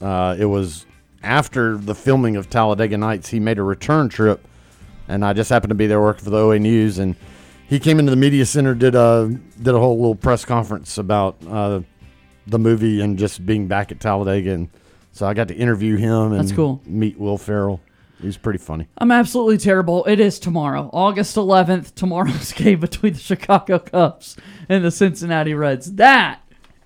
Uh, it was after the filming of Talladega Nights. He made a return trip, and I just happened to be there working for the OA News. And he came into the media center, did a did a whole little press conference about uh, the movie and just being back at Talladega. And so I got to interview him and That's cool. meet Will Farrell. He was pretty funny. I'm absolutely terrible. It is tomorrow, August 11th. Tomorrow's game between the Chicago Cubs and the Cincinnati Reds. That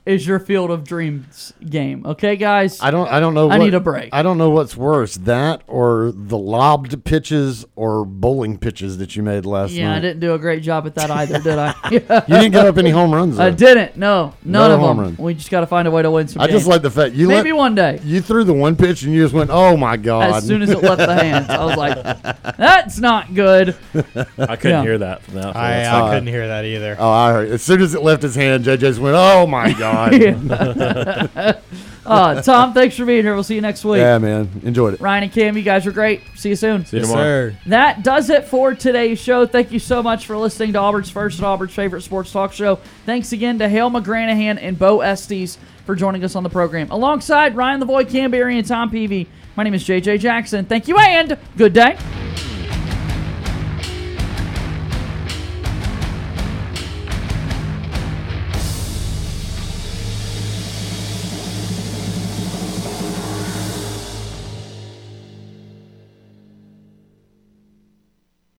is your Field of Dreams game. Okay, guys. I don't. I don't know. I what- need a break. I don't know what's worse, that or the lobbed pitches or bowling pitches that you made last Yeah, I didn't do a great job at that either, did I? You didn't get up any home runs. I didn't. No, none No of home them. runs. We just got to find a way to win some. I just like the fact you maybe let- one day. You threw the one pitch and you just went, "Oh my god!" As soon as it left the hands, I was like, "That's not good." I couldn't Yeah. hear that from that. I, I uh, couldn't hear that either. Oh, I heard. As soon as it left his hand, JJ just went, "Oh my god!" uh, Tom, thanks for being here. We'll see you next week. yeah, man, enjoyed it. Ryan and Cam, you guys are great. See you soon. See you Yes, tomorrow. sir. That does it for today's show. Thank you so much for listening to Auburn's first and Auburn's favorite sports talk show. Thanks again to Hale McGranahan and Bo Estes for joining us on the program. Alongside Ryan the Boy Cam Berry and Tom Peavy, my name is JJ Jackson. Thank you and good day.